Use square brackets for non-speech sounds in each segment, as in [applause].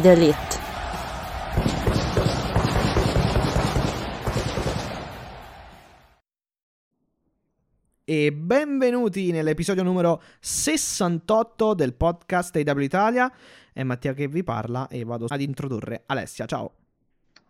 The elite. E benvenuti nell'episodio numero 68 del podcast AW Italia. È Mattia che vi parla e vado ad introdurre Alessia. Ciao.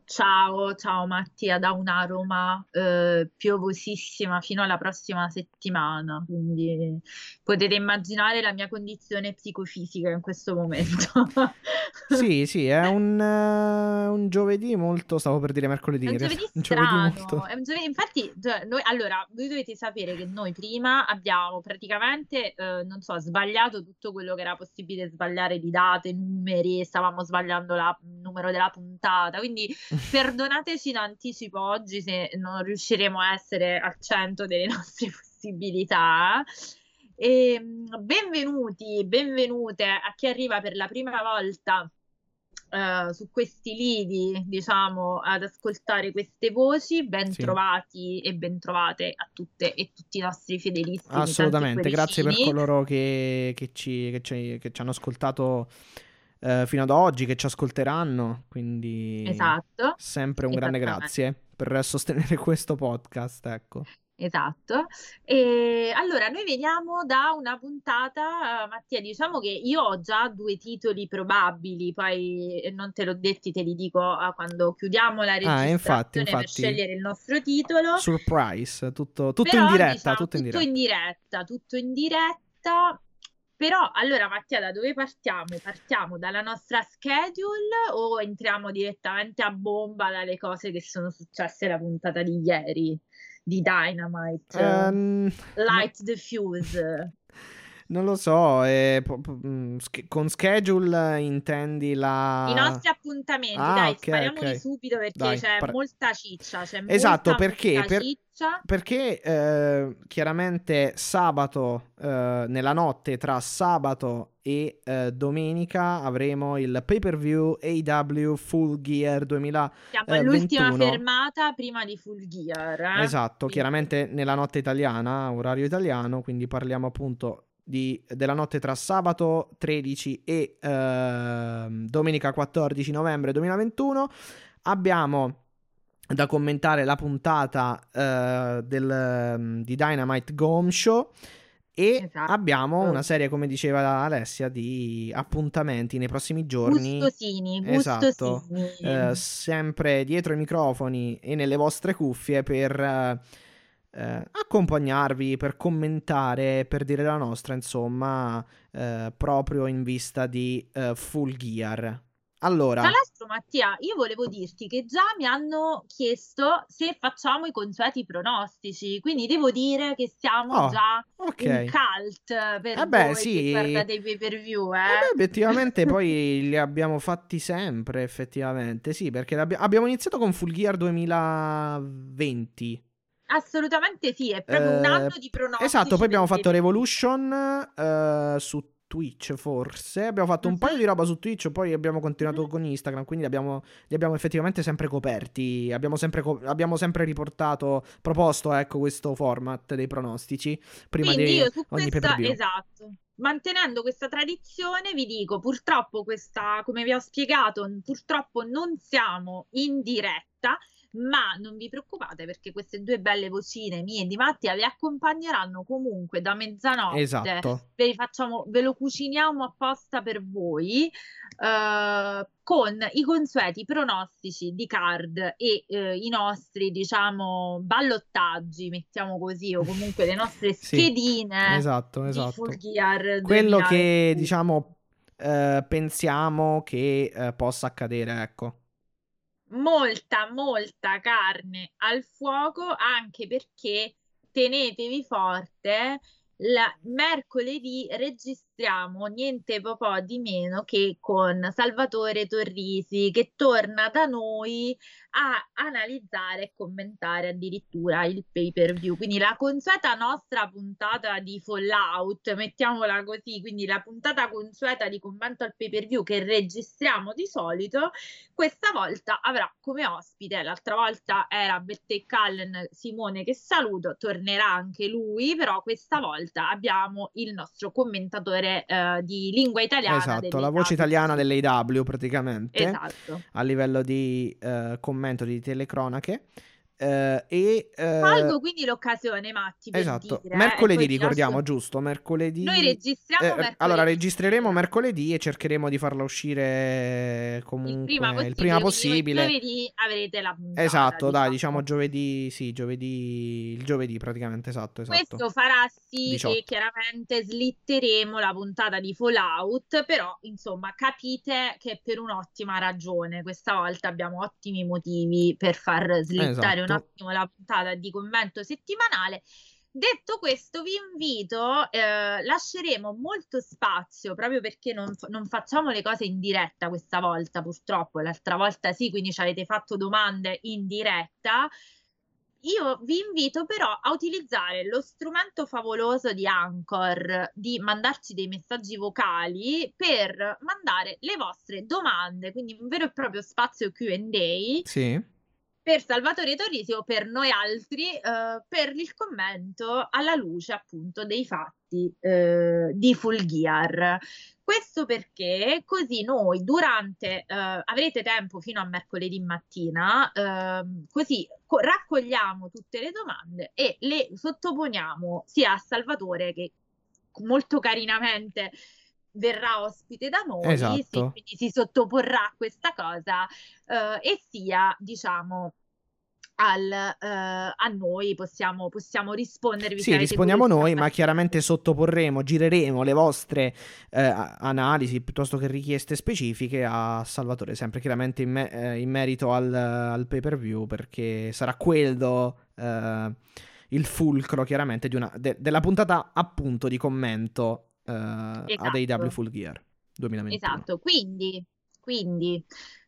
Ciao, ciao Mattia, da una Roma eh, piovosissima fino alla prossima settimana, quindi potete immaginare la mia condizione psicofisica in questo momento. [laughs] Sì, sì, è [laughs] un, eh, un giovedì molto, stavo per dire mercoledì, È un giovedì [laughs] un giovedì strano, molto... è un giovedì- infatti, cioè, noi, allora, voi dovete sapere che noi prima abbiamo praticamente, eh, non so, sbagliato tutto quello che era possibile sbagliare di date, numeri, stavamo sbagliando il numero della puntata, quindi perdonateci in anticipo oggi se non riusciremo a essere al centro delle [laughs] nostre possibilità. E, mh, benvenuti, benvenute a chi arriva per la prima volta eh, su questi lidi, diciamo, ad ascoltare queste voci. Ben Sì. trovati e ben trovate a tutte e tutti i nostri fedelissimi. Assolutamente, grazie per coloro che, che ci, che ci- che ci hanno ascoltato eh, fino ad oggi, che ci ascolteranno, quindi Esatto. sempre un grande grazie per sostenere [laughs] questo podcast, ecco. Esatto. E allora noi veniamo da una puntata, eh, Mattia, diciamo che io ho già due titoli probabili, poi eh, non te l'ho detti, te li dico quando chiudiamo la Ah, infatti, registrazione per infatti. scegliere il nostro titolo. Surprise, tutto, tutto Però, in diretta, diciamo, tutto in tutto diretta. in diretta, tutto in diretta. Però allora Mattia, da dove partiamo? Partiamo dalla nostra schedule o entriamo direttamente a bomba dalle cose che sono successe la puntata di ieri di Dynamite? Ehm, Light the fuse. Non lo so, eh, po- po- mm, con schedule intendi la... I nostri appuntamenti, Ah, dai, spariamoli ok. subito perché Dai, c'è par- molta ciccia, c'è Esatto, molta, perché? molta Per- ciccia. Perché eh, chiaramente sabato, eh, nella notte tra sabato e eh, domenica, avremo il pay per view AW Full Gear 2000. Siamo all'ultima 21. fermata prima di Full Gear. eh? Esatto, Quindi- chiaramente nella notte italiana, orario italiano, quindi parliamo appunto di- della notte tra sabato 13 e ehm, domenica 14 novembre 2021. Abbiamo da commentare la puntata eh, del, ehm, di Dynamite Go Home Show e Esatto. abbiamo una serie, come diceva Alessia, di appuntamenti nei prossimi giorni. Gustosini, Esatto, gustosini. eh, sempre dietro i microfoni e nelle vostre cuffie per eh, accompagnarvi, per commentare, per dire la nostra, insomma, eh, proprio in vista di eh, Full Gear. Allora, Tra l'altro, Mattia, io volevo dirti che già mi hanno chiesto se facciamo i consueti pronostici, quindi devo dire che siamo Oh, già ok. un cult per Eh beh, voi sì. che guardate i pay per view, Eh eh? beh, obiettivamente poi li abbiamo fatti sempre, effettivamente, sì, perché abbiamo iniziato con Full Gear 2020. Assolutamente sì, è proprio un Eh, anno di pronostici. Esatto, poi abbiamo fatto. Revolution eh, su Twitch forse, abbiamo fatto un Mhm. paio di roba su Twitch, poi abbiamo continuato Mhm. con Instagram, quindi li abbiamo, li abbiamo effettivamente sempre coperti, abbiamo sempre, co- abbiamo sempre riportato, proposto ecco questo format dei pronostici prima Quindi di io su ogni questa, esatto, mantenendo questa tradizione, vi dico, purtroppo questa, come vi ho spiegato, purtroppo non siamo in diretta, ma non vi preoccupate perché queste due belle vocine mie e di Mattia vi accompagneranno comunque da mezzanotte. Esatto. Ve, facciamo, ve lo cuciniamo apposta per voi eh, con i consueti pronostici di card e eh, i nostri, diciamo, ballottaggi, mettiamo così, o comunque le nostre [laughs] Sì, schedine Esatto, di esatto. Gear Quello 2021. che diciamo eh, pensiamo che eh, possa accadere, ecco. Molta, molta carne al fuoco, anche perché tenetevi forte. La, mercoledì registriamo niente po' di meno che con Salvatore Torrisi che torna da noi a analizzare e commentare addirittura il pay per view. Quindi la consueta nostra puntata di Fallout, mettiamola così, quindi la puntata consueta di commento al pay per view che registriamo di solito, questa volta avrà come ospite, l'altra volta era Bette Callen Simone che saluto, tornerà anche lui, però questa volta abbiamo il nostro commentatore eh, di lingua italiana. Esatto, la voce italiana dell'AW praticamente. Esatto. A livello di eh, commento di telecronache. Uh, e, uh, Colgo quindi l'occasione, Matti. esatto, dire, eh, mercoledì ricordiamo, lascio... giusto? Mercoledì. Noi registriamo. Eh, mercoledì. Allora, registreremo mercoledì e cercheremo di farla uscire comunque il prima possibile. Il prima possibile. Giovedì avrete la puntata. Esatto, diciamo. dai, diciamo giovedì. Sì, giovedì. Il giovedì praticamente, esatto. esatto. Questo farà sì 18. che chiaramente slitteremo la puntata di Fallout. Però, insomma, capite che per un'ottima ragione. Questa volta abbiamo ottimi motivi per far slittare esatto un attimo la puntata di commento settimanale. Detto questo, vi invito, eh, lasceremo molto spazio proprio perché non, non, facciamo le cose in diretta questa volta, purtroppo. L'altra volta sì, quindi ci avete fatto domande in diretta. Io vi invito però a utilizzare lo strumento favoloso di Anchor di mandarci dei messaggi vocali per mandare le vostre domande, quindi un vero e proprio spazio QA. Sì per Salvatore Torrisi o per noi altri eh, per il commento alla luce appunto dei fatti eh, di Full Gear. Questo perché così noi durante, eh, avrete tempo fino a mercoledì mattina, ehm, così co- raccogliamo tutte le domande e le sottoponiamo sia a Salvatore che molto carinamente verrà ospite da noi, esatto. sì, quindi si sottoporrà a questa cosa eh, e sia, diciamo, al, eh, a noi possiamo, possiamo rispondervi. Sì, rispondiamo noi, ma chiaramente sottoporremo, gireremo le vostre eh, analisi piuttosto che richieste specifiche a Salvatore, sempre chiaramente in, me- eh, in merito al, al, pay per view, perché sarà quello eh, il fulcro chiaramente una, de- della puntata appunto di commento uh, esatto. ad AW Full Gear 2021. Esatto, quindi, quindi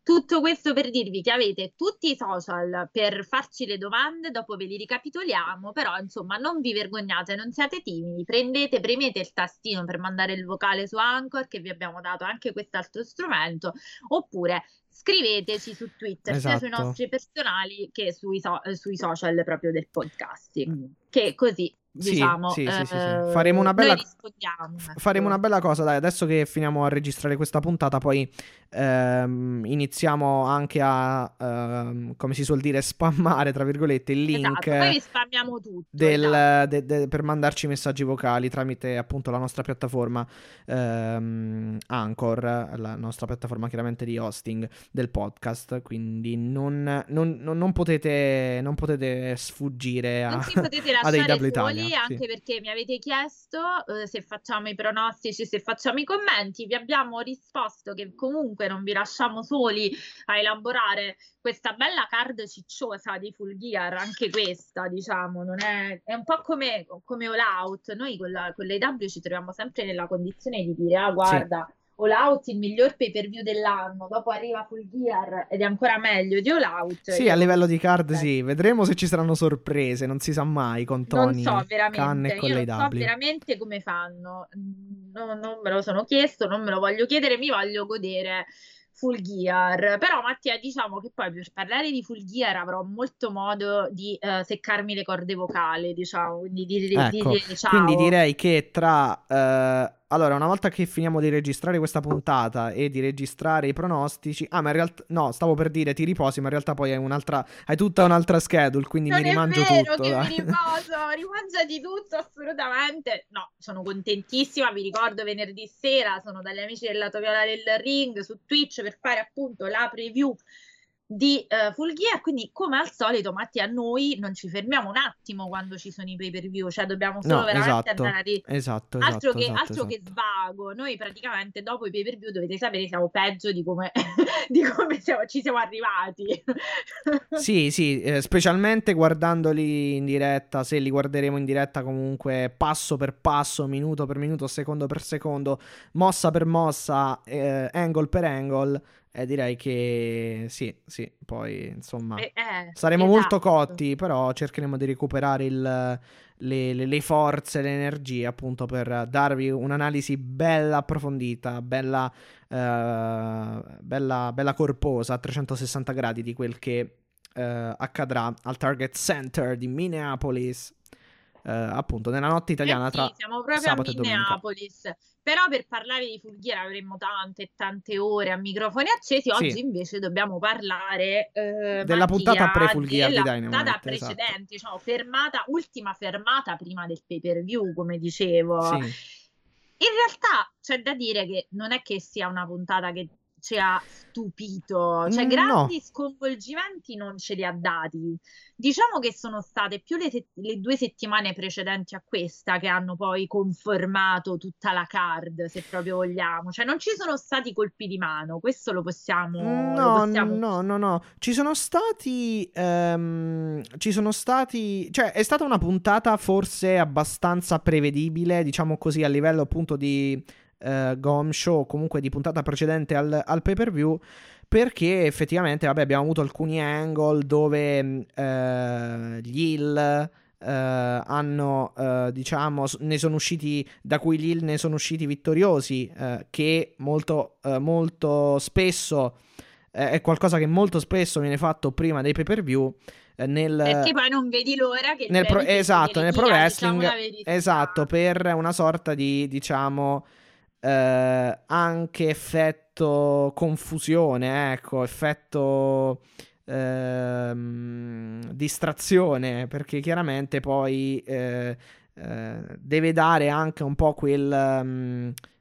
tutto questo per dirvi che avete tutti i social per farci le domande, dopo ve li ricapitoliamo, però insomma non vi vergognate, non siate timidi, prendete, premete il tastino per mandare il vocale su Anchor che vi abbiamo dato anche quest'altro strumento, oppure scriveteci su Twitter, esatto. sia sui Esatto. nostri personali che sui, so- sui social proprio del podcasting, che così diciamo, sì, sì, sì, eh, faremo una bella. Ecco. faremo una bella cosa dai adesso che finiamo a registrare questa puntata poi ehm, iniziamo anche a ehm, come si suol dire spammare tra virgolette il link esatto, tutto del, esatto. de, de, per mandarci messaggi vocali tramite appunto la nostra piattaforma ehm, Anchor la nostra piattaforma chiaramente di hosting del podcast quindi non, non, non, non potete non potete sfuggire a, non si potete [laughs] ad anche sì. perché mi avete chiesto eh, se facciamo i pronostici, se facciamo i commenti. Vi abbiamo risposto che comunque non vi lasciamo soli a elaborare questa bella card cicciosa di Full Gear, anche questa, diciamo, non è, è un po' come, come All Out. Noi con, la, con l'AW ci troviamo sempre nella condizione di dire, ah, guarda. Sì All Out il miglior pay per view dell'anno, dopo arriva Full Gear ed è ancora meglio di All Out. Sì, a livello di card eh. sì, vedremo se ci saranno sorprese, non si sa mai con Tony, non so veramente, e con io non so veramente come fanno, non, non me lo sono chiesto, non me lo voglio chiedere, mi voglio godere Full Gear. Però Mattia, diciamo che poi per parlare di Full Gear avrò molto modo di uh, seccarmi le corde vocali, diciamo, quindi di, di, ecco, di ciao. Quindi direi che tra uh, allora, una volta che finiamo di registrare questa puntata e di registrare i pronostici, ah, ma in realtà no, stavo per dire ti riposi, ma in realtà poi hai un'altra hai tutta un'altra schedule, quindi non mi rimangio è vero tutto. Che dai. mi riposo, rimangiati tutto assolutamente. No, sono contentissima, vi ricordo venerdì sera sono dagli amici del lato viola del ring su Twitch per fare appunto la preview di uh, Full Gear, quindi come al solito Mattia noi non ci fermiamo un attimo quando ci sono i pay per view, cioè dobbiamo solo No, veramente esatto, andare esatto, altro, esatto, che, esatto, altro che esatto. svago, noi praticamente dopo i pay per view dovete sapere siamo peggio di come, [laughs] di come siamo- ci siamo arrivati. [laughs] Sì, sì, eh, specialmente guardandoli in diretta, se li guarderemo in diretta comunque passo per passo, minuto per minuto, secondo per secondo, mossa per mossa, eh, angle per angle, eh, direi che sì, sì, poi insomma Eh, eh, saremo molto esatto. cotti, però cercheremo di recuperare il- le, le- le forze, le energie appunto per darvi un'analisi bella approfondita, bella, eh, bella, bella corposa a 360 gradi di quel che eh, accadrà al Target Center di Minneapolis, eh, appunto nella notte italiana Eh sì, tra siamo proprio sabato a e domenica. Minneapolis. Però per parlare di Gear avremmo tante e tante ore a microfoni accesi. Oggi Sì. invece dobbiamo parlare eh, Della puntata Mattia, Gear di della Dynamite, puntata esatto. precedente, diciamo, fermata, ultima fermata prima del pay per view, come dicevo. Sì. In realtà c'è da dire che non è che sia una puntata che ci ha stupito, cioè Mm, grandi sconvolgimenti non ce li ha dati. Diciamo che sono state più le, se- le due settimane precedenti a questa che hanno poi confermato tutta la card, se proprio vogliamo. Cioè non ci sono stati colpi di mano, questo lo possiamo... lo No, possiamo- no, no, no. Ci sono stati. ehm, ci sono stati. Cioè, è stata una puntata forse abbastanza prevedibile, diciamo così, a livello appunto di eh, Gom Show, comunque di puntata precedente al, al pay per view. Perché effettivamente, vabbè, abbiamo avuto alcuni angle dove mh, eh, gli Hill eh, hanno, eh, diciamo, ne sono usciti, da cui gli Hill ne sono usciti vittoriosi, eh, che molto, eh, molto spesso è qualcosa che molto spesso viene fatto prima dei pay per view. nel, Perché poi non vedi l'ora che nel pro- esatto, nel pro wrestling, diciamo esatto, per una sorta di, diciamo, eh, anche effetto confusione, ecco, effetto ehm, distrazione, perché chiaramente poi eh, eh, deve dare anche un po' quel...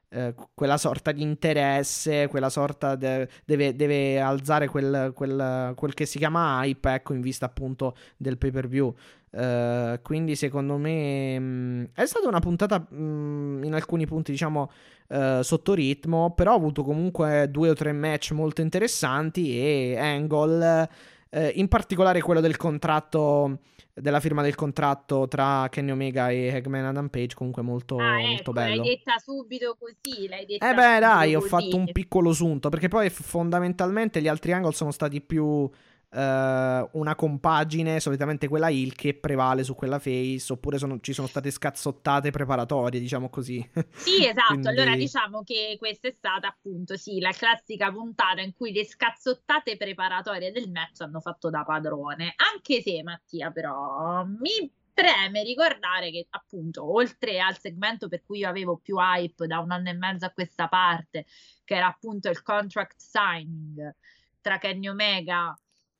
eh, quella sorta di interesse, quella sorta de- deve, deve alzare quel, quel- quel che si chiama hype, ecco, in vista appunto del pay per view. Eh, quindi secondo me mh, è stata una puntata mh, in alcuni punti diciamo eh, sotto ritmo però ha avuto comunque due o tre match molto interessanti e Angle eh, in particolare quello del contratto della firma del contratto tra Kenny Omega e Hagman Adam Page comunque molto, Ah, molto ecco, bello l'hai detta subito così, l'hai detta eh beh, dai, ho così. fatto un piccolo sunto perché poi fondamentalmente gli altri angle sono stati più una compagine, solitamente quella heel che prevale su quella face, oppure sono- ci sono state scazzottate preparatorie, diciamo così. [laughs] Sì, esatto. Quindi- Allora diciamo che questa è stata appunto sì, la classica puntata in cui le scazzottate preparatorie del match hanno fatto da padrone. Anche se, Mattia, però, mi preme ricordare che appunto, oltre al segmento per cui io avevo più hype da un anno e mezzo a questa parte, che era appunto il contract signing tra Kenny Omega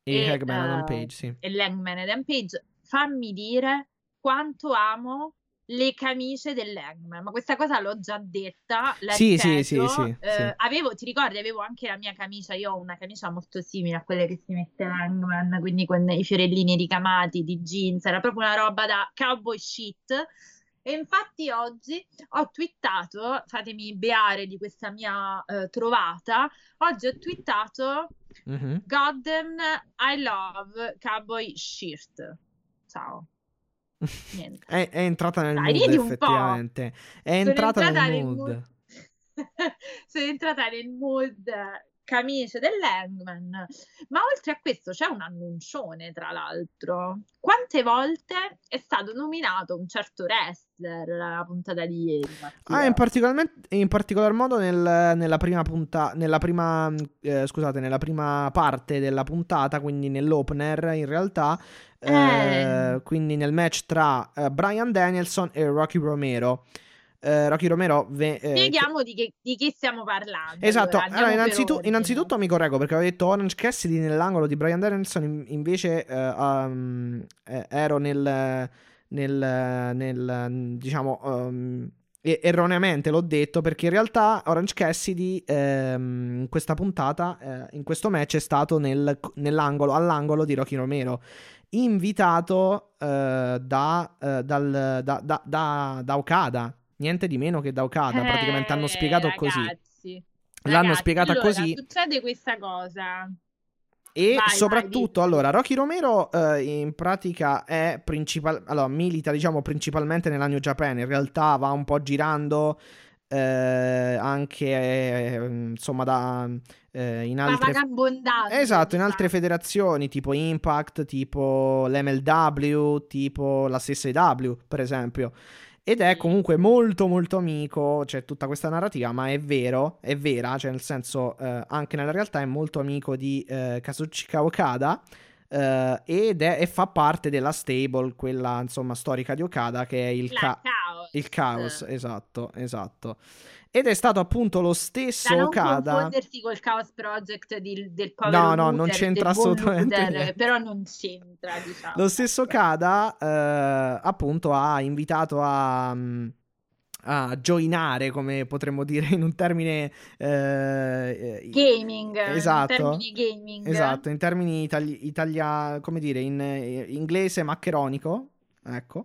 e E, Hagman Adam eh, Page, sì. e Langman ed Page, fammi dire quanto amo le camicie dell'Hangman, ma questa cosa l'ho già detta, la Sì, sì, ripeto. sì, sì, Eh, sì. Avevo, ti ricordi, avevo anche la mia camicia, io ho una camicia molto simile a quelle che si mette l'Hangman, quindi con i fiorellini ricamati di jeans, era proprio una roba da cowboy shit. E infatti oggi ho twittato, fatemi beare di questa mia eh, trovata, oggi ho twittato Mhm. Goddamn, I love cowboy shirt. Ciao. [laughs] È, è entrata nel Dai, mood, effettivamente. È entrata entrata nel nel mood. mood. [laughs] Sono entrata nel mood camice dell'Hangman. Ma oltre a questo c'è un annuncione, tra l'altro. Quante volte è stato nominato un certo wrestler alla puntata di ieri? Mattia? Ah, in, particolarmente- in particolar modo nel- nella prima puntata, nella prima, eh, scusate, nella prima parte della puntata, quindi nell'opener in realtà, eh, Eh. quindi nel match tra eh, Brian Danielson e Rocky Romero. Eh, Rocky Romero, ve- eh, che- Spieghiamo di, che, di chi stiamo parlando. Esatto, allora, allora, innanzitu- innanzitutto mi correggo perché avevo detto Orange Cassidy nell'angolo di Brian Danielson, in- invece eh, um, eh, ero nel, nel, nel, diciamo, um, erroneamente l'ho detto perché in realtà Orange Cassidy ehm, in questa puntata, eh, in questo match è stato nel- nell'angolo, all'angolo di Rocky Romero, invitato eh, da, eh, dal- da- da- da- da Okada, niente di meno che da Okada, praticamente hanno Eh, spiegato così. ragazzi, L'hanno ragazzi, spiegata allora, così. Succede questa cosa. E Vai, vai, soprattutto, dici. allora, Rocky Romero eh, in pratica è principal... allora, milita, diciamo, principalmente nella New Japan. In realtà va un po' girando eh, anche, eh, insomma, da, eh, in altre... Esatto, in altre federazioni tipo Impact, tipo l'MLW, tipo la stessa EW, per esempio. Ed è comunque molto molto amico, c'è tutta questa narrativa, ma è vero, è vera, cioè nel senso eh, anche nella realtà è molto amico di eh, Kazuchika Okada eh, ed è, e fa parte della stable, quella insomma storica di Okada che è il, ca- caos. il Chaos, esatto, esatto. Ed è stato appunto lo stesso Da non Okada... confondersi col Chaos Project di- del povero No, no, non Luther, c'entra del buon assolutamente Luther. Però non c'entra, diciamo. Lo stesso Kada, eh, appunto, ha invitato a, mm, a joinare, come potremmo dire in un termine... eh, Gaming. Esatto. In termini gaming. Esatto, in termini itali- italia- come dire, in eh, inglese maccheronico, ecco.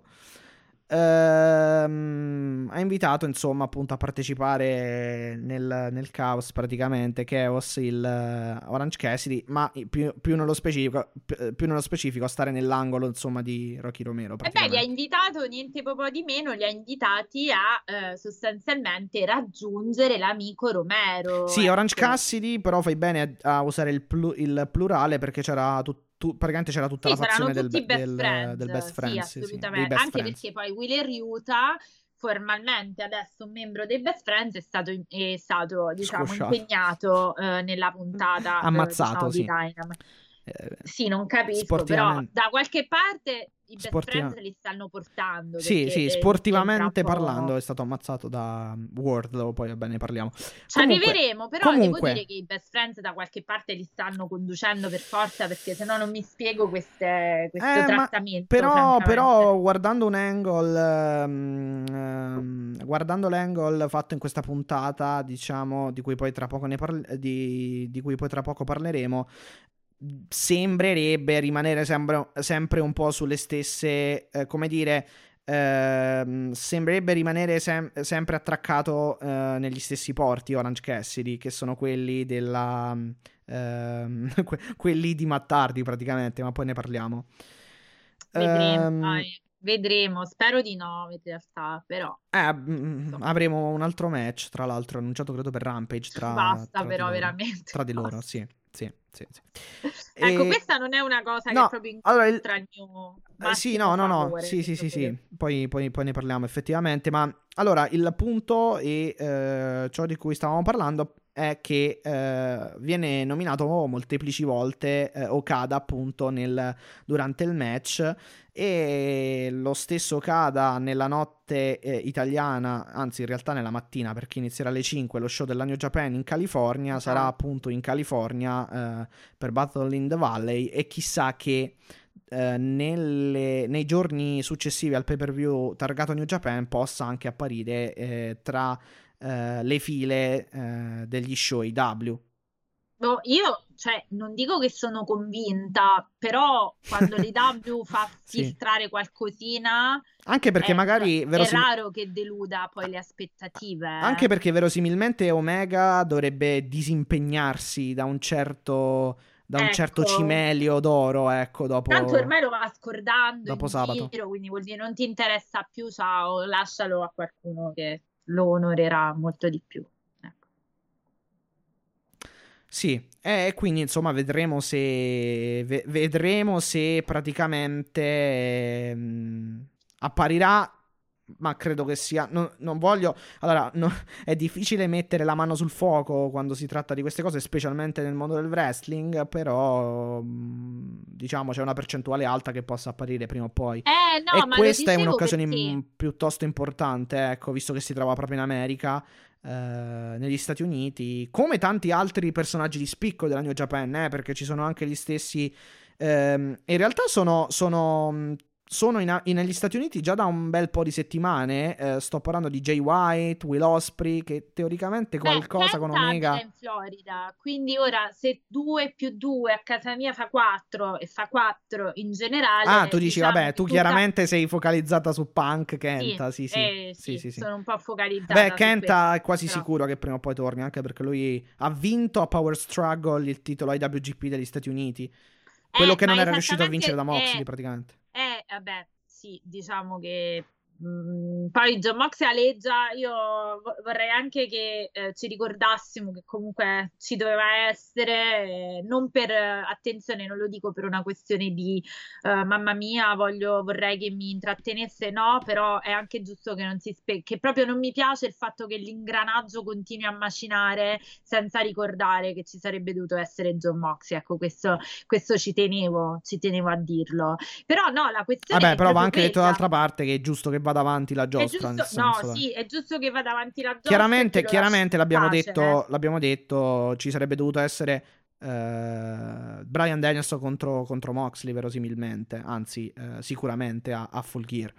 Ehm, ha invitato, insomma, appunto a partecipare nel, nel caos praticamente Chaos il eh, Orange Cassidy, ma più, più nello specifico, più, più nello specifico a stare nell'angolo, insomma, di Rocky Romero. E beh, li ha invitato niente po' di meno, li ha invitati a eh, sostanzialmente raggiungere l'amico Romero. Sì, Orange ecco. Cassidy, però fai bene a, a usare il, plu- il plurale perché c'era tu- tu- praticamente c'era tutta Sì, la fazione del, best del- friends, del best sì, friends, sì, sì, assolutamente. best Anche friends. perché poi Wheeler Ryuta, formalmente adesso un membro dei best friends, è stato, è stato diciamo, impegnato eh, nella puntata eh, Ammazzato, diciamo, sì. di Dynamite. Eh, Sì, non capisco, però da qualche parte i best Sportiva- friends li stanno portando. Sì, sì, sportivamente parlando è stato ammazzato da Wardlow, poi va bene, parliamo. Ci Comunque- arriveremo, però comunque- devo dire che i best friends da qualche parte li stanno conducendo per forza, perché se no non mi spiego queste- questo Eh, trattamento. Però, però guardando un angle, ehm, ehm, guardando l'angle fatto in questa puntata, diciamo, di cui poi tra poco, ne parl- di, di cui poi tra poco parleremo, sembrerebbe rimanere sempre, sempre un po' sulle stesse, eh, come dire, ehm, sembrerebbe rimanere sem- sempre attraccato eh, negli stessi porti Orange Cassidy, che sono quelli della... ehm, [laughs] que- quelli di Mattardi praticamente, ma poi ne parliamo. Vedremo, Ehm, vedremo. Spero di no, in realtà, però eh, mm, avremo un altro match, tra l'altro, annunciato credo per Rampage. Tra, basta, tra di però loro. veramente. Tra di [laughs] loro, basta. sì. Sì, sì, sì. [laughs] Ecco, E- questa non è una cosa no, che proprio allora, il- il mio Eh, sì, no, no, no, favore, sì, sì, sì, sì, poi, poi- poi ne parliamo effettivamente, ma allora il punto e eh, ciò di cui stavamo parlando è che eh, viene nominato molteplici volte eh, Okada appunto nel- durante il match e lo stesso Okada nella notte eh, italiana, anzi in realtà nella mattina perché inizierà alle 5 lo show della New Japan in California, sarà Esatto. appunto in California eh, per Battle in the Valley e chissà che eh, nelle- nei giorni successivi al pay per view targato New Japan possa anche apparire eh, tra eh, le file eh, degli show IW. Boh, io, cioè, non dico che sono convinta, però quando l'IW [laughs] fa Sì. filtrare qualcosina, Anche perché eh, magari cioè, è verosim- raro che deluda poi le aspettative. eh. anche perché verosimilmente Omega dovrebbe disimpegnarsi da un certo da un certo Ecco. cimelio d'oro, ecco, dopo Tanto ormai lo va scordando dopo sabato. giro, quindi vuol dire non ti interessa più, ciao, lascialo a qualcuno che lo onorerà molto di più. Ecco. Sì, e quindi insomma vedremo se ve- vedremo se praticamente ehm, apparirà ma credo che sia non, non voglio allora no- [laughs] è difficile mettere la mano sul fuoco quando si tratta di queste cose specialmente nel mondo del wrestling però mh, diciamo c'è una percentuale alta che possa apparire prima o poi. Eh, no, e questa è un'occasione m- piuttosto importante, ecco, visto che si trova proprio in America, eh, negli Stati Uniti, come tanti altri personaggi di spicco della New Japan, eh, perché ci sono anche gli stessi... ehm, in realtà sono, sono, mh, sono in, in- negli Stati Uniti già da un bel po' di settimane. eh, sto parlando di Jay White, Will Osprey, che teoricamente Beh, qualcosa con Omega. in Florida, quindi ora se 2 più 2 a casa mia fa 4 e fa 4 in generale, Ah, tu dici, diciamo vabbè, tu tutta- chiaramente sei focalizzata su Punk, Sì, Kenta, sì, sì. eh, Sì, sì, sì, sì. sono un po' focalizzata Beh, Kenta questo, è quasi però. sicuro che prima o poi torni, anche perché lui ha vinto a Power Struggle il titolo IWGP degli Stati Uniti. Quello Eh, che non era riuscito a vincere da Moxley, eh, praticamente. Eh, vabbè, sì, diciamo che mm, poi John Moxley aleggia, io vo- vorrei anche che eh, ci ricordassimo che comunque ci doveva essere, eh, non per, eh, attenzione, non lo dico per una questione di eh, mamma mia, voglio, vorrei che mi intrattenesse, no, però è anche giusto che non si spe- che proprio non mi piace il fatto che l'ingranaggio continui a macinare senza ricordare che ci sarebbe dovuto essere John Moxley, ecco, questo, questo ci tenevo, ci tenevo a dirlo. Però no, la questione Vabbè, però va anche detto dall'altra parte che è giusto che vada avanti la giostra. giusto, no, dai. sì, è giusto che vada avanti la giostra Chiaramente, chiaramente l'abbiamo pace, detto, eh. l'abbiamo detto, ci sarebbe dovuto essere eh, Brian Danielson contro, contro Moxley, verosimilmente, anzi, eh, sicuramente a, a Full Gear.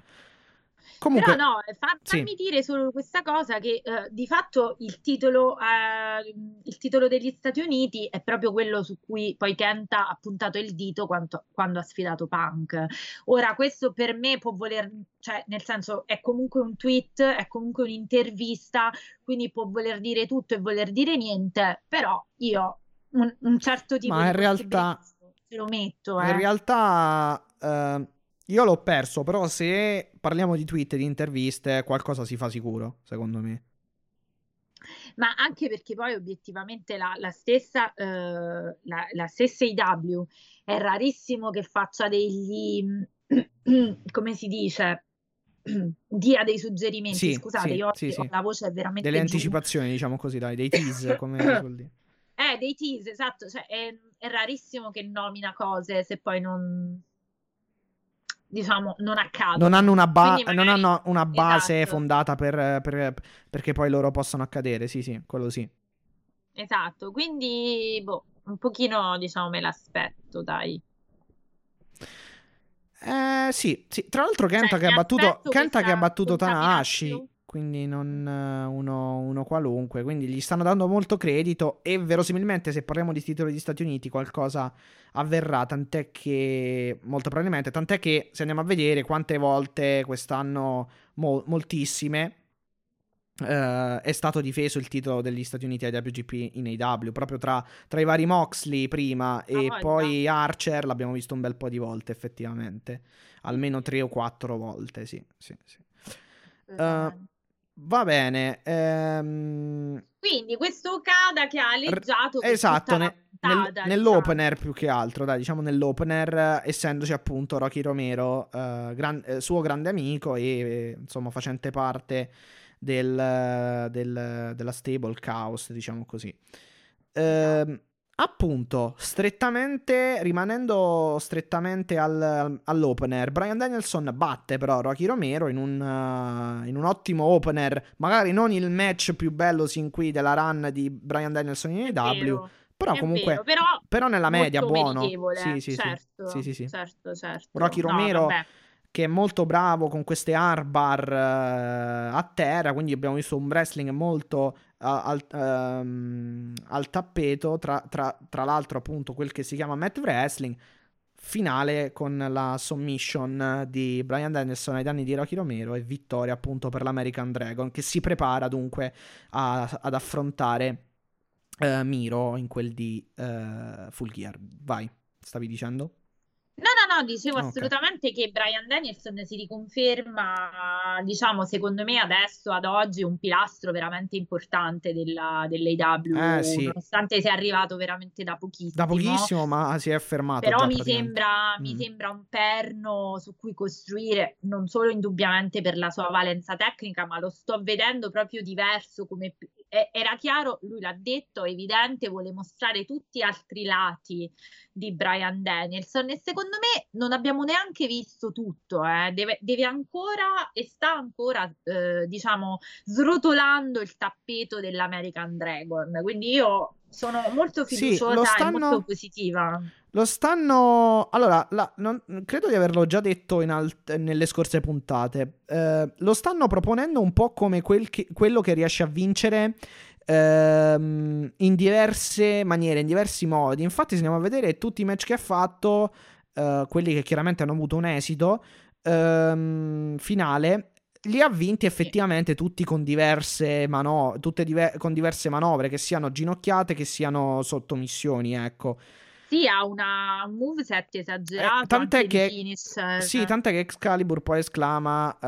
Comunque, Però no, eh, fa- sì. fammi dire solo questa cosa che eh, di fatto il titolo, eh, il titolo degli Stati Uniti è proprio quello su cui poi Kenta ha puntato il dito quando, quando ha sfidato Punk. Ora, questo per me può voler, cioè nel senso è comunque un tweet, è comunque un'intervista, quindi può voler dire tutto e voler dire niente, però io un, un certo tipo Ma di in realtà- lo metto, in eh. realtà eh, io l'ho perso, però se parliamo di tweet e di interviste, qualcosa si fa sicuro, secondo me. Ma anche perché poi obiettivamente la, la stessa, eh, la, la stessa IW è rarissimo che faccia degli, [clears throat] come si dice, [clears throat] dia dei suggerimenti. Sì, Scusate, sì, io sì, oggi sì. ho la voce veramente Delle giù. anticipazioni, diciamo così, dai, dei tease, [coughs] come si vuol dire. Eh, dei tease, esatto, cioè è, è rarissimo che nomina cose se poi non, diciamo, non accadono. Non hanno una, ba- Quindi non magari- hanno una base esatto. fondata per, per- perché poi loro possano accadere. Sì, sì, quello sì. Esatto, quindi boh, un pochino, diciamo, me l'aspetto, dai. Eh, sì, sì. Tra l'altro Kenta Cioè, che ha battuto, Kenta che ha battuto Tanahashi. Quindi non eh, uno, uno qualunque, quindi gli stanno dando molto credito e verosimilmente se parliamo di titoli degli Stati Uniti qualcosa avverrà, tant'è che, molto probabilmente, tant'è che se andiamo a vedere quante volte quest'anno, mol- moltissime, eh, è stato difeso il titolo degli Stati Uniti ai WGP in AW, proprio tra, tra i vari Moxley prima e voglia. poi Archer l'abbiamo visto un bel po' di volte effettivamente, almeno tre o quattro volte, sì, sì, sì. Assolutamente. Va bene, ehm, Quindi questo Okada che ha aleggiato per esatto, ne- nel- nell'opener più che altro, dai, diciamo nell'opener, essendoci appunto Rocky Romero, eh, gran- eh, suo grande amico e eh, insomma facente parte del, del- della stable Chaos, diciamo così. Ehm, appunto, strettamente, rimanendo strettamente al- all'opener, Brian Danielson batte però Rocky Romero in un, eh, in un ottimo opener, magari non il match più bello sin qui della run di Brian Danielson in vero, però comunque... vero, però Però nella media buono. Sì, sì, certo, Sì, sì, sì. certo, certo. Rocky No, Romero vabbè. che è molto bravo con queste armbar eh, a terra, quindi abbiamo visto un wrestling molto al, ehm, al tappeto, tra, tra- tra l'altro appunto quel che si chiama mat wrestling, finale con la submission di Brian Danielson ai danni di Rocky Romero e vittoria appunto per l'American Dragon che si prepara dunque a- ad affrontare eh, Miro in quel di eh, Full Gear. Vai, stavi dicendo? No, no, no, dicevo Ok. assolutamente che Brian Danielson si riconferma, diciamo, secondo me adesso, ad oggi, un pilastro veramente importante della, dell'AW, Eh, sì. nonostante sia arrivato veramente da pochissimo. Da pochissimo, ma si è fermato. Però già mi sembra, mi Mm. sembra un perno su cui costruire, non solo indubbiamente per la sua valenza tecnica, ma lo sto vedendo proprio diverso. Come... e- Era chiaro, lui l'ha detto, evidente, vuole mostrare tutti gli altri lati di Brian Danielson e secondo me non abbiamo neanche visto tutto, eh. Deve, deve ancora e sta ancora, eh, diciamo, srotolando il tappeto dell'American Dragon. Quindi io sono molto Sì, fiduciosa e stanno- molto positiva. Lo stanno. Allora, la- non- credo di averlo già detto in alt- nelle scorse puntate. Eh, lo stanno proponendo un po' come quel che- quello che riesce a vincere ehm, in diverse maniere, in diversi modi. Infatti, se andiamo a vedere tutti i match che ha fatto, eh, quelli che chiaramente hanno avuto un esito ehm, finale. Li ha vinti effettivamente tutti con diverse, mano- tutte diver- con diverse manovre, che siano ginocchiate, che siano sottomissioni, ecco. Sì, ha una, un moveset esagerato Eh, tant'è che- finisher. Sì, tant'è che Excalibur poi esclama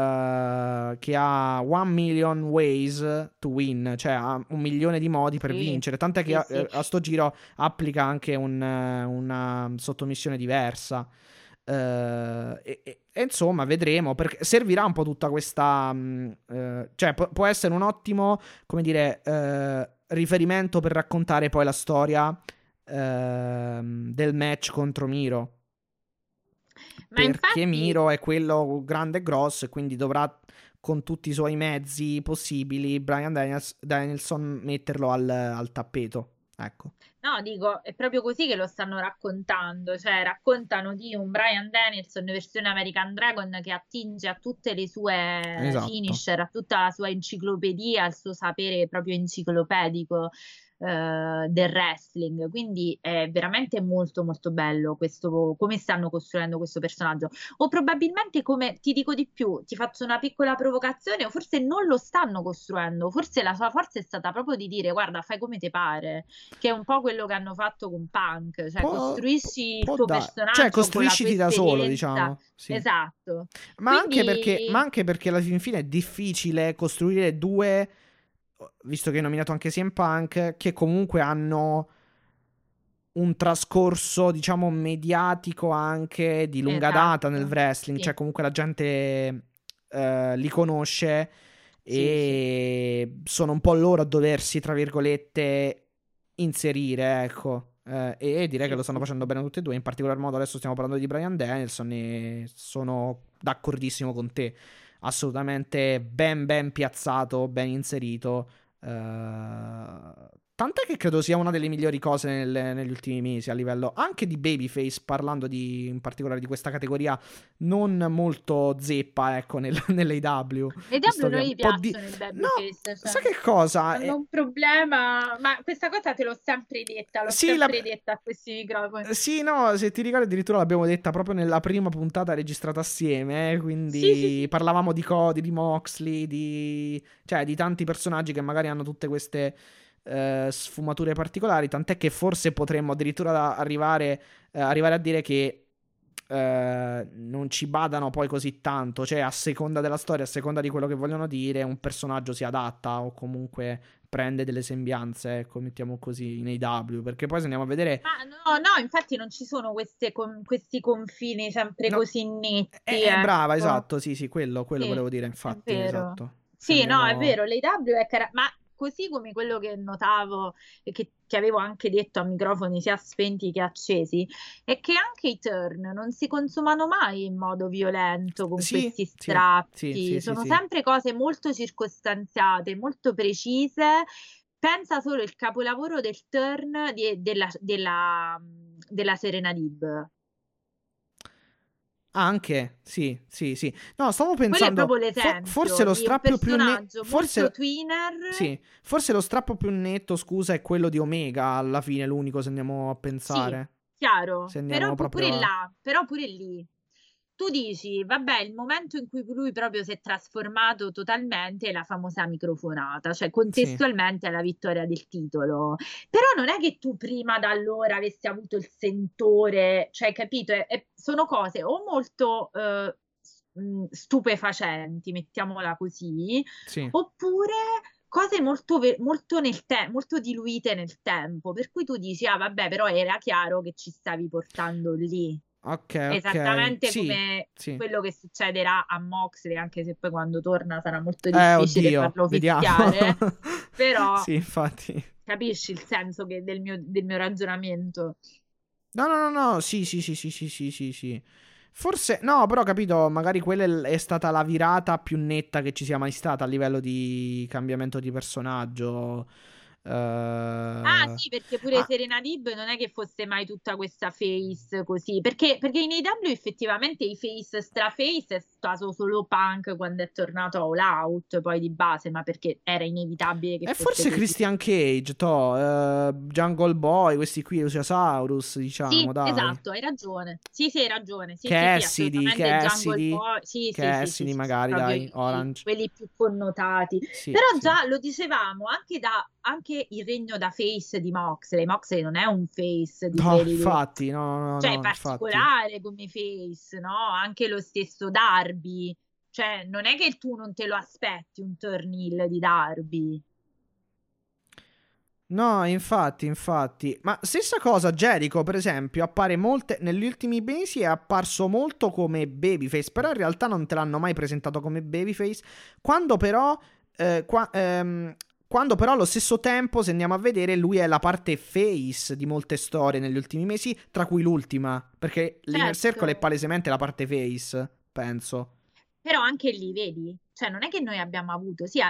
eh, che ha one million ways to win, cioè ha un milione di modi per Sì, vincere. Tant'è sì, che a, eh, a sto giro applica anche un, eh, una sottomissione diversa. Eh, e, e- e insomma, vedremo. Perché servirà un po' tutta questa. mh, eh, cioè, pu- può essere un ottimo, come dire, eh, riferimento per raccontare poi la storia ehm, del match contro Miro Ma perché infatti, Miro è quello grande e grosso e quindi dovrà con tutti i suoi mezzi possibili Brian Daniels- Danielson metterlo al, al tappeto. Ecco. No, dico, è proprio così che lo stanno raccontando, cioè raccontano di un Brian Danielson versione American Dragon che attinge a tutte le sue Esatto. finisher, a tutta la sua enciclopedia, al suo sapere proprio enciclopedico eh, del wrestling, quindi è veramente molto molto bello questo, come stanno costruendo questo personaggio. O probabilmente come ti dico di più, ti faccio una piccola provocazione, o forse non lo stanno costruendo, forse la sua forza è stata proprio di dire guarda, fai come ti pare, che è un po' quello che hanno fatto con Punk, cioè Può- costruisci il può tuo da- personaggio Cioè, con la costruisciti da solo, diciamo. Sì. Esatto. Ma, anche Quindi- perché, ma anche perché alla fin fine è difficile costruire due, visto che hai nominato anche CM Punk, che comunque hanno un trascorso, diciamo, mediatico anche di lunga Esatto, data nel wrestling. sì. Cioè, comunque la gente eh, li conosce Sì, e sono un po' loro a doversi, tra virgolette, inserire, ecco. Eh, e direi Sì, che lo stanno sì. facendo bene tutti e due. In particolar modo adesso stiamo parlando di Brian Danielson e sono d'accordissimo con te. Assolutamente ben ben piazzato, ben inserito. Eh, tant'è che credo sia una delle migliori cose nel- negli ultimi mesi a livello anche di babyface, parlando di, in particolare di questa categoria non molto zeppa, ecco, nel, [laughs] nell'AW. Visto W che non gli po' di- piacciono i No, babyface, cioè, sai che cosa? hanno Eh, un problema, ma questa cosa te l'ho sempre detta, l'ho Sì, sempre la- detta a questi microfoni. Sì, no, se ti ricordi addirittura l'abbiamo detta proprio nella prima puntata registrata assieme, eh, quindi Sì, sì, sì. parlavamo di Cody, di Moxley, di... cioè di tanti personaggi che magari hanno tutte queste eh, sfumature particolari, tant'è che forse potremmo addirittura arrivare, eh, arrivare a dire che eh, non ci badano poi così tanto, cioè a seconda della storia, a seconda di quello che vogliono dire, un personaggio si adatta o comunque prende delle sembianze, ecco, mettiamo così, in AW, perché poi se andiamo a vedere... Ma no, no, infatti non ci sono queste con- questi confini sempre No, così netti. Eh, eh, brava, ecco. esatto, sì, sì, quello, quello Sì, volevo dire, infatti, esatto. Sì, no, è andiamo- vero, l'AW è cara- ma così come quello che notavo e che, che avevo anche detto a microfoni sia spenti che accesi, è che anche i turn non si consumano mai in modo violento con Sì, questi strappi, sì, sì, sono sempre cose molto circostanziate, molto precise. Pensa solo il capolavoro del turn di- della, della, della Serena Dib. Anche, sì, sì, sì. No, stavo pensando, forse lo strappo più netto, forse, sì, forse lo strappo più netto, scusa, è quello di Omega, alla fine, l'unico se andiamo a pensare. Chiaro, Se andiamo però proprio pure là, però pure lì. Tu dici, vabbè, il momento in cui lui proprio si è trasformato totalmente è la famosa microfonata, cioè contestualmente alla vittoria del titolo. Però non è che tu prima da allora avessi avuto il sentore, cioè, capito? È- è- sono cose o molto eh, mh, stupefacenti, mettiamola così, Sì. oppure cose molto, molto, nel te- molto diluite nel tempo, per cui tu dici, ah vabbè, però era chiaro che ci stavi portando lì, Ok, ok. esattamente Sì, come sì. quello che succederà a Moxley, anche se poi quando torna sarà molto Eh, difficile oddio, farlo fischiare, [laughs] però Sì, infatti. capisci il senso che- del mio, del mio ragionamento. No, no, no, no, sì, sì, sì, sì, sì, sì, sì, sì. Forse, no, però ho capito, magari quella è stata la virata più netta che ci sia mai stata a livello di cambiamento di personaggio. Uh... Ah sì, perché pure ah. Serena Dib non è che fosse mai tutta questa face così, perché, perché in AW effettivamente i face straface è stato solo Punk quando è tornato All Out, poi di base, ma perché era inevitabile che E forse così. Christian Cage, to, uh, Jungle Boy, questi qui, Luciasaurus, diciamo, Sì, dai. esatto, hai ragione. Sì, sì, hai ragione. Sì, Cassidy, sì, sì, Cassidy, Boy. Sì, Cassidy sì, magari, dai, Orange. quelli più connotati. Però già lo dicevamo, anche, da, anche il regno da face di Moxley. Moxley non è un face di No, infatti, no, no, cioè no, è infatti. particolare come face, no? Anche lo stesso Darby. Cioè, non è che tu non te lo aspetti un turn heel di Darby. No, infatti, infatti. Ma stessa cosa, Jericho, per esempio, appare molte. Negli ultimi mesi è apparso molto come babyface. Però in realtà non te l'hanno mai presentato come babyface. Quando però. eh, qua- ehm, quando però allo stesso tempo, se andiamo a vedere, lui è la parte face di molte storie negli ultimi mesi, tra cui l'ultima. Perché l'Inner Certo. Circle è palesemente la parte face, penso. Però anche lì, vedi? Cioè, non è che noi abbiamo avuto, sì,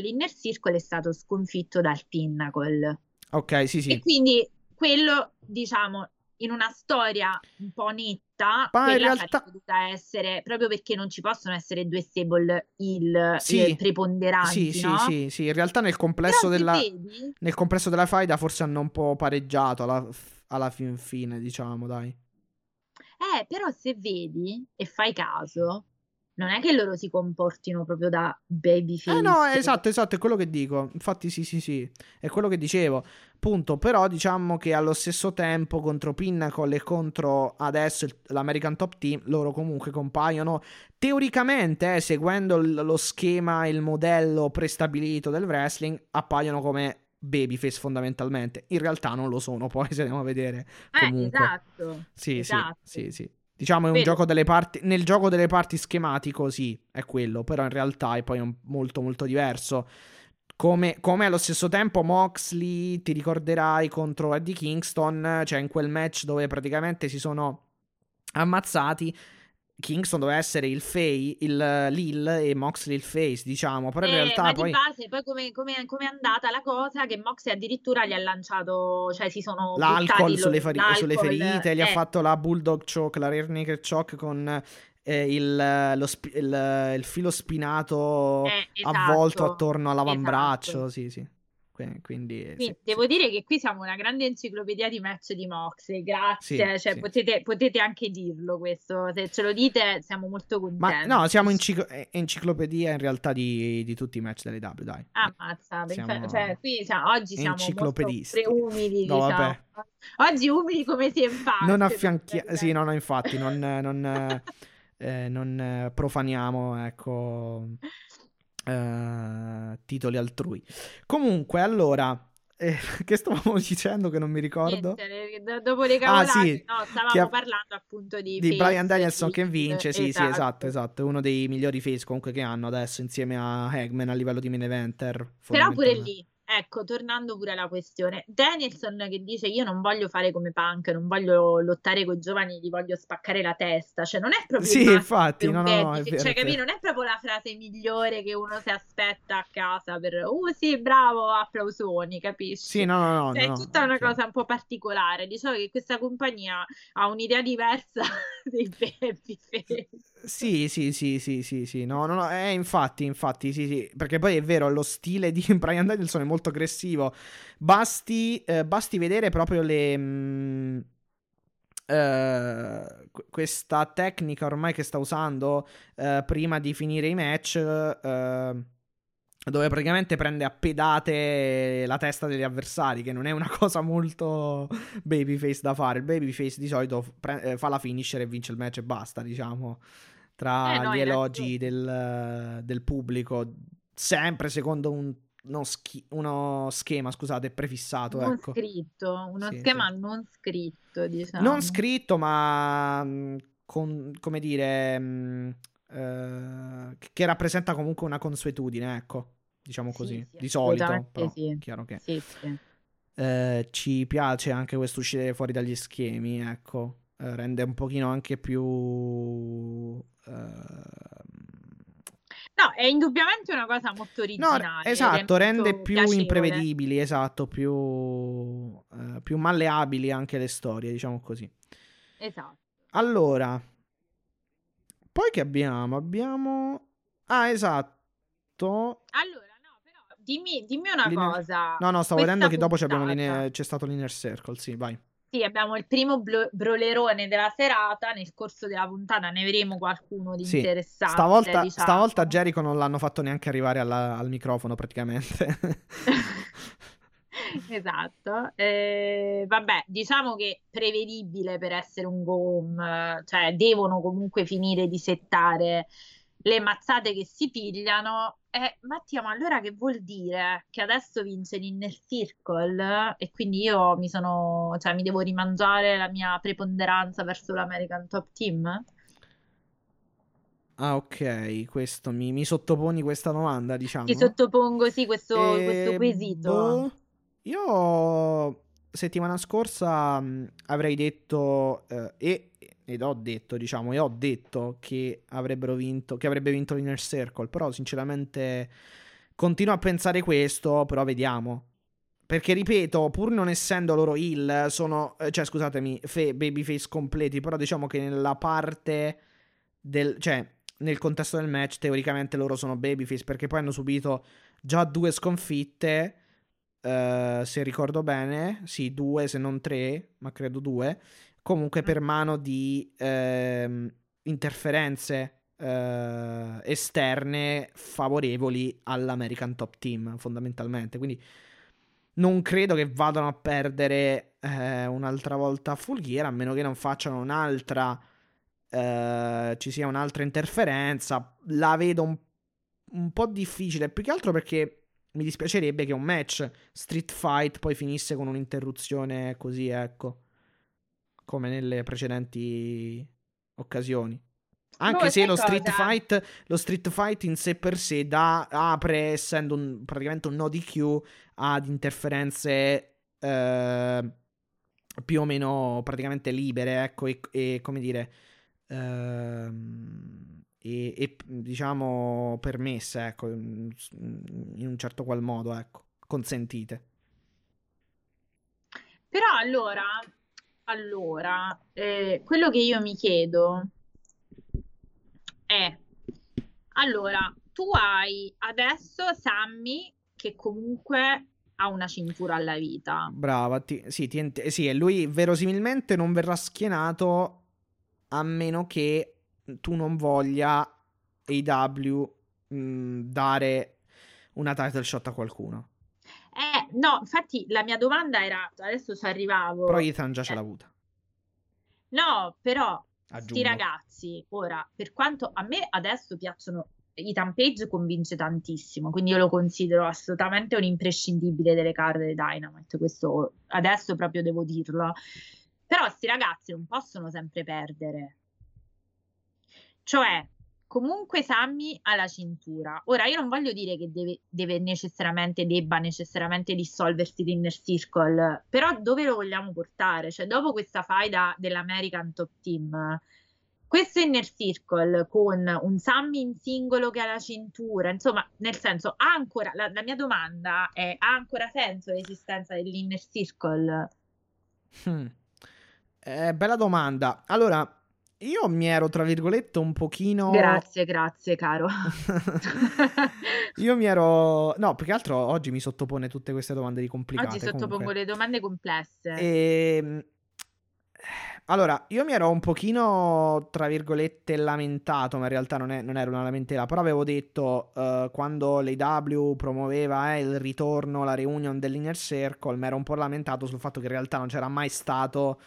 l'Inner Circle è stato sconfitto dal Pinnacle. Ok, sì, E sì. quindi quello, diciamo, in una storia un po' netta, Ma in realtà- dovuta essere, proprio perché non ci possono essere due stable heel Sì, eh, preponderanti, Sì, sì, no? sì, sì. In realtà nel complesso della. vedi, Nel complesso della faida forse hanno un po' pareggiato alla, alla fin fine, diciamo, dai. eh, però se vedi e fai caso, non è che loro si comportino proprio da babyface. Eh no, esatto, esatto, è quello che dico. Infatti sì, sì, sì, è quello che dicevo. Punto, però diciamo che allo stesso tempo contro Pinnacle e contro adesso il- l'American Top Team, loro comunque compaiono teoricamente, eh, seguendo l- lo schema e il modello prestabilito del wrestling, appaiono come babyface fondamentalmente. In realtà non lo sono, [laughs] poi se andiamo a vedere. Eh, comunque. esatto. Sì, esatto. sì, sì, sì. Diciamo è un gioco delle parti. Nel gioco delle parti schematico, sì, è quello. Però in realtà è poi un- molto, molto diverso. Come, come allo stesso tempo Moxley, ti ricorderai, contro Eddie Kingston, cioè in quel match dove praticamente si sono ammazzati. Kingston doveva essere il Fay, il Lil e Moxley il Face, diciamo. Però in Eh, realtà ma poi di base, poi come, come- come è andata la cosa? Che Moxley addirittura gli ha lanciato, cioè si sono l'alcol sulle, feri- l'alcol, sulle ferite, gli ha eh, fatto la Bulldog Choke, la Rear Naked Choke con eh, il, spi- il- il filo spinato eh, avvolto esatto, attorno all'avambraccio. esatto. Sì, sì. Quindi, eh, Quindi sì, devo sì. dire che qui siamo una grande enciclopedia di match di Moxley, grazie, Sì, cioè sì. Potete, potete anche dirlo questo, se ce lo dite siamo molto Ma contenti. no, siamo enciclo- eh, enciclopedia in realtà di, di tutti i match delle W, dai. Ammazza, Siamo cioè, qui siamo- oggi siamo enciclopedisti. umili, No, diciamo. vabbè. Oggi umili come si fa. Non affianchiamo, sì, no, no, infatti, non, non, eh, eh, non eh, profaniamo, ecco, eh, titoli altrui. Comunque, allora, eh, [laughs] che stavamo [laughs] dicendo che non mi ricordo? Niente, dopo le Ah, cavolate, sì, no, stavamo ha- parlando appunto di, Di Brian Danielson che vince, sì, sì, esatto. esatto, esatto, uno dei migliori face comunque che hanno adesso insieme a Hagman a livello di main eventer. Però pure lì, ecco, tornando pure alla questione, Danielson che dice io non voglio fare come Punk, non voglio lottare con i giovani, gli voglio spaccare la testa, cioè non è proprio Sì, infatti, no, no, no, è vero, cioè capì, non è proprio la frase migliore che uno si aspetta a casa per, uh sì, bravo, applausoni, capisci? Sì, no, no, no, Cioè, no, è tutta una chiaro. cosa un po' particolare. Diciamo che questa compagnia ha un'idea diversa [laughs] dei [laughs] babyface. Sì, sì, sì, sì, sì, sì, no, no, no, eh, infatti, infatti, sì, sì, perché poi è vero, lo stile di [laughs] Brian Danielson è molto aggressivo, basti, eh, basti vedere proprio le... mm, eh, que- questa tecnica ormai che sta usando eh, prima di finire i match, eh, dove praticamente prende a pedate la testa degli avversari, che non è una [laughs] cosa molto babyface da fare. Il babyface di solito pre- eh, fa la finisher e vince il match e basta, diciamo. Tra Eh, no, gli elogi del, del pubblico, sempre secondo un- uno, schi- uno schema, scusate, prefissato. Non ecco. scritto, uno Sì, schema sì. non scritto, diciamo. Non scritto, ma mh, con, come dire, mh, eh, che rappresenta comunque una consuetudine, ecco, diciamo Sì, così, sì, di solito, però, sì. chiaro che Sì, sì. eh, ci piace anche questo uscire fuori dagli schemi, ecco, eh, rende un pochino anche più... ehm, No, è indubbiamente una cosa molto originale. No, esatto, rende più piacevole. imprevedibili, esatto, più, eh, più malleabili anche le storie, diciamo così. Esatto. Allora, poi che abbiamo? Abbiamo... Ah, esatto. Allora, dimmi, dimmi una L'inner- cosa. No, no, stavo vedendo che dopo c'è stato l'inner circle, sì, vai. Sì, abbiamo il primo blo- brolerone della serata. Nel corso della puntata ne avremo qualcuno di Sì, interessante. Stavolta, diciamo. stavolta Jericho non l'hanno fatto neanche arrivare alla- al microfono praticamente. [laughs] Esatto, Eh, vabbè, diciamo che prevedibile per essere un go home, cioè devono comunque finire di settare le mazzate che si pigliano. Eh, Mattia, ma allora che vuol dire? Che adesso vince l'Inner Circle e quindi io mi sono, cioè mi devo rimangiare la mia preponderanza verso l'American Top Team? Ah, ok, questo mi, mi sottoponi questa domanda, diciamo. Ti sottopongo sì questo, Eh, questo quesito. boh, io settimana scorsa mh, avrei detto eh, e, ed ho detto, diciamo, e ho detto che avrebbero vinto, che avrebbe vinto l'Inner Circle, però sinceramente continuo a pensare questo, però vediamo. Perché ripeto, pur non essendo loro heal, sono, eh, cioè scusatemi, fe- babyface completi, però diciamo che nella parte del, cioè nel contesto del match teoricamente loro sono babyface perché poi hanno subito già due sconfitte, eh, se ricordo bene, sì, due se non tre, ma credo due, comunque per mano di ehm, interferenze eh, esterne favorevoli all'American Top Team, fondamentalmente. Quindi non credo che vadano a perdere eh, un'altra volta a full gear, a meno che non facciano un'altra. eh, ci sia un'altra interferenza. La vedo un, un po' difficile, più che altro perché mi dispiacerebbe che un match street fight poi finisse con un'interruzione così, ecco, come nelle precedenti occasioni. Anche Boh, se lo street fight, lo street fight in sé per sé dà, apre, essendo un- praticamente un no DQ, ad interferenze eh, più o meno praticamente libere, ecco, e, e come dire, ehm, e, e, diciamo permesse, ecco, in in un certo qual modo, ecco, consentite. Però allora, allora, eh, quello che io mi chiedo è, allora, tu hai adesso Sammy che comunque ha una cintura alla vita. Brava, ti- sì, ti sì, e lui verosimilmente non verrà schienato a meno che tu non voglia AW mh, dare una title shot a qualcuno. No, infatti la mia domanda era, adesso ci arrivavo. Però Ethan già ce Eh, l'ha avuta. No, però sti Aggiungo. ragazzi, ora, per quanto a me adesso piacciono, Ethan Page convince tantissimo, quindi io lo considero assolutamente un imprescindibile delle carte di Dynamite, questo adesso proprio devo dirlo. Però sti ragazzi non possono sempre perdere. Cioè, comunque Sammy ha la cintura. Ora, io non voglio dire che deve, deve necessariamente, debba necessariamente dissolversi l'Inner Circle, però dove lo vogliamo portare? Cioè, dopo questa faida dell'American Top Team, questo Inner Circle con un Sammy in singolo che ha la cintura, insomma, nel senso, ha ancora, la, la mia domanda è, ha ancora senso l'esistenza dell'Inner Circle? Hmm. Eh, bella domanda. Allora, io mi ero, tra virgolette, un pochino... Grazie, grazie, caro. [laughs] Io mi ero... No, più che altro oggi mi sottopone tutte queste domande di complicate. Oggi sottopongo comunque. le domande complesse. Ehm, Allora, io mi ero un pochino, tra virgolette, lamentato, ma in realtà non, è- non era una lamentela, però avevo detto eh, quando l'AW promuoveva eh, il ritorno, la reunion dell'Inner Circle, mi ero un po' lamentato sul fatto che in realtà non c'era mai stato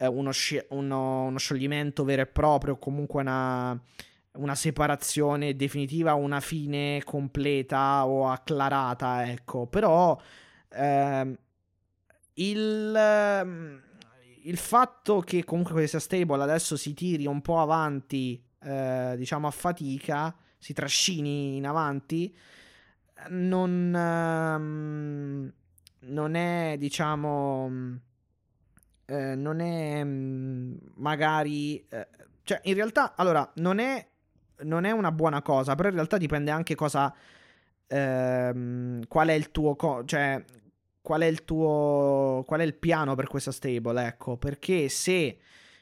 eh, uno, sci- uno- uno scioglimento vero e proprio, comunque una, una separazione definitiva, una fine completa o acclarata, ecco. Però ehm, il, ehm, il fatto che comunque questa stable adesso si tiri un po' avanti, eh, diciamo a fatica, si trascini in avanti, non, ehm, non è, diciamo, eh, non è mm, magari, eh, cioè in realtà, allora, non è non è una buona cosa, però in realtà dipende anche cosa... Ehm, qual è il tuo... Co- cioè, qual è il tuo... qual è il piano per questa stable, ecco, perché se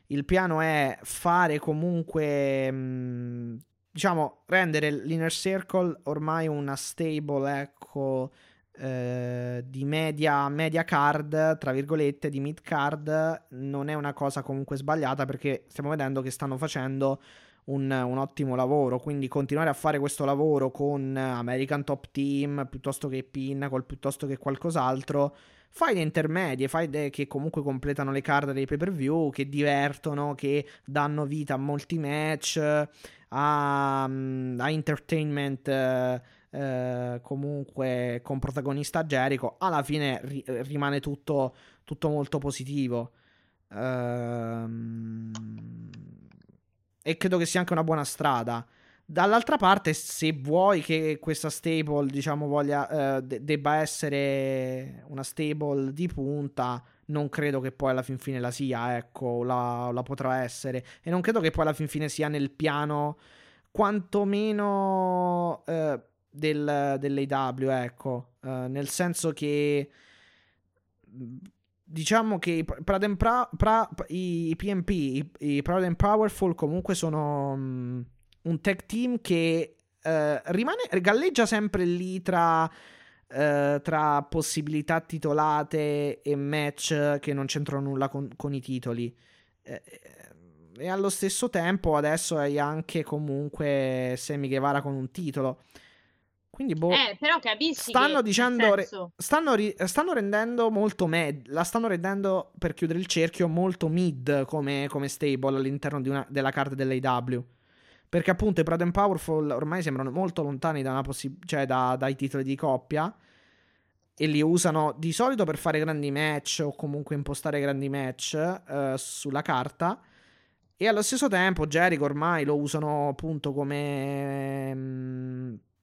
il piano è fare comunque... Mh, diciamo, rendere l'Inner Circle ormai una stable, ecco eh, di media, media card, tra virgolette, di mid card, non è una cosa comunque sbagliata perché stiamo vedendo che stanno facendo un, un, ottimo lavoro. Quindi continuare a fare questo lavoro con American Top Team piuttosto che Pinnacle, piuttosto che qualcos'altro. Fai le intermedie, fai de- che comunque completano le card dei pay per view, che divertono, che danno vita a molti match, a, a entertainment. Eh, eh, comunque con protagonista Jericho, alla fine ri- rimane tutto, tutto, molto positivo. Ehm, e credo che sia anche una buona strada. Dall'altra parte, se vuoi che questa stable, diciamo, voglia, eh, de- debba essere una stable di punta, non credo che poi alla fin fine la sia, ecco, la, la potrà essere. E non credo che poi alla fin fine sia nel piano quantomeno eh, del, dell'AW, ecco, uh, nel senso che diciamo che Proud pra, pra, i, i, PMP, i, i Proud and Powerful comunque sono um, un tech team che uh, rimane, galleggia sempre lì tra... Uh, tra possibilità titolate e match che non c'entrano nulla con, con i titoli. E allo stesso tempo adesso hai anche comunque Sammy Guevara con un titolo. Quindi, boh, eh, però capisci stanno che, dicendo, senso... stanno, ri- stanno, rendendo molto mid, la stanno rendendo, per chiudere il cerchio, molto mid come, come stable all'interno una, della card dell'AW. Perché appunto i Proud and Powerful ormai sembrano molto lontani da possi- cioè da, dai titoli di coppia e li usano di solito per fare grandi match o comunque impostare grandi match uh, sulla carta. E allo stesso tempo Jericho ormai lo usano appunto come...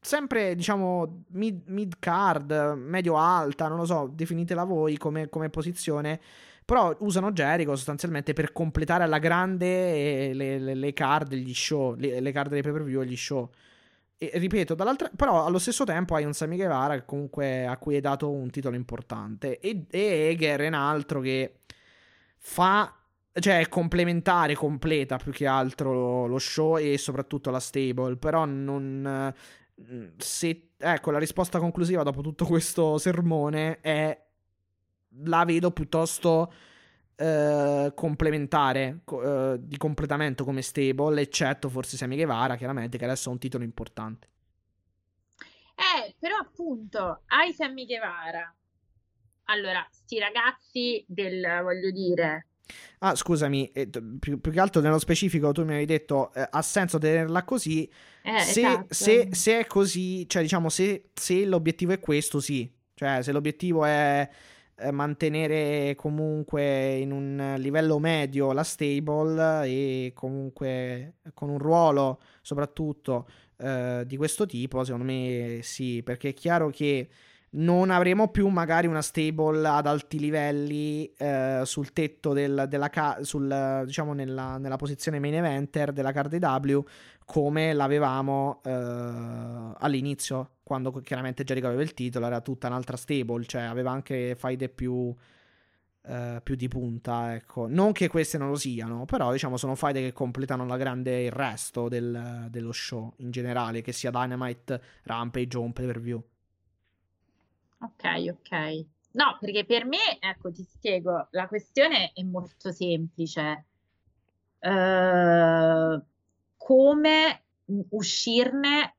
Sempre diciamo mid, mid card, medio alta, non lo so, definitela voi come, come posizione. Però usano Jericho sostanzialmente per completare alla grande le, le, le card degli show, le, le card dei pay per view e gli show. E ripeto, però allo stesso tempo hai un Sami Guevara comunque a cui hai dato un titolo importante. E, e Eger è un altro che fa cioè è complementare, completa più che altro lo, lo, show e soprattutto la stable, però non, se, ecco, la risposta conclusiva dopo tutto questo sermone è la vedo piuttosto eh, complementare eh, di completamento come stable, eccetto forse Semi Guevara, chiaramente, che adesso ha un titolo importante. Eh, però appunto, hai Sammy Guevara. Allora, sti ragazzi del, voglio dire, Ah, scusami, eh, più, più, che altro nello specifico tu mi avevi detto eh, ha senso tenerla così. Eh, se, esatto. se, se, è così, cioè diciamo se, se, l'obiettivo è questo, sì. Cioè se l'obiettivo è eh, mantenere comunque in un livello medio la stable e comunque con un ruolo soprattutto eh, di questo tipo, secondo me sì, perché è chiaro che non avremo più magari una stable ad alti livelli eh, sul tetto del, della ca- sul, diciamo nella, nella, posizione main eventer della card W come l'avevamo eh, all'inizio quando chiaramente Jericho aveva il titolo era tutta un'altra stable cioè aveva anche faide più Uh, più di punta, ecco. Non che queste non lo siano, però diciamo sono faide che completano la grande il resto del, dello show in generale, che sia Dynamite, Rampage o un pay per view. Ok, ok. No, perché per me, ecco, ti spiego, la questione è molto semplice. Uh, come uscirne,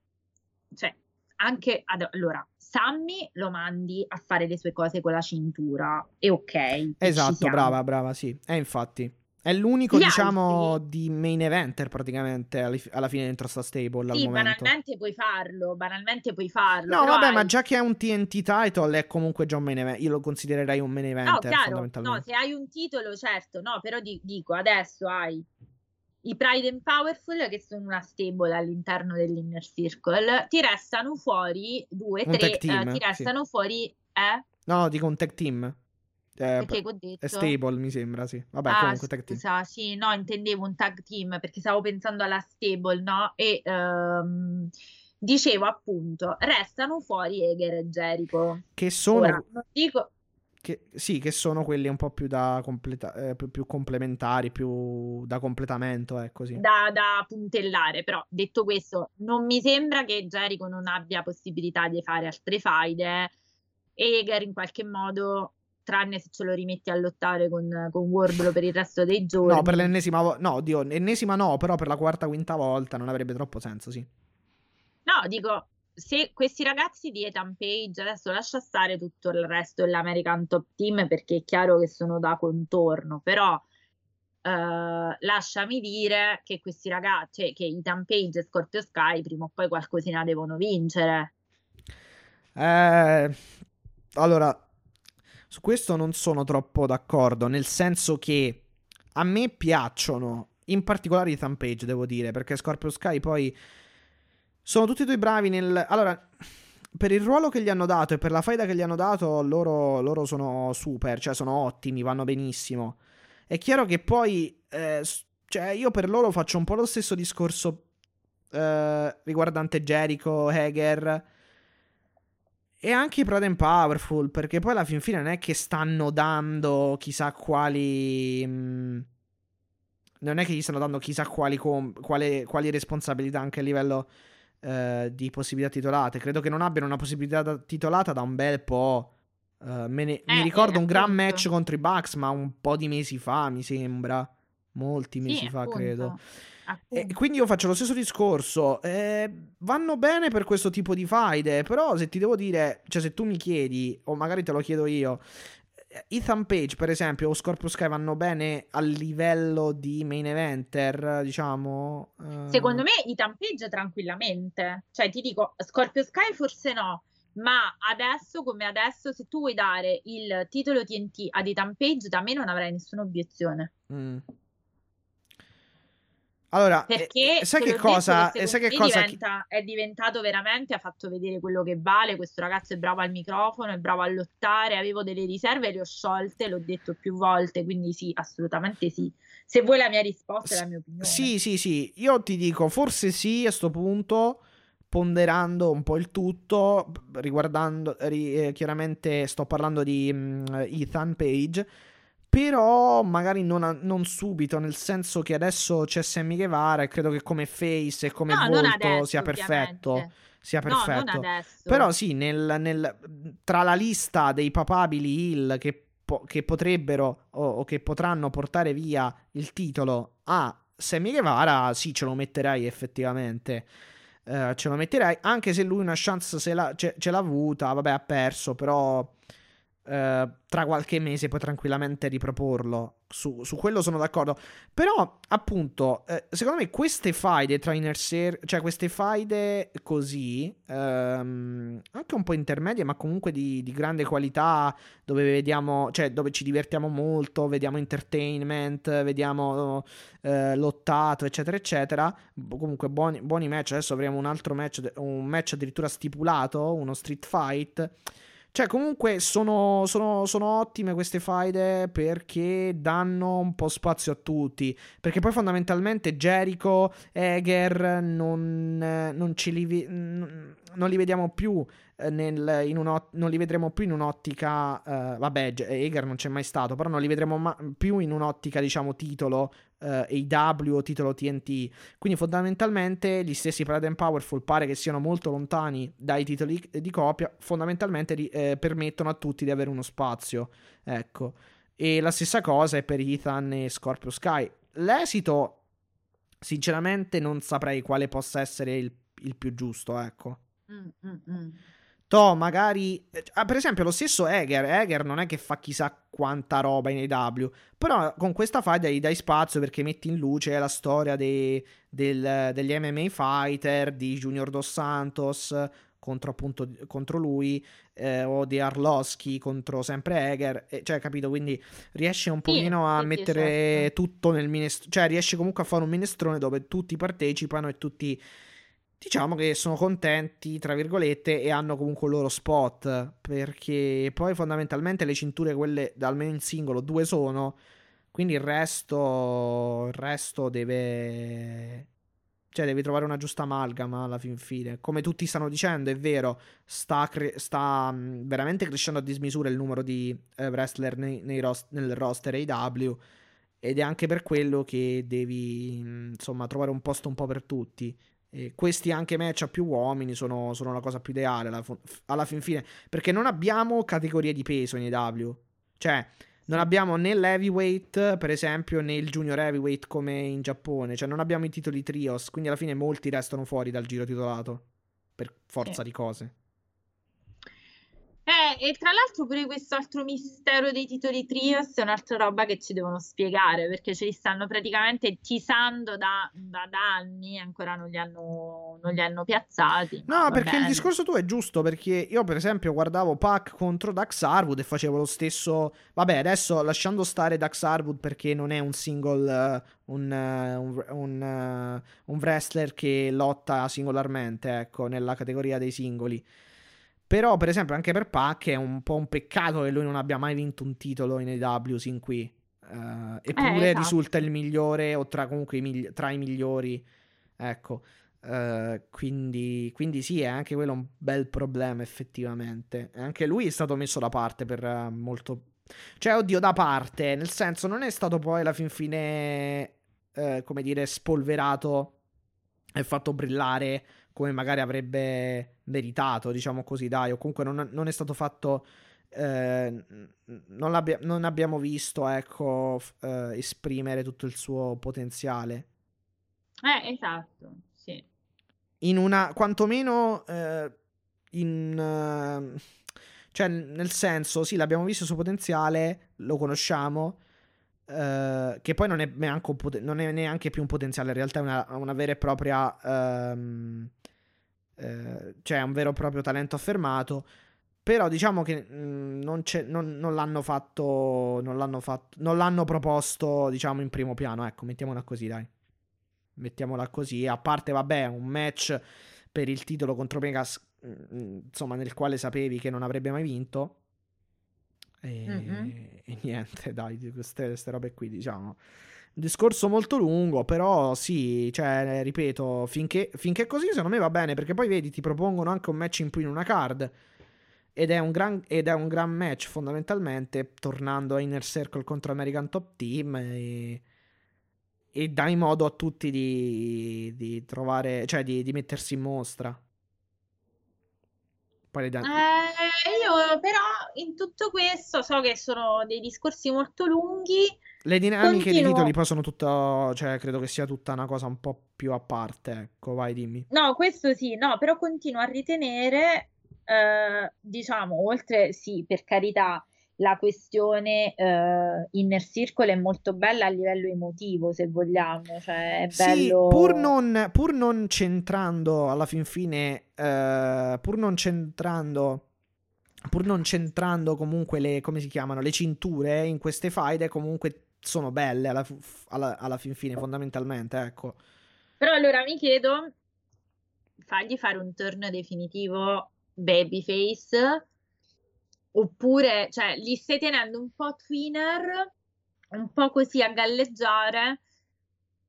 cioè, anche ad, allora, Sammy lo mandi a fare le sue cose con la cintura, e ok. Esatto, brava, brava, sì. E eh, infatti. È l'unico, Gli diciamo, altri... di main eventer praticamente alla fine dentro sta stable. Sì, banalmente puoi farlo. Banalmente puoi farlo. No, vabbè, hai... ma già che è un TNT title è comunque già un main event. Io lo considererei un main eventer. No, chiaro. No, se hai un titolo, certo. No, però di- dico adesso hai i Pride and Powerful che sono una stable all'interno dell'inner circle. Ti restano fuori due, un tre. Team, uh, ti restano sì. fuori. Eh? No, no, dico un tech team. Eh, Perché ho detto? È stable, mi sembra, sì. Vabbè, Ah, comunque tag team. scusa, sì, no, intendevo un tag team perché stavo pensando alla stable, no? E ehm, dicevo appunto, restano fuori Eger e Jericho. Che sono... Ora, dico, Che, sì, che sono quelli un po' più da completa- eh, più, più complementari, più da completamento, ecco sì. da, da puntellare, però detto questo, non mi sembra che Jericho non abbia possibilità di fare altre faide. Eger in qualche modo, tranne se ce lo rimetti a lottare con, con Wardlow per il resto dei giorni. No, per l'ennesima volta, no, Dio, ennesima no, però per la quarta, quinta volta non avrebbe troppo senso, sì. No, dico, se questi ragazzi di Ethan Page, adesso lascia stare tutto il resto dell'American Top Team perché è chiaro che sono da contorno, però eh, lasciami dire che questi ragazzi, cioè che Ethan Page e Scorpio Sky prima o poi qualcosina devono vincere. Eh, allora, su questo non sono troppo d'accordo, nel senso che a me piacciono, in particolare i Page, devo dire, perché Scorpio Sky poi sono tutti e due bravi nel... Allora, per il ruolo che gli hanno dato e per la faida che gli hanno dato, loro, loro sono super, cioè sono ottimi, vanno benissimo. È chiaro che poi, eh, cioè io per loro faccio un po' lo stesso discorso eh, riguardante Jericho, Hager e anche i Proud and Powerful, perché poi alla fin fine non è che stanno dando chissà quali... Mh, non è che gli stanno dando chissà quali, com- quali, quali responsabilità anche a livello eh, di possibilità titolate. Credo che non abbiano una possibilità da- titolata da un bel po'. Uh, ne- Eh, mi ricordo un gran match contro i Bucks, ma un po' di mesi fa, mi sembra. Molti mesi Sì, fa, appunto, credo. E appunto. quindi io faccio lo stesso discorso. eh, vanno bene per questo tipo di faide. Però, se ti devo dire, cioè, se tu mi chiedi, o magari te lo chiedo io, eh, Ethan Page, per esempio, o Scorpio Sky vanno bene a livello di main eventer, diciamo. eh, Secondo me Ethan Page tranquillamente, cioè ti dico, Scorpio Sky forse no, ma adesso come adesso se tu vuoi dare il titolo TNT ad Ethan Page da me non avrei nessuna obiezione. mm. Allora, eh, Perché eh, sai te che detto cosa? eh, sai che cosa? diventa- è diventato veramente, ha fatto vedere quello che vale, questo ragazzo è bravo al microfono, è bravo a lottare, avevo delle riserve, le ho sciolte, l'ho detto più volte, quindi sì, assolutamente sì. Se vuoi la mia risposta è la mia opinione. Sì, sì, sì. Io ti dico, forse sì a sto punto, ponderando un po' il tutto, riguardando, ri- eh, chiaramente sto parlando di mm, Ethan Page, però magari non, a- non subito, nel senso che adesso c'è Sammy Guevara e credo che come face e come No, volto adesso, sia perfetto. ovviamente. Sia No, perfetto. adesso. Però sì, nel- nel- tra la lista dei papabili Hill che, po- che potrebbero o, o che potranno portare via il titolo a Sammy Guevara, sì, ce lo metterei effettivamente. Eh, ce lo metterei, anche se lui una chance l'ha- ce, ce l'ha avuta, vabbè, ha perso, però eh, tra qualche mese puoi tranquillamente riproporlo. Su, su quello sono d'accordo. Però, appunto, eh, secondo me queste faide tra inner circle, cioè queste faide così, ehm, anche un po' intermedie, ma comunque di, di grande qualità, dove vediamo, cioè dove ci divertiamo molto, vediamo entertainment, vediamo eh, lottato, eccetera, eccetera. Comunque buoni, buoni match. Adesso avremo un altro match, un match addirittura stipulato, uno street fight. Cioè, comunque sono, sono- sono ottime queste faide perché danno un po' spazio a tutti. Perché poi fondamentalmente Jericho, Eger non, non li, non li vediamo più. eh, Nel, non li vedremo più in un'ottica. eh, vabbè, Ge- Eger non c'è mai stato, però non li vedremo ma- più in un'ottica, diciamo, titolo eh, AW titolo TNT. Quindi fondamentalmente gli stessi Proud and Powerful pare che siano molto lontani dai titoli di coppia, fondamentalmente eh, permettono a tutti di avere uno spazio, ecco. E la stessa cosa è per Ethan e Scorpio Sky. L'esito, sinceramente, non saprei quale possa essere il, il più giusto, ecco. Mm, mm, mm. To, magari. ah, per esempio, lo stesso Eger. Eger non è che fa chissà quanta roba in AW. Però con questa faida gli dai spazio perché metti in luce la storia dei- del- degli MMA fighter, di Junior Dos Santos contro appunto contro lui, eh, o di Arlovski contro sempre Eger. e- cioè, capito? Quindi riesce un pochino a mettere certo. tutto nel minestrone. Cioè, riesce comunque a fare un minestrone dove tutti partecipano e tutti diciamo che sono contenti, tra virgolette, e hanno comunque il loro spot, perché poi fondamentalmente le cinture, quelle almeno in singolo, due sono, quindi il resto, il resto deve... Cioè, devi trovare una giusta amalgama alla fin fine. Come tutti stanno dicendo, è vero, sta, cre- sta mh, veramente crescendo a dismisura il numero di eh, wrestler nei, nei ros- nel roster AW. Ed è anche per quello che devi, mh, insomma, trovare un posto un po' per tutti. E questi anche match a più uomini sono, sono la cosa più ideale alla, alla, fin fine. Perché non abbiamo categorie di peso in AW. Cioè, non abbiamo né l'heavyweight, per esempio, né il junior heavyweight come in Giappone. Cioè, non abbiamo i titoli trios. Quindi alla fine molti restano fuori dal giro titolato. Per forza sì. di cose. Eh, e tra l'altro pure questo altro mistero dei titoli Trios è un'altra roba che ci devono spiegare perché ce li stanno praticamente tisando da, da, da anni e ancora non li hanno, non li hanno piazzati. No, perché bene. il discorso tuo è giusto perché io per esempio guardavo Pac contro Dax Harwood e facevo lo stesso... Vabbè, adesso lasciando stare Dax Harwood perché non è un single... Uh, un, uh, un, un, uh, un wrestler che lotta singolarmente, ecco, nella categoria dei singoli. Però, per esempio, anche per Pac è un po' un peccato che lui non abbia mai vinto un titolo in AW sin qui. Uh, eppure eh, esatto. risulta il migliore, o tra comunque i, migli- tra i migliori. Ecco. Uh, quindi, quindi, sì, è anche quello un bel problema, effettivamente. Anche lui è stato messo da parte per uh, molto. Cioè, oddio, da parte. Nel senso, non è stato poi alla fin fine, come dire, spolverato e fatto brillare come magari avrebbe meritato, diciamo così, dai, o comunque non, non è stato fatto, eh, non, abbia, non, abbiamo visto, ecco, eh, esprimere tutto il suo potenziale. Eh, esatto, sì. In una, quantomeno, eh, in... cioè, nel senso, sì, l'abbiamo visto il suo potenziale, lo conosciamo, Uh, che poi non è, neanche poten- non è, neanche più un potenziale, in realtà è una, una vera e propria um, eh, cioè un vero e proprio talento affermato. Però diciamo che mm, non, non, non, l'hanno fatto, non l'hanno fatto, non l'hanno proposto, diciamo, in primo piano. Ecco, mettiamola così, dai. Mettiamola così. A parte, vabbè, un match per il titolo contro Megas, mh, mm, insomma, nel quale sapevi che non avrebbe mai vinto. E, mm-hmm. e niente, dai, queste, queste robe qui, diciamo discorso molto lungo, però sì, cioè, ripeto, finché, finché così secondo me va bene, perché poi vedi, ti propongono anche un match in più in una card. Ed è, un gran, ed è un gran match fondamentalmente, tornando a Inner Circle contro American Top Team e, e dai modo a tutti di, di trovare, cioè di, di mettersi in mostra. Poi da... eh, io però in tutto questo so che sono dei discorsi molto lunghi le dinamiche Continuo... dei titoli poi sono tutto, cioè credo che sia tutta una cosa un po' più a parte, ecco, vai dimmi. No, questo sì, no, però continuo a ritenere, eh, diciamo, oltre, sì, per carità, la questione eh, Inner Circle è molto bella a livello emotivo, se vogliamo, cioè è bello... Sì, pur non, pur non centrando alla fin fine, eh, pur non centrando pur non centrando comunque le, come si chiamano, le cinture in queste faide, comunque sono belle alla, alla, alla fin fine, fondamentalmente, ecco. Però allora mi chiedo, fagli fare un turno definitivo babyface, oppure, cioè, li stai tenendo un po' twinner, un po' così a galleggiare,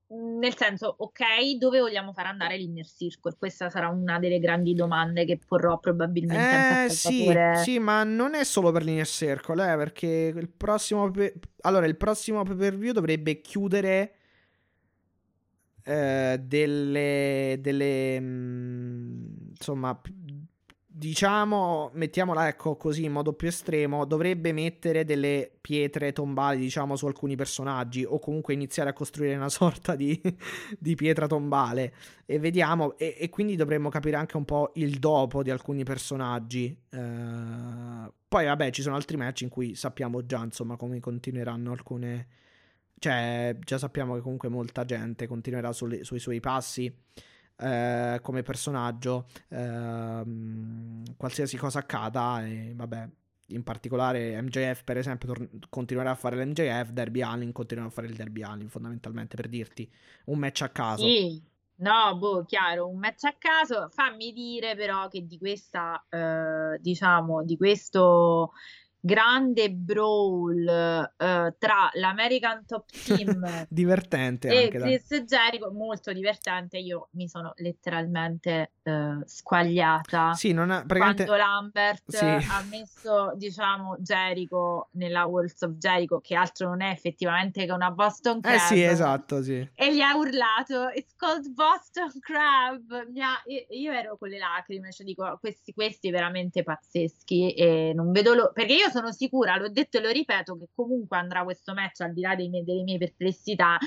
nel senso, ok, dove vogliamo far andare l'inner circle? Questa sarà una delle grandi domande che porrò probabilmente eh, sì, sì, ma non è solo per l'inner circle, eh, perché il prossimo pe- allora, il prossimo pay per view dovrebbe chiudere eh, delle delle mh, mm, insomma, diciamo, mettiamola ecco così in modo più estremo, dovrebbe mettere delle pietre tombali, diciamo, su alcuni personaggi o comunque iniziare a costruire una [laughs] sorta di, di pietra tombale e vediamo e, e, quindi dovremmo capire anche un po' il dopo di alcuni personaggi. Uh, poi vabbè, ci sono altri match in cui sappiamo già, insomma, come continueranno alcune cioè, già sappiamo che comunque molta gente continuerà sulle, sui suoi passi eh, come personaggio, eh, qualsiasi cosa accada, e vabbè, in particolare MJF per esempio tor- continuerà a fare l'MJF, Derby Allin continuerà a fare il Derby Allin fondamentalmente per dirti un match a caso. Sì, No, boh, chiaro, un match a caso. Fammi dire però che di questa, eh, diciamo, di questo grande brawl eh, tra l'American Top Team [laughs] divertente e anche. Chris Jericho, molto divertente. Io mi sono letteralmente eh, squagliata Sì, non ha, praticamente... quando Lambert Sì. ha messo, diciamo, Jericho nella Walls of Jericho, che altro non è effettivamente che una Boston Crab. Eh sì, esatto, sì. E gli ha urlato It's called Boston Crab. Mi ha- io- Io ero con le lacrime, cioè dico, questi, questi veramente pazzeschi. E non vedo lo... Perché io sono sicura, l'ho detto e lo ripeto, che comunque andrà questo match al di là miei- delle mie perplessità.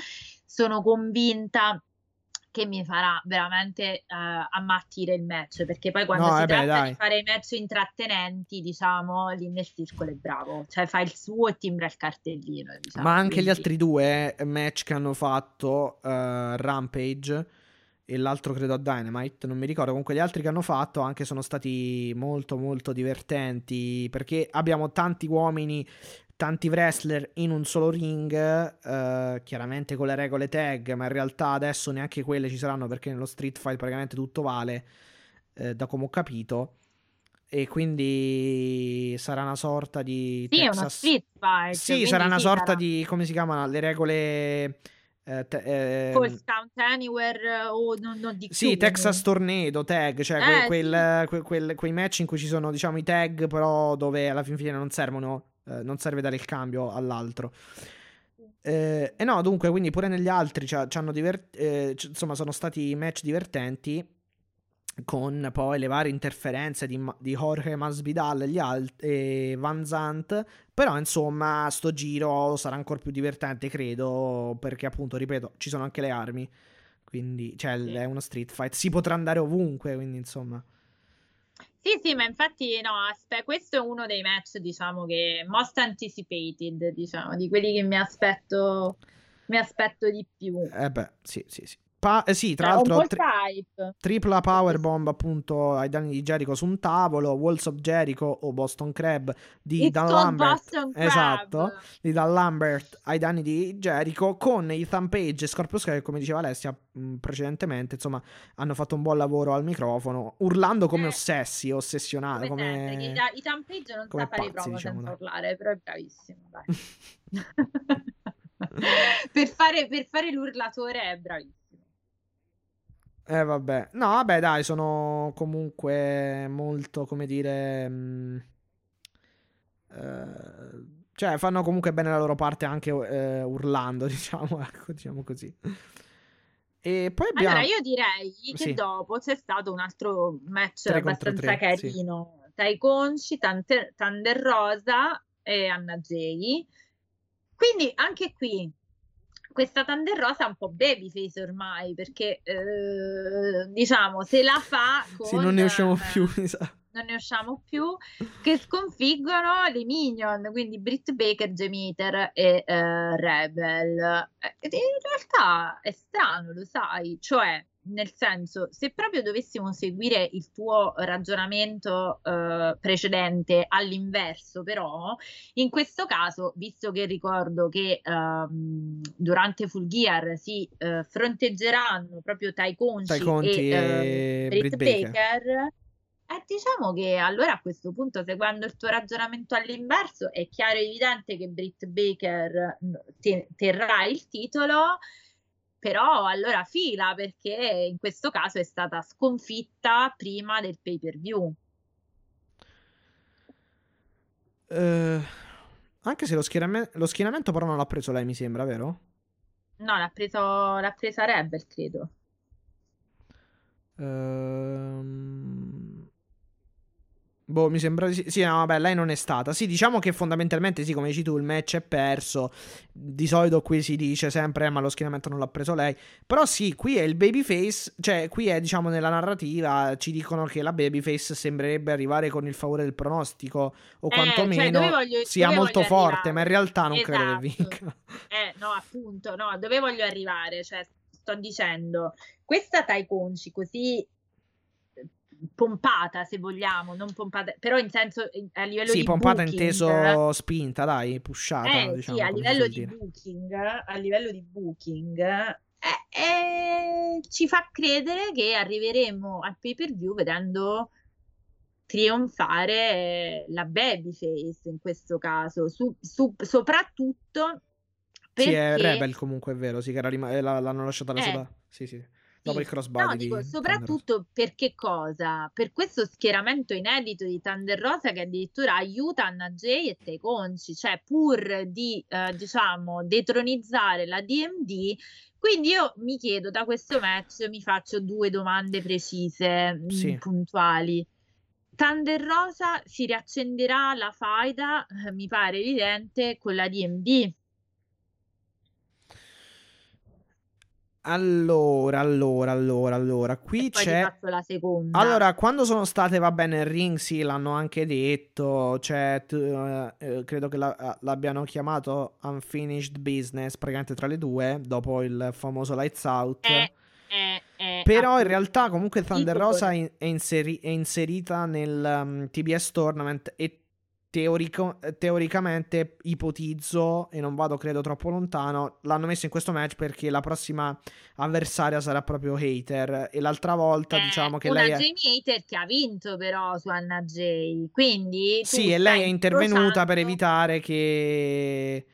Sono convinta che mi farà veramente eh, ammattire il match perché poi quando No, si eh beh, tratta dai. di fare i match intrattenenti diciamo l'Inner Circle è bravo cioè fa il suo e timbra il cartellino diciamo. Ma anche gli Quindi- altri due match che hanno fatto, eh, Rampage e l'altro credo a Dynamite, non mi ricordo, comunque gli altri che hanno fatto anche sono stati molto molto divertenti perché abbiamo tanti uomini, tanti wrestler in un solo ring, eh, chiaramente con le regole tag, ma in realtà adesso neanche quelle ci saranno perché nello street fight praticamente tutto vale, eh, da come ho capito. E quindi sarà una sorta di sì è una Texas- street fight sì, sarà una sì, sorta sarà di come si chiamano le regole. Eh, te- ehm, False Count Anywhere eh, o non, non di sì, più, Texas Tornado tag, cioè Eh, quel- que- quel- quei match in cui ci sono, diciamo, i tag, però dove alla fin fine non servono, eh, non serve dare il cambio all'altro. Eh, e no, dunque, quindi pure negli altri ci hanno divert- eh, insomma, sono stati match divertenti. Con poi le varie interferenze di, di Jorge Masvidal e, gli alt- e Van Zant. Però, insomma, sto giro sarà ancora più divertente, credo. Perché, appunto, ripeto, ci sono anche le armi. Quindi, cioè, Sì. è uno street fight. Si potrà andare ovunque. Quindi, insomma. Sì, sì, ma infatti no, aspe- questo è uno dei match, diciamo, che most anticipated, diciamo, di quelli che mi aspetto, mi aspetto di più. Eh beh, sì, sì, sì. Pa- eh, sì, tra Cioè, l'altro, tri- tripla powerbomb appunto ai danni di Jericho su un tavolo, Walls of Jericho o Boston Crab di It's Dan Lambert. Esatto, di Dan Lambert ai danni di Jericho con Ethan Page e Scorpio Sky che come diceva Alessia mh, precedentemente, insomma, hanno fatto un buon lavoro al microfono, urlando come Eh, ossessi, ossessionati, Come come... Ethan Page non sa fare promo diciamo, senza urlare, però è bravissimo, dai. [laughs] [laughs] per, fare, per fare l'urlatore è bravissimo. Eh vabbè, no vabbè dai, sono comunque molto, come dire... mh, eh, cioè fanno comunque bene la loro parte anche eh, urlando, [laughs] diciamo, ecco, diciamo così. E poi abbiamo... Allora, io direi che Sì. dopo c'è stato un altro match abbastanza tre, sì. carino. Tai Conci, Tante- Thunder Rosa e Anna Jay. Quindi anche qui questa Thunder Rosa è un po' babyface ormai perché eh, diciamo se la fa [laughs] con Sì, non ne usciamo eh, più, mi [laughs] sa. non ne usciamo più, che sconfiggono le Minion, quindi Britt Baker, Jemeter e eh, Rebel. Eh, in realtà è strano, lo sai, cioè, nel senso, se proprio dovessimo seguire il tuo ragionamento eh, precedente all'inverso, però, in questo caso, visto che ricordo che ehm, durante Full Gear si eh, fronteggeranno proprio Tai Conti e, e eh, Britt Baker. Baker, eh, diciamo che allora a questo punto, seguendo il tuo ragionamento all'inverso, è chiaro e evidente che Britt Baker te- terrà il titolo, però allora fila perché in questo caso è stata sconfitta prima del pay per view. Eh, anche se lo, schierame- lo schienamento però non l'ha preso lei, mi sembra, vero? No, l'ha preso, l'ha presa Rebel, credo. Ehm, Boh, mi sembra di sì. Sì, no, vabbè, lei non è stata. Sì, diciamo che fondamentalmente, sì, come dici tu, il match è perso. Di solito qui si dice sempre, eh, ma lo schienamento non l'ha preso lei. Però sì, qui è il babyface, cioè qui è, diciamo, nella narrativa, ci dicono che la babyface sembrerebbe arrivare con il favore del pronostico, o Eh, cioè, quantomeno dove voglio- sia molto forte, arrivare? ma in realtà non credo che Esatto. vinca. Eh, no, appunto, no, dove voglio arrivare? Cioè, sto dicendo, questa Tai Conci così pompata, se vogliamo, non pompata, però in senso eh, a livello Sì, di pompata booking, inteso spinta, dai, pushata, eh, diciamo, sì, a livello di dire. booking, a livello di booking, eh, eh, ci fa credere che arriveremo al pay per view vedendo trionfare la babyface in questo caso, su, su, soprattutto Sì, perché... è Rebel comunque, è vero, sì, che era rima- eh, l'hanno lasciata la Eh, sola. Sì, sì. Dopo il crossbody No, di dico, soprattutto per che cosa? Per questo schieramento inedito di Thunder Rosa che addirittura aiuta Anna Jay e Tay Conci, cioè pur di, eh, diciamo, detronizzare la DMD. Quindi io mi chiedo, da questo match mi faccio due domande precise, mh, Sì. puntuali. Thunder Rosa si riaccenderà la faida, eh, mi pare evidente, con la DMD. Allora, allora, allora, allora, qui c'è... la seconda. Allora, quando sono state, va bene, il ring, sì, l'hanno anche detto, cioè, t- eh, eh, credo che la- l'abbiano chiamato Unfinished Business, praticamente tra le due, dopo il famoso Lights Out. È- è- è Però in realtà comunque Thunder Rosa è, è inseri- è inserita nel um, TBS Tournament e teorico- teoricamente ipotizzo, e non vado credo troppo lontano, l'hanno messo in questo match perché la prossima avversaria sarà proprio Hater e l'altra volta È diciamo che una lei è... Jamie Hater che ha vinto però su Anna Jay, quindi Sì, e lei è intervenuta per evitare che...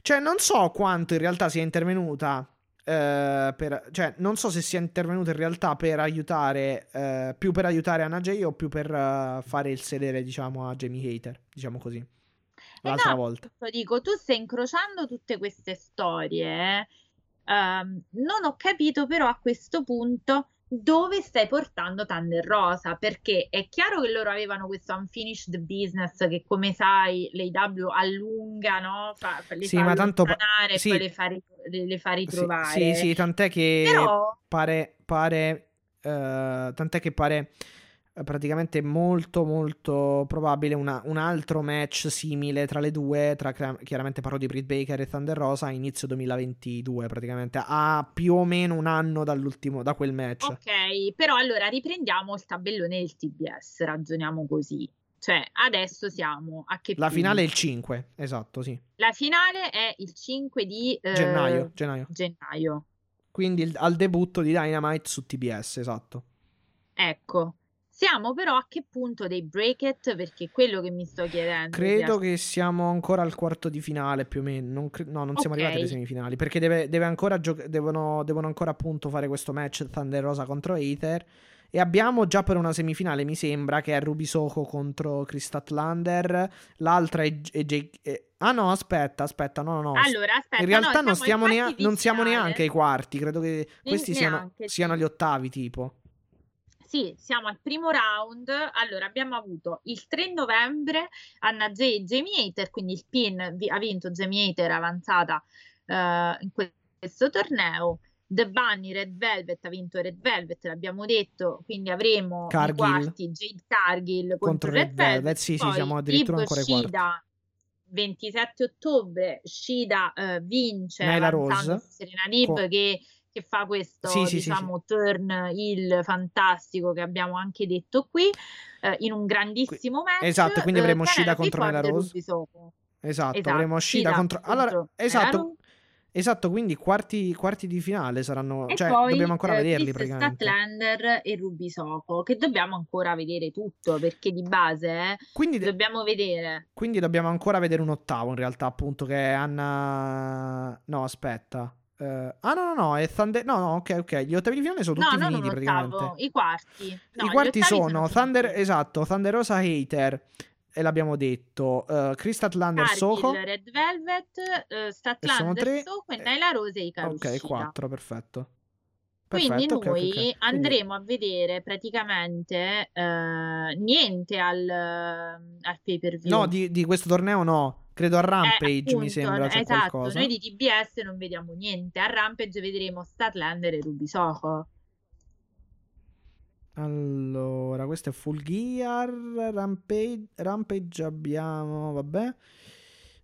Cioè, non so quanto in realtà sia intervenuta. Eh, per... Cioè, non so se sia intervenuta in realtà per aiutare, eh, più per aiutare Anna Jay o più per eh, fare il sedere, diciamo, a Jamie Hater, diciamo così. Eh L'altra no, volta. dico, tu stai incrociando tutte queste storie. eh. Ehm, non ho capito però a questo punto dove stai portando Thunder Rosa, perché è chiaro che loro avevano questo unfinished business che come sai l'AW allunga, no? Fa, le Sì, fa ma tanto pa- e sì. poi le fa, ri- le- fa Sì, ritrovare. sì, sì, tant'è che Però pare, pare eh, tant'è che pare praticamente molto molto probabile una- un altro match simile tra le due, tra chiaramente parlo di Britt Baker e Thunder Rosa a inizio 2022 praticamente, a più o meno un anno dall'ultimo, da quel match. Ok, però allora riprendiamo il tabellone del TBS, ragioniamo così. Cioè, adesso siamo a che La finale è il punto? 5, esatto, sì. La finale è il 5 di eh, Gennaio, gennaio. gennaio. Quindi il- al debutto di Dynamite su TBS, esatto. Ecco, siamo però a che punto dei bracket? Perché è quello che mi sto chiedendo. Credo che siamo ancora al quarto di finale più o meno. Non cre- no, non siamo arrivati alle semifinali. Perché deve, deve ancora gioc- devono, devono ancora appunto fare questo match Thunder Rosa contro Aether. E abbiamo già per una semifinale, mi sembra, che è Ruby Soho contro Chris Statlander. L'altra è, è Jake. eh, ah no, aspetta, aspetta, no, no, no. Allora, aspetta, In realtà no, non, nea- non siamo neanche ai quarti. Credo che questi siano, neanche, sì. siano gli ottavi, tipo. Sì, siamo al primo round. Allora, abbiamo avuto il 3 novembre Anna Jay e Jamie Hater, quindi il pin vi- ha vinto Jamie Hater avanzata eh, in que- questo torneo. The Bunny Red Velvet ha vinto Red Velvet, l'abbiamo detto, quindi avremo Cargill. quarti Jade Cargill contro, Contro Red Red Velvet. Velvet, sì, sì, siamo addirittura Ib ancora ai quarti. Shida 27 ottobre, Shida eh, vince Rose. Serena Lib Co- che, che fa questo Sì, sì, sì, diciamo turn il fantastico che abbiamo anche detto qui eh, in un grandissimo match esatto, quindi avremo eh, Shida Penelope contro e Rose. Esatto, Esatto, avremo Shida Shida contro... Allora, contro esatto, esatto, quindi quarti, quarti di finale saranno... E Cioè, poi dobbiamo ancora eh, vederli Chris praticamente. Statlander e Ruby Soho che dobbiamo ancora vedere tutto perché di base eh, Quindi, de- dobbiamo vedere quindi dobbiamo ancora vedere un ottavo in realtà, appunto, che è Anna... No, aspetta. Eh, ah, no, no, no, è Thunder... No, no, ok, ok. Gli ottavi di finale sono no tutti un finiti praticamente. ottavo i quarti No, I quarti sono tutti Thunder... Esatto, Thunder Rosa Hater. E l'abbiamo detto. Uh, Chris Statlander Soho. Red Velvet, eh, Statlander, Soho e eh, Nyla Rose e Hikaru Ok, Shida. 4, perfetto. Quindi Perfetto, ok, ok, noi ok. Quindi- andremo a vedere praticamente eh, niente al, al pay per view. No, di, di questo torneo no. Credo a Rampage mi appunto, sembra c'è esatto, qualcosa. noi di TBS non vediamo niente. A Rampage vedremo Statlander e Ruby Soho. Allora, questo è Full Gear. Rampage, Rampage abbiamo. Vabbè.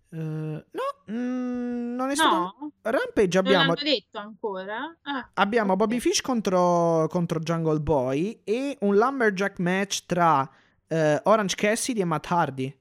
Eh, no, mm, non è stato. No? Rampage Non abbiamo. l'hanno detto ancora? Ah, Abbiamo ok. Bobby Fish contro, contro Jungle Boy e un Lumberjack match tra eh, Orange Cassidy e Matt Hardy.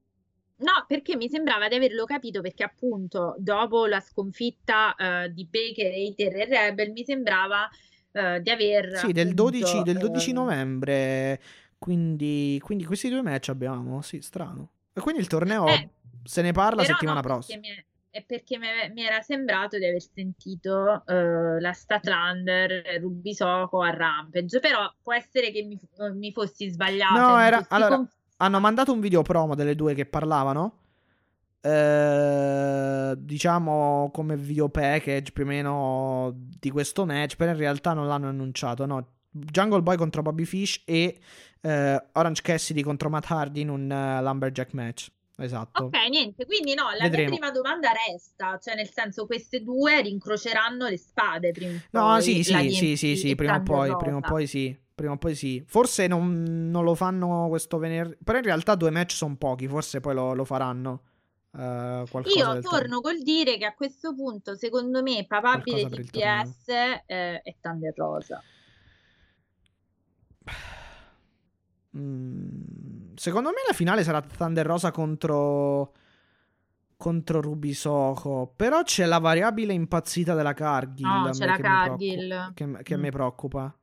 No, perché mi sembrava di averlo capito perché appunto dopo la sconfitta eh, di Baker, Hater e Rebel mi sembrava eh, di aver Sì, del 12, appunto, del 12 eh, novembre. Quindi, quindi questi due match abbiamo. Sì, strano. E quindi il torneo eh, se ne parla settimana no, perché prossima. mi è, è perché mi, mi era sembrato di aver sentito eh, la Statlander Ruby Soko a Rampage, però può essere che mi, mi fossi sbagliata. No, mi era- allora, conf- Hanno mandato un video promo delle due che parlavano. eh, diciamo come video package più o meno di questo match. Però in realtà non l'hanno annunciato. No, Jungle Boy contro Bobby Fish e eh, Orange Cassidy contro Matt Hardy in un eh, Lumberjack match. Esatto. Ok, niente, quindi no, la mia prima domanda resta, cioè nel senso queste due rincroceranno le spade prima o No, poi, sì, la sì, sì, sì, sì, e prima o poi, prima o poi sì, prima o poi sì. Forse non, non lo fanno questo venerdì, però in realtà due match sono pochi, forse poi lo, lo faranno. qualcosa Io torno col dire che a questo punto, secondo me, papabile. TPS eh, è Thunder Rosa. [sighs] Mm, secondo me la finale sarà Thunder Rosa contro contro Ruby Soho, però c'è la variabile impazzita della Cargill No, c'è la mi preoccupa- Cargill. che, che Mm. me preoccupa.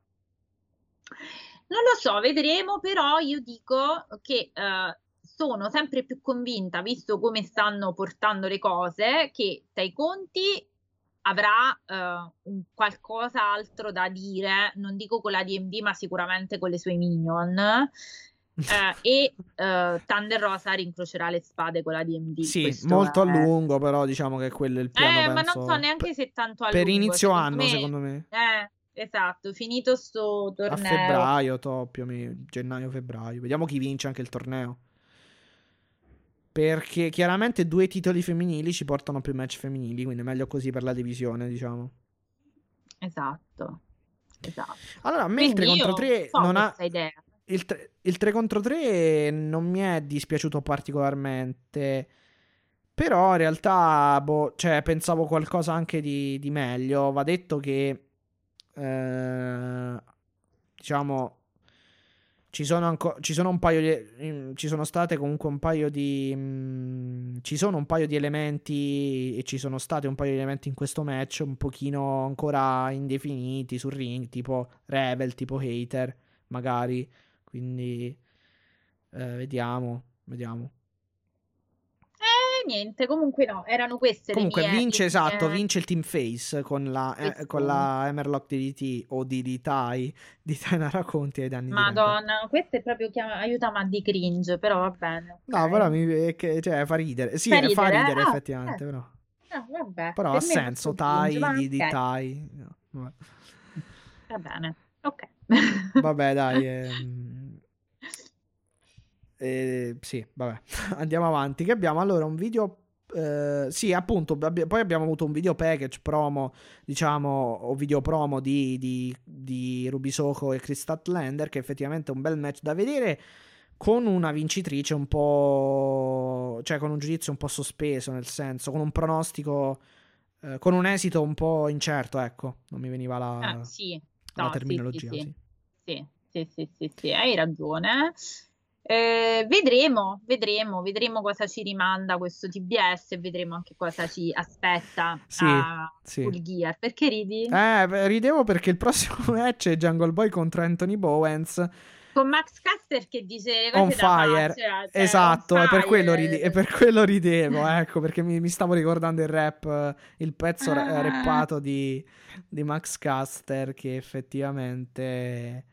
Non lo so, vedremo, però io dico che eh, sono sempre più convinta, visto come stanno portando le cose, che Tai Conti avrà eh, un qualcosa altro da dire, non dico con la DMV, ma sicuramente con le sue minion. eh, [laughs] e eh, Thunder Rosa rincrocerà le spade con la DMV. Sì, molto a è- lungo, però diciamo che quello è il piano, Eh, ma penso, non so neanche se tanto a per lungo, inizio secondo anno, me- secondo me. Eh, esatto, finito sto A torneo. febbraio, to, più o meno, gennaio-febbraio. Vediamo chi vince anche il torneo. Perché chiaramente due titoli femminili ci portano più match femminili, quindi è meglio così per la divisione, diciamo. Esatto. Esatto. Allora, a me il 3 Quindi contro io 3 so non ha... Il 3, il 3 contro 3 non mi è dispiaciuto particolarmente. Però in realtà, boh, cioè, pensavo qualcosa anche di, di meglio. Va detto che, eh, diciamo, ci sono, anco- ci sono un paio di. Ci sono state comunque un paio di. mm, ci sono un paio di elementi. E ci sono stati un paio di elementi in questo match un pochino ancora indefiniti sul ring, tipo Rebel, tipo Hater, magari. Quindi, eh, vediamo, vediamo. Eh, niente, comunque no, erano queste Comunque le mie... vince, esatto, mie- vince il Team Face con la, eh, con la Hammerlock DDT o DDTI di Tainara Conti ai danni di. Madonna, questo è proprio chiama... aiuta ma di cringe, però va bene. No, ok. però mi, cioè, fa ridere. Sì, Fa eh, fa ridere, ridere ah, effettivamente, eh. però. Ah, vabbè, Però per ha senso, Tai, di, di no, vabbè. Va bene, ok. Vabbè, dai. ehm, eh, sì, vabbè. [laughs] Andiamo avanti. Che abbiamo allora un video. eh, sì, appunto. abbi- poi abbiamo avuto un video package promo, diciamo, o video promo di, di, di Ruby Soho e Chris Statlander. Che effettivamente è un bel match da vedere. Con una vincitrice un po'. cioè, con un giudizio un po' sospeso, nel senso, con un pronostico. eh, con un esito un po' incerto, ecco. Non mi veniva la, Ah, sì, la no, sì, terminologia. sì. sì. Sì, sì, sì, sì, sì, hai ragione. Eh, vedremo, vedremo, vedremo cosa ci rimanda questo TBS e vedremo anche cosa ci aspetta Sì, a sì. Full Gear. Perché ridi? Eh, ridevo perché il prossimo [laughs] match è Jungle Boy contro Anthony Bowens Con Max Caster che dice le cose on da fire. faccia, cioè, esatto, on è per, quello ride- è per quello ridevo, ecco, perché mi, mi stavo ricordando il rap, il pezzo Ah. rappato di, di Max Caster che effettivamente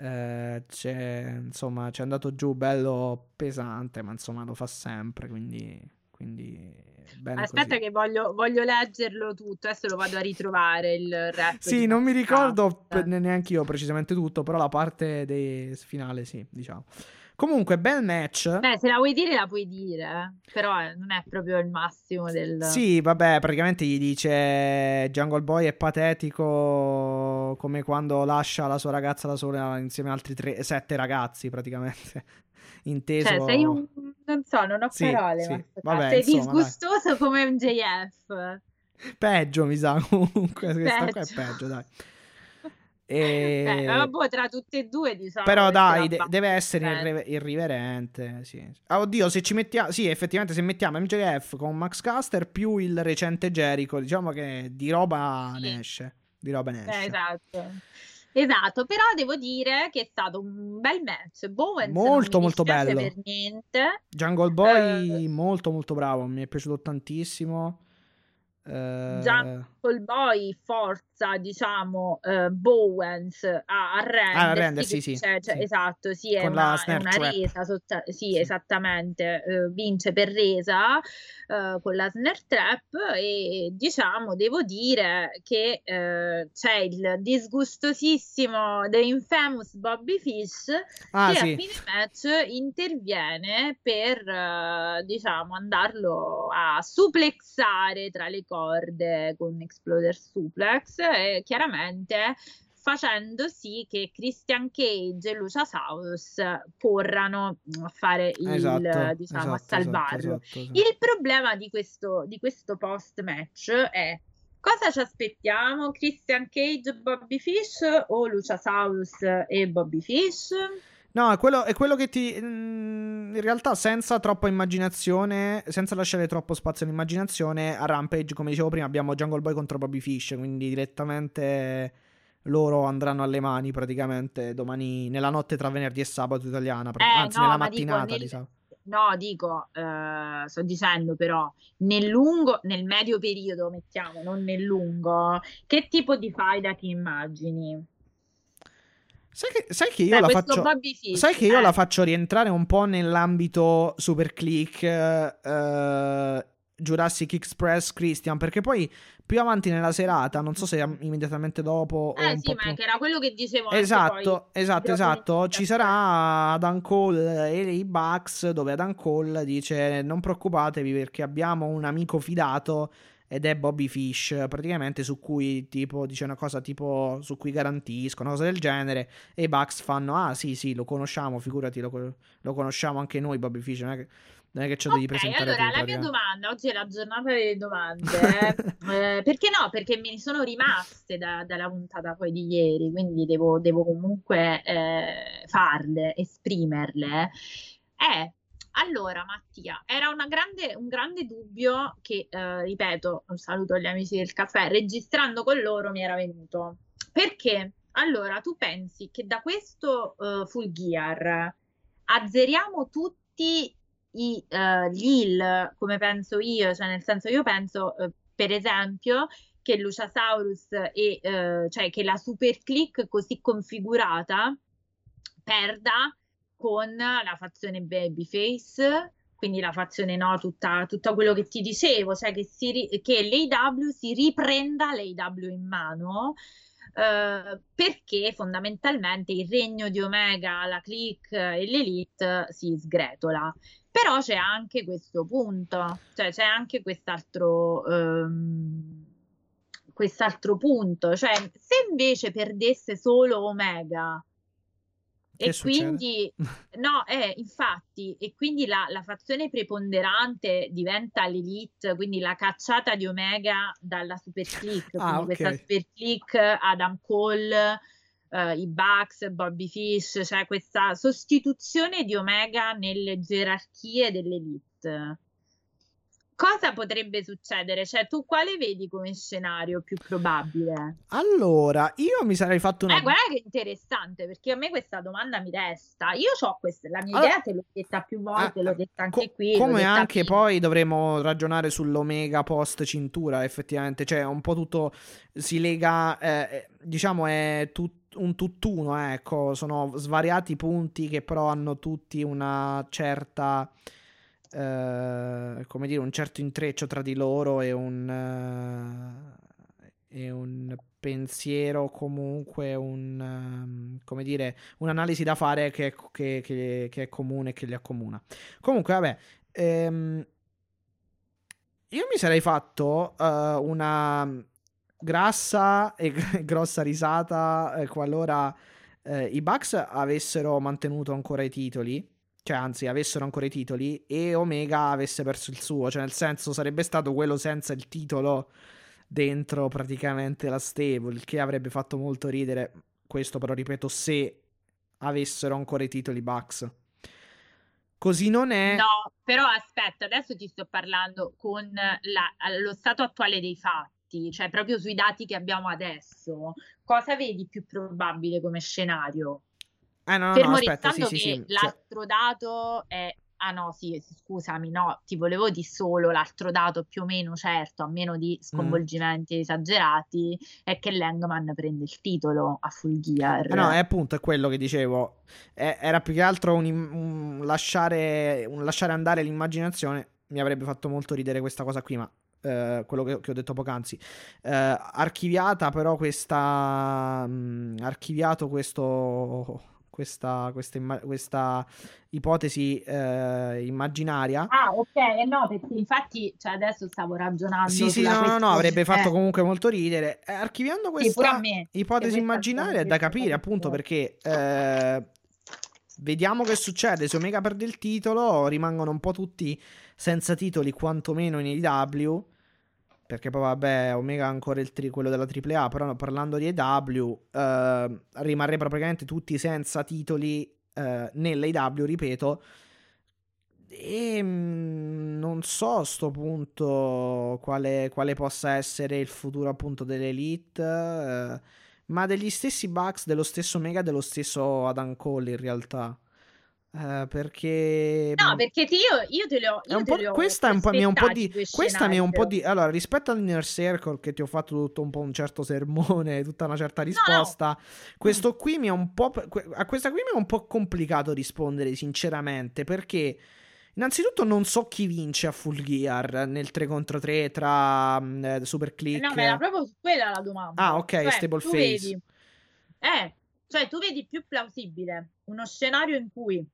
eh, c'è, insomma, ci è andato giù bello pesante, ma insomma lo fa sempre, quindi, quindi Aspetta così. che voglio, voglio leggerlo tutto, adesso lo vado a ritrovare il rap. Sì, non mi ricordo pe- neanche io precisamente tutto, però la parte dei finale sì, diciamo. Comunque, bel match. Beh, se la vuoi dire, la puoi dire, eh. però eh, non è proprio il massimo del... Sì, vabbè, praticamente gli dice Jungle Boy è patetico come quando lascia la sua ragazza da sola insieme a altri tre, sette ragazzi, praticamente. [laughs] Inteso. Cioè, sei un... non so, non ho Sì, parole, sì. Vabbè, sei insomma, dai. disgustoso come un JF. Peggio, mi sa, [laughs] comunque. Questa qua è Peggio. peggio, dai. E... Beh, vabbè, tra tutte e due, diciamo. Però dai, de- deve essere abbastanza. irre- irriverente. Sì. Ah, oddio, se ci mettiamo. Sì, effettivamente, se mettiamo MJF con Max Caster più il recente Jericho, diciamo che di roba Sì. ne esce. Di roba ne esce. Eh, esatto. Esatto, però devo dire che è stato un bel match. Bowens non Molto, molto bello. per niente. Jungle Boy, Eh. molto, molto bravo. Mi è piaciuto tantissimo. Eh, Jungle Boy forza, diciamo, eh, Bowens a arrendersi. Ah, arrendersi, sì, cioè- cioè, sì. Esatto, sì, è una, è una trap. resa, sotta- sì, Sì. esattamente, eh, vince per resa eh, con la snare trap e diciamo, devo dire che c'è il disgustosissimo The Infamous Bobby Fish Ah, che a fine match interviene per, diciamo, andarlo a suplexare tra le corde con un exploder suplex e chiaramente facendo sì che Christian Cage e Luciasaurus corrano a fare il, Esatto, diciamo, esatto, a salvarlo. esatto, esatto, esatto. Il problema di questo, di questo post match è cosa ci aspettiamo? Christian Cage, Bobby Fish o Luciasaurus e Bobby Fish? No, è quello, è quello che ti. mm, In realtà, senza troppa immaginazione, senza lasciare troppo spazio all'immaginazione, a Rampage, come dicevo prima, abbiamo Jungle Boy contro Bobby Fish. Quindi direttamente loro andranno alle mani praticamente domani, nella notte tra venerdì e sabato italiana. Eh, anzi, no, nella ma dico, mattinata nel- di sabato. No, dico, eh, sto dicendo però, nel lungo, nel medio periodo, mettiamo, non nel lungo, che tipo di faida ti immagini? Sai che, sai che io Cioè, la faccio. Sai che io eh. la faccio rientrare un po' nell'ambito super click eh, Jurassic Express Christian, perché poi più avanti nella serata, non so se am- immediatamente dopo Eh sì, ma più... che era quello che dicevo Esatto, poi, esatto, esatto. Ci sarà Adam Cole e i Bucks dove Adam Cole dice non preoccupatevi perché abbiamo un amico fidato ed è Bobby Fish, praticamente su cui tipo dice una cosa tipo su cui garantisco, una cosa del genere e i Bucks fanno ah sì sì lo conosciamo, figurati lo, lo conosciamo anche noi Bobby Fish, non è che, non è che ce lo devi presentare allora la mia domanda, oggi è la giornata delle domande, [laughs] eh, eh, perché no? Perché me ne sono rimaste da- dalla puntata poi di ieri, quindi devo, devo comunque eh, farle, esprimerle. Eh, allora Mattia, era grande- un grande dubbio che, eh, ripeto, un saluto agli amici del caffè, registrando con loro mi era venuto. Perché? Allora, tu pensi che da questo eh, Full Gear azzeriamo tutti i, eh, gli heal, come penso io, cioè nel senso io penso eh, per esempio che Luciasaurus e cioè che la super click così configurata perda con la fazione babyface quindi la fazione no tutta, tutto quello che ti dicevo cioè che, si che l'AW si riprenda l'AW in mano eh, perché fondamentalmente il regno di Omega, la click e l'elite si sgretola. Però c'è anche questo punto, cioè c'è anche quest'altro, ehm, quest'altro punto, cioè se invece perdesse solo Omega Che e succede? quindi, [laughs] no, eh, infatti, e quindi la, la fazione preponderante diventa l'elite, quindi la cacciata di Omega dalla super click, Ah, quindi questa super click, Adam Cole, eh, i Bucks, Bobby Fish, cioè questa sostituzione di Omega nelle gerarchie dell'elite. Cosa potrebbe succedere? Cioè, tu quale vedi come scenario più probabile? Allora, io mi sarei fatto una Eh, guarda che interessante, perché a me questa domanda mi resta. Io ho questa, la mia Allora- idea te l'ho detta più volte, Ah, l'ho detta anche co- qui. Come anche prima. poi dovremo ragionare sull'Omega post cintura, effettivamente, cioè un po' tutto si lega, eh, eh, diciamo è tut- un tutt'uno, eh, ecco, sono svariati punti che però hanno tutti una certa, eh, come dire, un certo intreccio tra di loro e un, eh, e un pensiero comunque, un, ehm, come dire, un'analisi da fare che, che- che- che è comune che li accomuna. Comunque, vabbè, ehm, io mi sarei fatto eh, una grassa e [laughs] grossa risata eh, qualora eh, i Bucks avessero mantenuto ancora i titoli. Cioè, anzi, avessero ancora i titoli e Omega avesse perso il suo. Cioè, nel senso, sarebbe stato quello senza il titolo dentro praticamente la stable, che avrebbe fatto molto ridere. Questo però ripeto se avessero ancora i titoli Bucks. Così non è. No, però aspetta, adesso ti sto parlando con la, lo stato attuale dei fatti, cioè proprio sui dati che abbiamo adesso. Cosa vedi più probabile come scenario? Eh, no, no, Fermo no, aspetta, sì, che sì. Cioè, l'altro dato è Ah no, sì, scusami, no, ti volevo di solo l'altro dato più o meno certo, a meno di Mm. sconvolgimenti esagerati, è che Langman prende il titolo a Full Gear. Eh no, è appunto è quello che dicevo. È- era più che altro un, un lasciare, un lasciare andare l'immaginazione. Mi avrebbe fatto molto ridere questa cosa qui, ma eh, quello che, che ho detto poc'anzi. Eh, archiviata però questa... mh, archiviato questo... Questa, questa, imma- questa ipotesi eh, immaginaria. Ah, ok, eh no, perché infatti cioè, adesso stavo ragionando Sì, sì, no, no, no, avrebbe fatto Eh, comunque molto ridere. Eh, archiviando questa me. ipotesi immaginaria è da capire, appunto, perché eh, vediamo che succede. Se Omega perde il titolo, rimangono un po' tutti senza titoli, quantomeno in AEW. Perché poi, vabbè, Omega ha ancora il tri- quello della AAA. Però, parlando di AEW, eh, rimarrebbero praticamente tutti senza titoli eh, nell'AEW, ripeto. E mm, non so a sto punto quale, quale possa essere il futuro appunto dell'Elite, eh, ma degli stessi Bucks, dello stesso Omega, dello stesso Adam Cole in realtà. Eh, perché No, perché ti- io, io te le ho, io te le ho questa è un po', mi è un po' di, questa mi è un po' di, allora rispetto all'Inner Circle che ti ho fatto tutto un po' un certo sermone, [laughs] tutta una certa no. risposta, questo qui mi è un po', a questa qui mi è un po' complicato rispondere sinceramente perché innanzitutto non so chi vince a Full Gear nel 3 contro 3 tra mm, eh, Super Click. No, ma era proprio quella la domanda. Ah, ok, Cioè, Stable Face. vedi, eh, cioè tu vedi più plausibile uno scenario in cui,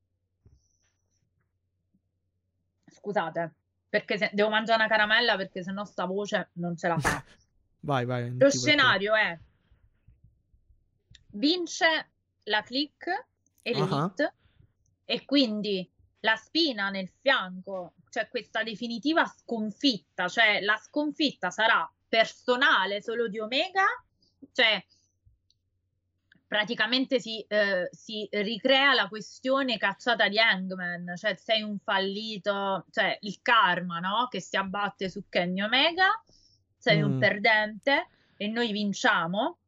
scusate, perché se- devo mangiare una caramella perché sennò sta voce non ce la fa. [laughs] Vai, vai. Lo scenario è vince la click e l'elite e quindi la spina nel fianco, cioè questa definitiva sconfitta, cioè la sconfitta sarà personale solo di Omega, cioè praticamente si, eh, si ricrea la questione cacciata di Hangman, cioè sei un fallito, cioè il karma, no? Che si abbatte su Kenny Omega, sei un Mm. perdente e noi vinciamo,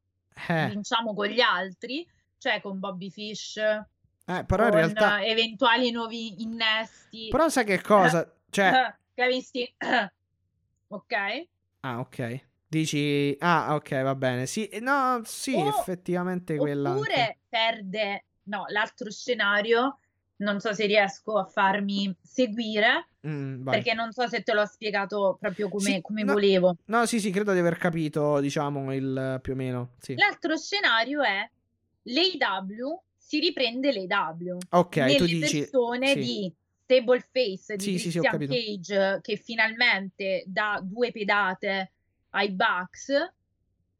Eh, vinciamo con gli altri, cioè con Bobby Fish, eh, però in con realtà... eh, eventuali nuovi innesti. Però sai che cosa? Cioè... [laughs] Steen- [clears throat] ok? Ah, ok. Dici... Ah, ok, va bene. Sì, eh, no, sì, O- effettivamente quella... anche. Oppure perde, no, l'altro scenario, non so se riesco a farmi seguire, Mm, perché non so se te l'ho spiegato proprio come, Sì, come no. volevo. No, sì, sì, credo di aver capito, diciamo, il più o meno. Sì. L'altro scenario è l'AW si riprende l'AW Ok, nelle tu dici... persone sì. di Stable Face di Sì, Christian. Cage che finalmente dà due pedate ai Bucks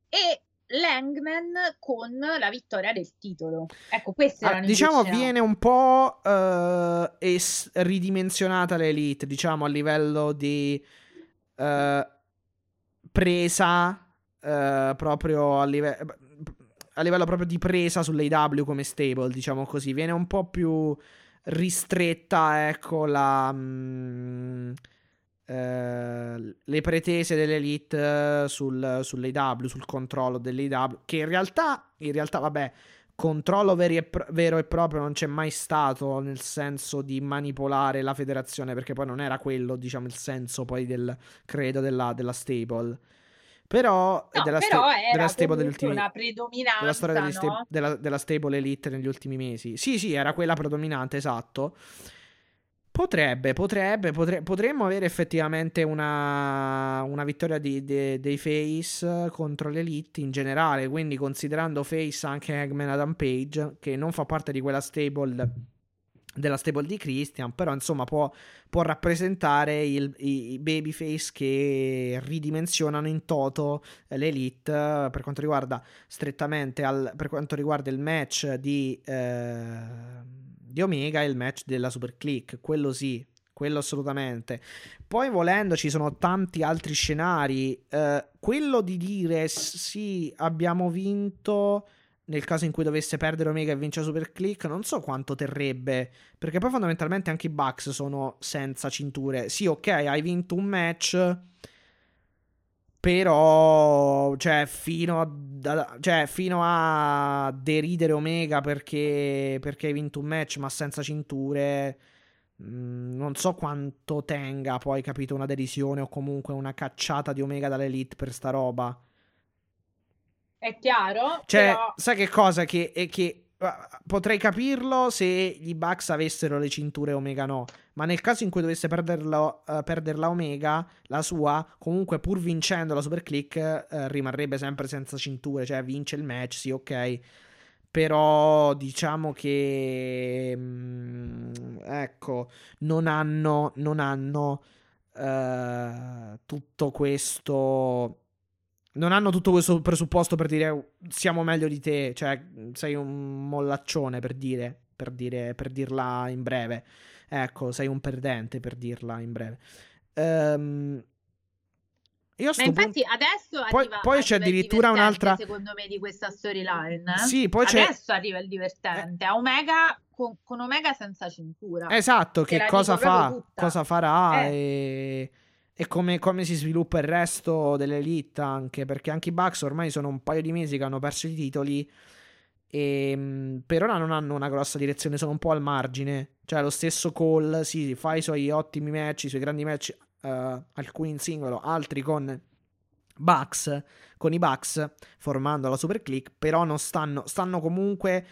e Langman con la vittoria del titolo. Ecco, queste Ah, erano i due diciamo viene un po' eh, es- ridimensionata l'elite, diciamo a livello di eh, presa eh, proprio a, live- a livello proprio di presa sull'AW come stable, diciamo così, viene un po' più ristretta, ecco, la mm, eh, le pretese dell'elite eh, sul, sull'AW, sul controllo dell'AW, che in realtà, in realtà, vabbè, controllo e pro- vero e proprio non c'è mai stato nel senso di manipolare la federazione, perché poi non era quello, diciamo, il senso poi del credo della, della stable. Però, No, della, però sta- era della stable degli ultimi una predominanza, della storia sta- no? della, della stable elite negli ultimi mesi. Sì, sì, era quella predominante, esatto. Potrebbe, potrebbe, potre- potremmo avere effettivamente una, una vittoria di- de- dei Face contro l'Elite in generale, quindi considerando Face anche Eggman Adam Page, che non fa parte di quella stable della stable di Christian, però insomma può, può rappresentare il- i, i babyface che ridimensionano in toto l'Elite eh, per quanto riguarda strettamente al, per quanto riguarda il match di, eh, di Omega e il match della Super Click, quello sì, quello assolutamente. Poi volendo ci sono tanti altri scenari, eh, quello di dire sì abbiamo vinto nel caso in cui dovesse perdere Omega e vince Super Click, non so quanto terrebbe. Perché poi fondamentalmente anche i Bucks sono senza cinture. Sì, ok, hai vinto un match. Però, cioè, fino a, cioè, fino a deridere Omega perché, perché hai vinto un match ma senza cinture. Mm, non so quanto tenga poi, capito, una derisione o comunque una cacciata di Omega dall'Elite per sta roba. È chiaro. Cioè, però... sai che cosa? Che, è che potrei capirlo se gli Bucks avessero le cinture Omega no. Ma nel caso in cui dovesse perderlo, uh, perderla Omega, la sua, comunque pur vincendo la Super Click, uh, rimarrebbe sempre senza cinture. Cioè, vince il match, sì, ok. Però diciamo che... Mh, mm, ecco, non hanno... Non hanno tutto questo non hanno tutto questo presupposto per dire siamo meglio di te, cioè sei un mollaccione per dire, per, dire, per dirla in breve. Ecco, sei un perdente per dirla in breve. Um, io Ma infatti punto... adesso poi, arriva, poi c'è addirittura un'altra secondo me di questa storyline. Eh? Sì, poi adesso c'è... arriva il divertente. Eh... Omega con, con, Omega senza cintura. Esatto, che cosa fa, cosa farà eh. e e come, come, si sviluppa il resto dell'elite anche perché anche i Bucks ormai sono un paio di mesi che hanno perso i titoli e per ora non hanno una grossa direzione sono un po' al margine. Cioè lo stesso Cole sì, fa i suoi ottimi match i suoi grandi match uh, alcuni in singolo altri con Bucks con i Bucks formando la Super Click però non stanno stanno comunque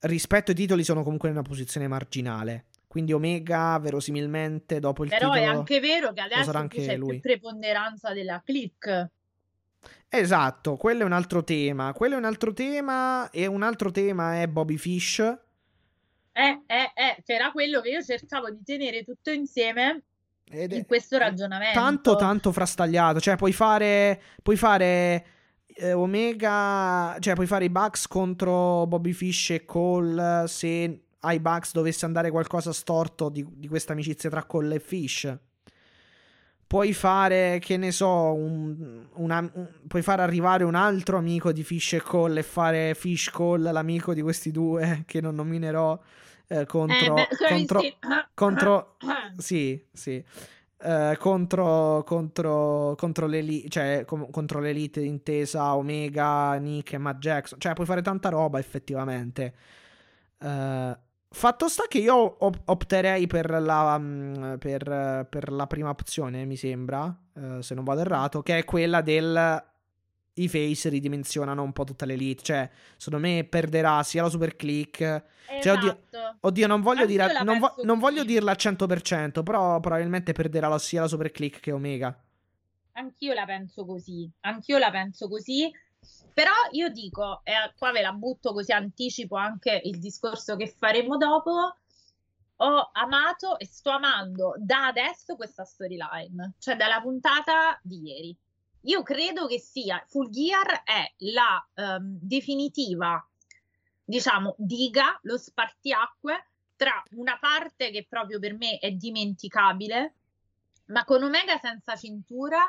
rispetto ai titoli sono comunque in una posizione marginale quindi Omega, verosimilmente, dopo il Però titolo... è anche vero che adesso c'è lui. più preponderanza della click. Esatto, quello è un altro tema. Quello è un altro tema e un altro tema è Bobby Fish. Eh, eh, eh, che era quello che io cercavo di tenere tutto insieme Ed in questo ragionamento. Tanto, tanto frastagliato. Cioè, puoi fare... Puoi fare... Eh, Omega, cioè puoi fare i Bucks contro Bobby Fish e Cole se ai Bucks dovesse andare qualcosa storto di, di questa amicizia tra Cole e Fish. Puoi fare, che ne so, un, una, un, puoi fare arrivare un altro amico di Fish e Cole e fare Fish Cole, l'amico di questi due [laughs] che non nominerò, eh, contro, eh, beh, contro, sì. contro, [coughs] sì, sì. Uh, contro, contro, contro, l'elite, cioè, com- contro l'elite intesa Omega, Nick e Matt Jackson. Cioè, puoi fare tanta roba effettivamente. Uh, Fatto sta che io opterei per la, mm, per, per la prima opzione, mi sembra, uh, se non vado errato, che è quella del i face ridimensionano un po' tutta l'elite. Cioè, secondo me perderà sia la super click. Esatto. Cioè, oddio, esatto. oddio, non voglio, dire, non, vo- non voglio dirla al 100%, però probabilmente perderà sia la super click che Omega. Anch'io la penso così. Anch'io la penso così. Però io dico, e qua ve la butto così anticipo anche il discorso che faremo dopo, ho amato e sto amando da adesso questa storyline, cioè dalla puntata di ieri. Io credo che sia, Full Gear è la um, definitiva, diciamo, diga, lo spartiacque tra una parte che proprio per me è dimenticabile, ma con Omega senza cintura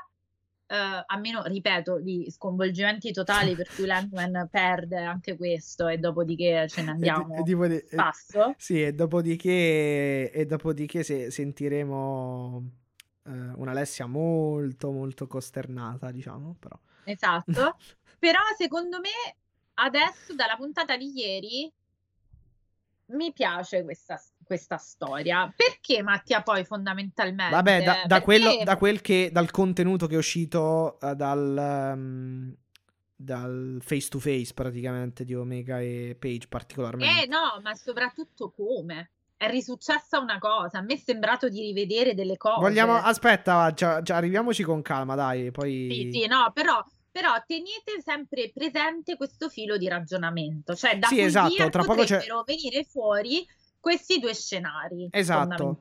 Uh, a meno, ripeto, di sconvolgimenti totali per cui Landman perde anche questo e dopodiché ce ne [laughs] andiamo e, e, e, passo. Sì, e dopodiché, e dopodiché se, sentiremo uh, un'Alessia molto molto costernata, diciamo, però. Esatto, [laughs] però secondo me adesso dalla puntata di ieri mi piace questa, questa storia. Perché Mattia poi fondamentalmente? Vabbè, da, da, quello, da quel che, dal contenuto che è uscito uh, dal, um, dal face to face praticamente di Omega e Page particolarmente. Eh no, ma soprattutto come? È risuccessa una cosa, a me è sembrato di rivedere delle cose. Vogliamo, aspetta, già, già arriviamoci con calma, dai, poi... Sì, sì, no, però però tenete sempre presente questo filo di ragionamento, cioè da sì, esatto, tra poco c'è... venire fuori questi due scenari. Esatto.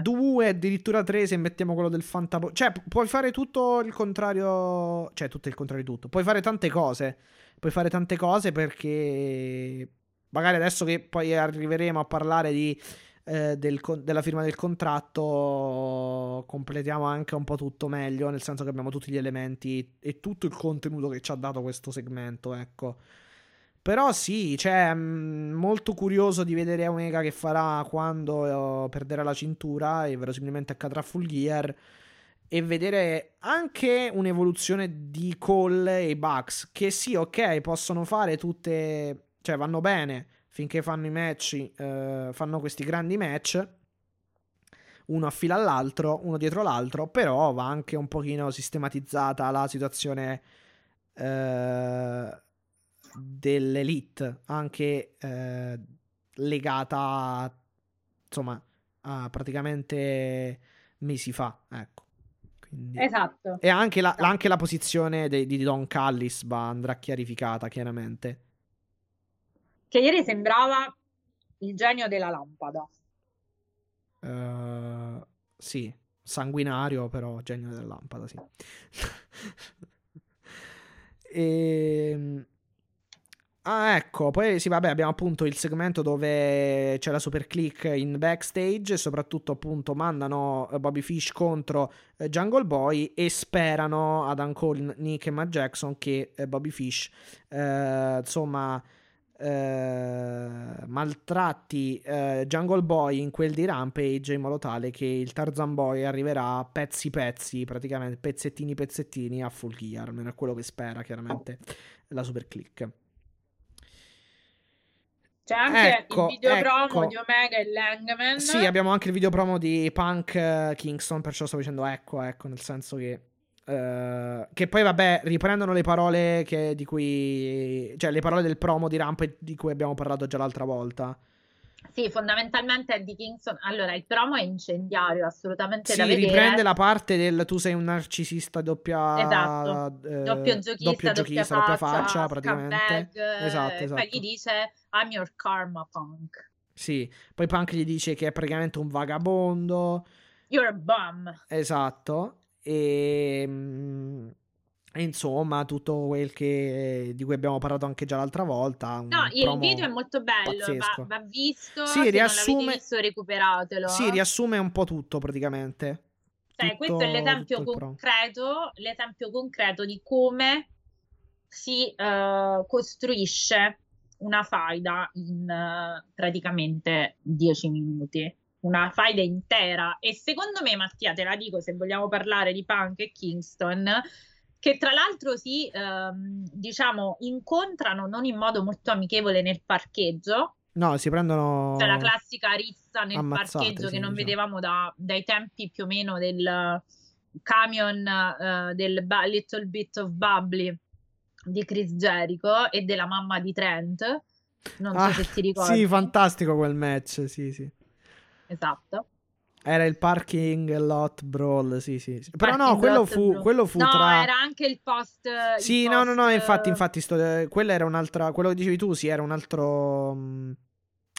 Due, addirittura tre se mettiamo quello del fantapo. Cioè, pu- puoi fare tutto il contrario. Cioè, tutto il contrario di tutto. Puoi fare tante cose. Puoi fare tante cose perché. Magari adesso che poi arriveremo a parlare di. Eh, del, della firma del contratto completiamo anche un po' tutto meglio nel senso che abbiamo tutti gli elementi e tutto il contenuto che ci ha dato questo segmento ecco Però sì, cioè, mh, molto curioso di vedere Omega che farà quando eh, perderà la cintura e verosimilmente accadrà Full Gear. E vedere anche un'evoluzione di Cole e Bucks. Che sì, ok, possono fare tutte. cioè, vanno bene finché fanno i match, eh, fanno questi grandi match. Uno a fila all'altro, uno dietro l'altro, però va anche un pochino sistematizzata la situazione eh, dell'elite, anche eh, legata insomma a praticamente mesi fa, ecco. Quindi... Esatto. E anche la, anche la posizione de, di Don Callis va, andrà chiarificata, chiaramente. Che ieri sembrava il genio della lampada. Uh, sì, sanguinario, però genio della lampada, sì. [laughs] e... Ah, ecco, poi sì, vabbè, abbiamo appunto il segmento dove c'è la super click in backstage e soprattutto appunto mandano eh, Bobby Fish contro eh, Jungle Boy e sperano ad Uncle Nick e Matt Jackson che eh, Bobby Fish, eh, insomma, eh, maltratti eh, Jungle Boy in quel di Rampage in modo tale che il Tarzan Boy arriverà pezzi pezzi, praticamente pezzettini pezzettini a full gear, almeno è quello che spera chiaramente la super click. C'è anche ecco, il video ecco. promo di Omega e Langman. Sì, abbiamo anche il video promo di Punk uh, Kingston, perciò sto dicendo ecco, ecco, nel senso che Uh, che poi, vabbè, riprendono le parole che, di cui. cioè, le parole del promo di Ramp di cui abbiamo parlato già l'altra volta. Sì, fondamentalmente Eddie Kingston. Allora, il promo è incendiario, assolutamente sì, da vedere. riprende la parte del tu sei un narcisista doppia. Esatto. Eh, doppio giochista, doppio giochista doppia, faccia, faccia praticamente. Scumbag, esatto, esatto. Poi gli dice I'm your karma punk. Sì, poi Punk gli dice che è praticamente un vagabondo. You're a bum. Esatto. E, insomma, tutto quel che, di cui abbiamo parlato anche già l'altra volta. No, il video è molto bello, va, va, visto. Sì, Se riassume, visto, recuperatelo. Sì, riassume un po' tutto praticamente. Cioè, tutto, questo è l'esempio concreto, l'esempio concreto di come si uh, costruisce una faida in uh, praticamente 10 minuti una faida intera. E secondo me, Mattia, te la dico se vogliamo parlare di Punk e Kingston, che tra l'altro si ehm, diciamo incontrano non in modo molto amichevole nel parcheggio. No, si prendono. Cioè la classica rissa nel parcheggio che non diciamo. vedevamo da, dai tempi più o meno del camion uh, del ba- Little Bit of Bubbly di Chris Jericho e della mamma di Trent. Non so ah, se ti ricordi. Sì, fantastico quel match, sì, sì. Esatto. Era il parking lot brawl, sì, sì. sì. Però no, quello fu, quello fu, no, tra... era anche il post... Sì, il no, post... no, no, infatti, infatti, sto... quella era un'altra... Quello che dicevi tu, sì, era un altro... Mm,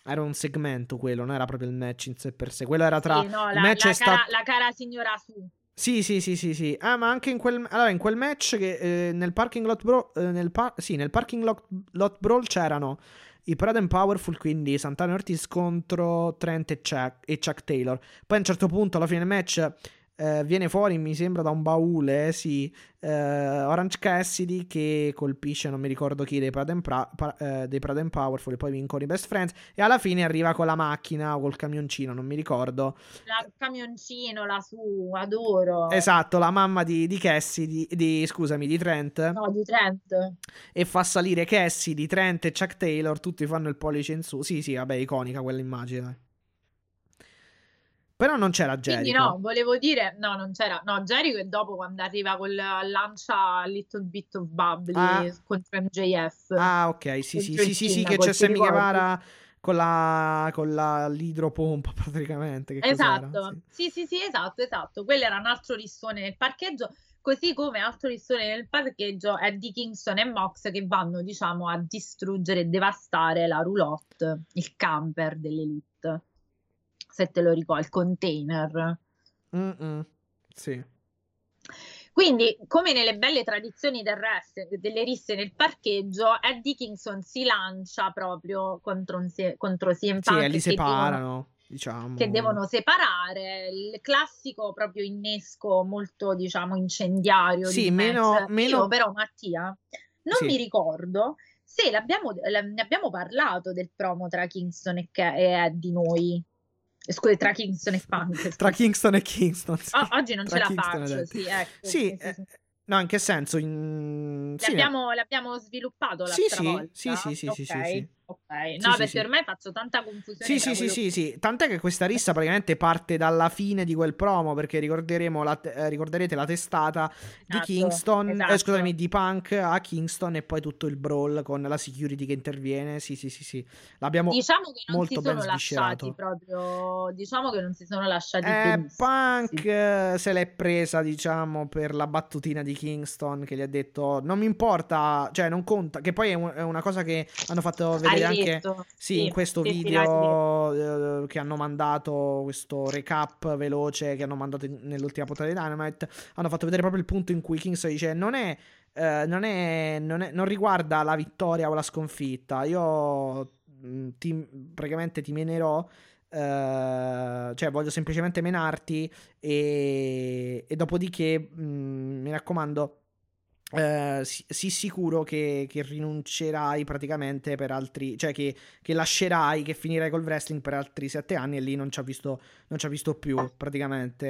era un segmento quello, non era proprio il match in sé per sé. Quello era tra... Sì, no, la, la, cara, stato... la, cara, signora Su. Sì, sì, sì, sì, sì. Ah, ma anche in quel, allora, in quel match che eh, nel parking lot brawl... Eh, nel par... Sì, nel parking lot, lot brawl c'erano i Proud and Powerful, quindi Santana Ortiz contro Trent e Chuck, e Chuck Taylor. Poi a un certo punto, alla fine del match, eh, viene fuori, mi sembra, da un baule, sì, eh, Orange Cassidy che colpisce, non mi ricordo chi, dei Prad pra- pa- eh, dei Prad and Powerful e poi vincono i Best Friends e alla fine arriva con la macchina o col camioncino, non mi ricordo. Il camioncino, la su, adoro. Esatto, la mamma di, di Cassidy, di, scusami, di Trent. No, di Trent. E fa salire Cassidy, Trent e Chuck Taylor, tutti fanno il pollice in su. Sì, sì, vabbè, iconica quell'immagine. Però non c'era Jericho. Quindi no, volevo dire, no, non c'era. No, Jericho è dopo quando arriva con la lancia Little Bit of Bubbly ah. contro MJF. Ah, ok, sì, sì, sì, sì, sì, che c'è Sammy Guevara con la, con la l'idropompa [laughs] praticamente. Che esatto, sì. sì, sì, sì, esatto, esatto. Quello era un altro listone nel parcheggio. Così come altro listone nel parcheggio è di Kingston e Mox che vanno, diciamo, a distruggere e devastare la roulotte, il camper dell'Elite se te lo ricordi, il container. Mm-mm. Sì. Quindi, come nelle belle tradizioni del wrestling, delle risse nel parcheggio, Ed Dickinson si lancia proprio contro, se- contro CM Punk. Sì, e li separano. Diciamo. Che devono separare il classico proprio innesco molto, diciamo, incendiario. Sì, meno, meno... Io però, Mattia, non sì. mi ricordo la- ne abbiamo parlato del promo tra Kingston e, e di noi. Scusa, tra Kingston e Punk. Tra. Kingston e Kingston. sì. O- oggi non Tra ce la Kingston e faccio, sì, ecco. Sì, sì, eh, sì. no, in che senso? In... sì, L'abbiamo, l'abbiamo sviluppato Sì, l'altra sì, volta? sì, sì, sì, sì, sì, sì. Ok. Sì, No, sì, perché sì. ormai faccio tanta confusione Sì, sì, sì, quello sì, sì. Tant'è che questa rissa praticamente parte dalla fine di quel promo, perché ricorderemo la te- eh, ricorderete la testata di Esatto, Kingston, eh, esatto. scusami, di Punk a Kingston e poi tutto il brawl con la security che interviene. Sì, sì, sì, sì. L'abbiamo Diciamo che non molto si sono lasciati proprio, diciamo che non si sono lasciati Eh, Punk sì. eh, se l'è presa, diciamo, per la battutina di Kingston che gli ha detto non mi importa, cioè non conta, che poi è, un- è una cosa che hanno fatto vedere Hai anche detto, sì, in questo sì, sì, video eh, che hanno mandato, questo recap veloce che hanno mandato in- nell'ultima puntata di Dynamite, hanno fatto vedere proprio il punto in cui Kingston dice non è, eh, non, è, non, è- non riguarda la vittoria o la sconfitta, io mm, ti, praticamente ti menerò, eh, cioè voglio semplicemente menarti e, e dopodiché mm, mi raccomando eh, si- sii sicuro che, che rinuncerai praticamente per altri, cioè che, che lascerai, che finirai col wrestling per altri sette anni e lì non ci ha visto, non ci ha visto più praticamente.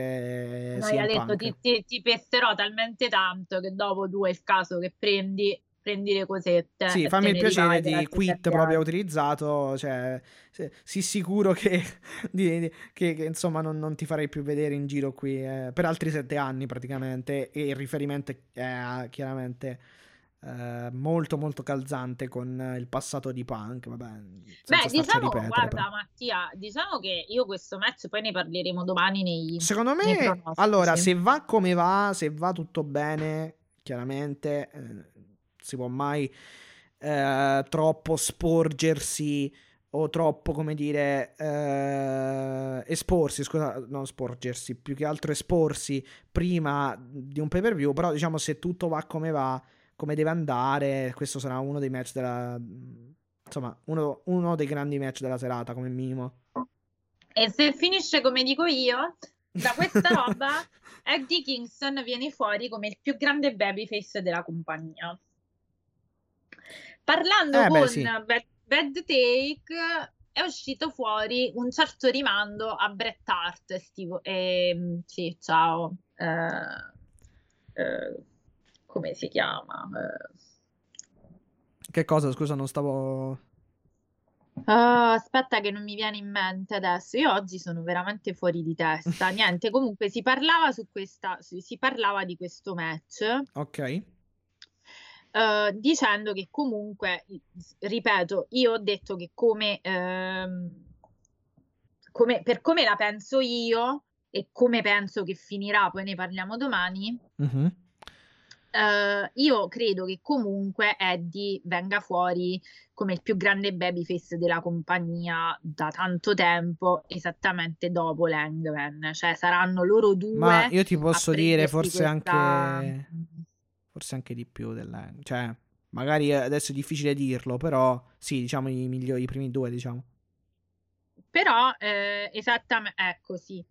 eh, No, ha detto ti, ti, ti pesterò talmente tanto che dopo tu è il caso che prendi, prendi le cosette Sì, fammi il piacere di quit proprio utilizzato, cioè se- sii sicuro che, [laughs] di- di- che- che, insomma non, non ti farei più vedere in giro qui eh, per altri sette anni praticamente e il riferimento è eh, chiaramente eh, molto molto calzante con il passato di Punk, vabbè, Beh, diciamo, ripetere guarda però. Mattia, diciamo che io questo match poi ne parleremo domani nei, Secondo nei me, pronostici. allora, se va come va, se va tutto bene, chiaramente eh, si può mai eh, troppo sporgersi o troppo, come dire, eh, esporsi, scusa, non sporgersi, più che altro esporsi prima di un pay per view, però diciamo se tutto va come va, come deve andare, questo sarà uno dei match della... Insomma, uno, uno dei grandi match della serata, come minimo. E se finisce come dico io, da questa roba [laughs] Eddie Kingston viene fuori come il più grande babyface della compagnia. Parlando Eh, beh, con sì. Bad, Bad Take è uscito fuori un certo rimando a Bret Hart e Steve- ehm, sì, ciao. eh, eh, come si chiama? Eh, Che cosa, scusa, non stavo... Ah, aspetta che non mi viene in mente adesso. Io oggi sono veramente fuori di testa. [laughs] Niente, comunque si parlava su questa, si parlava di questo match, Ok. Eh, dicendo che comunque, ripeto, io ho detto che come, ehm, come- per come la penso io e come penso che finirà, poi ne parliamo domani. Mhm. eh, io credo che comunque Eddie venga fuori come il più grande babyface della compagnia da tanto tempo, esattamente dopo Langman. Cioè saranno loro due. Ma io ti posso dire forse questa- anche forse anche di più della cioè magari adesso è difficile dirlo, però sì, diciamo i migliori i primi due, diciamo. Però, eh, esattamente, ecco, sì.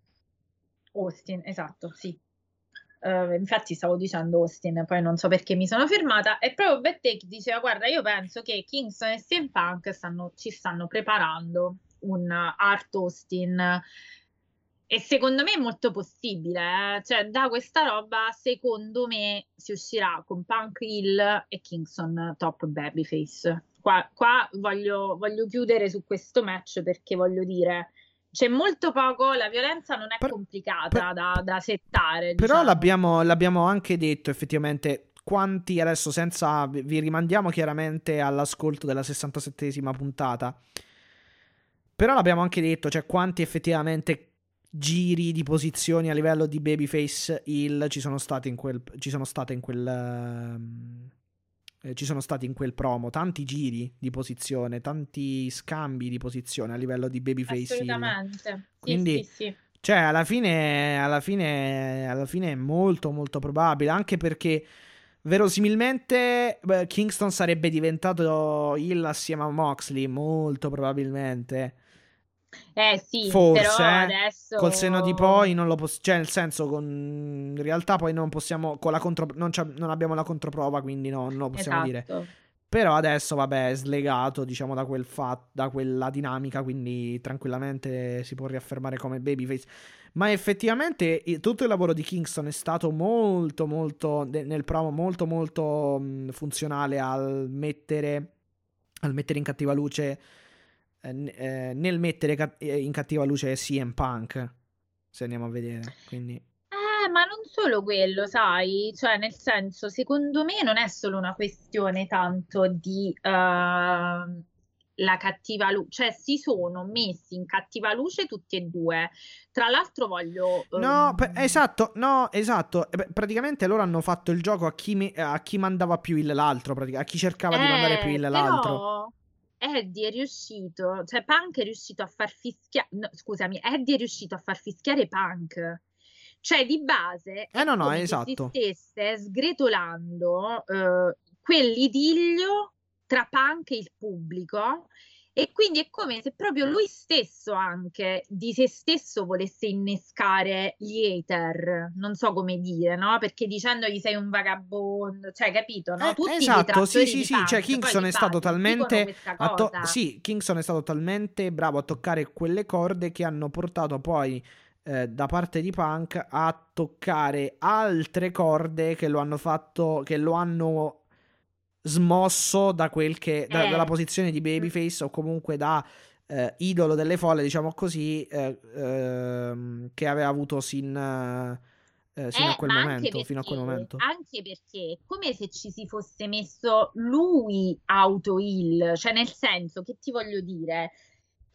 Austin, esatto, sì. Eh, infatti stavo dicendo Austin, poi non so perché mi sono fermata. E proprio Bettec diceva: Guarda, io penso che Kingston e CM Punk stanno- ci stanno preparando un Art Austin. E secondo me è molto possibile, eh. Cioè, da questa roba, secondo me, si uscirà con Punk Hill e Kingston top babyface. Qua, qua voglio, voglio chiudere su questo match perché voglio dire, c'è molto poco, la violenza non è Per- complicata per- da, da settare. Però diciamo. l'abbiamo, l'abbiamo anche detto effettivamente quanti adesso senza vi rimandiamo chiaramente all'ascolto della 67esima puntata. Però l'abbiamo anche detto, cioè quanti effettivamente giri di posizioni a livello di babyface heel ci sono stati in quel ci sono state in quel ehm, eh, ci sono stati in quel promo, tanti giri di posizione, tanti scambi di posizione a livello di babyface heel. Assolutamente. Sì, Quindi- sì, sì. Cioè, alla fine, alla fine, alla fine è molto, molto probabile. Anche perché, verosimilmente, beh, Kingston sarebbe diventato il assieme a Moxley. Molto probabilmente. Eh sì, Forse, però eh, adesso... Col senno di poi, non lo possiamo. Cioè, nel senso, con... in realtà, poi non possiamo. Con la contro... non, non abbiamo la controprova, quindi no, non lo possiamo dire. Esatto. Però adesso, vabbè, è slegato, diciamo, da, quel fa- da quella dinamica, quindi tranquillamente si può riaffermare come babyface. Ma effettivamente tutto il lavoro di Kingston è stato molto, molto, nel promo, molto, molto funzionale al mettere, al mettere in cattiva luce, eh, eh, nel mettere eh, in cattiva luce CM Punk, se andiamo a vedere, quindi ma non solo quello, sai, cioè nel senso, secondo me non è solo una questione tanto di uh, la cattiva luce, cioè si sono messi in cattiva luce tutti e due. Tra l'altro voglio... Um... No, p- esatto, no, esatto. Praticamente loro hanno fatto il gioco a chi, me- a chi mandava più il l'altro, a chi cercava eh, di mandare più il però... Eddie è riuscito, cioè Punk è riuscito a far fischiare, no, scusami, Eddie è riuscito a far fischiare Punk. Cioè, di base, eh no, no, esatto. si stesse sgretolando eh, quell'idillio tra Punk e il pubblico. E quindi è come se proprio lui stesso anche di se stesso volesse innescare gli hater, non so come dire, no? Perché dicendogli sei un vagabondo, cioè capito, no? Eh, Tutti esatto, sì, sì, sì, cioè Kingston è stato talmente to- sì, Kingston è stato talmente bravo a toccare quelle corde che hanno portato poi eh, da parte di Punk a toccare altre corde che lo hanno fatto, che lo hanno smosso da quel che, da, eh. dalla posizione di babyface o comunque da eh, idolo delle folle, diciamo così, eh, ehm, che aveva avuto sin, eh, fino, a quel momento, perché, fino a quel momento. Anche perché è come se ci si fosse messo lui auto heal, cioè nel senso che ti voglio dire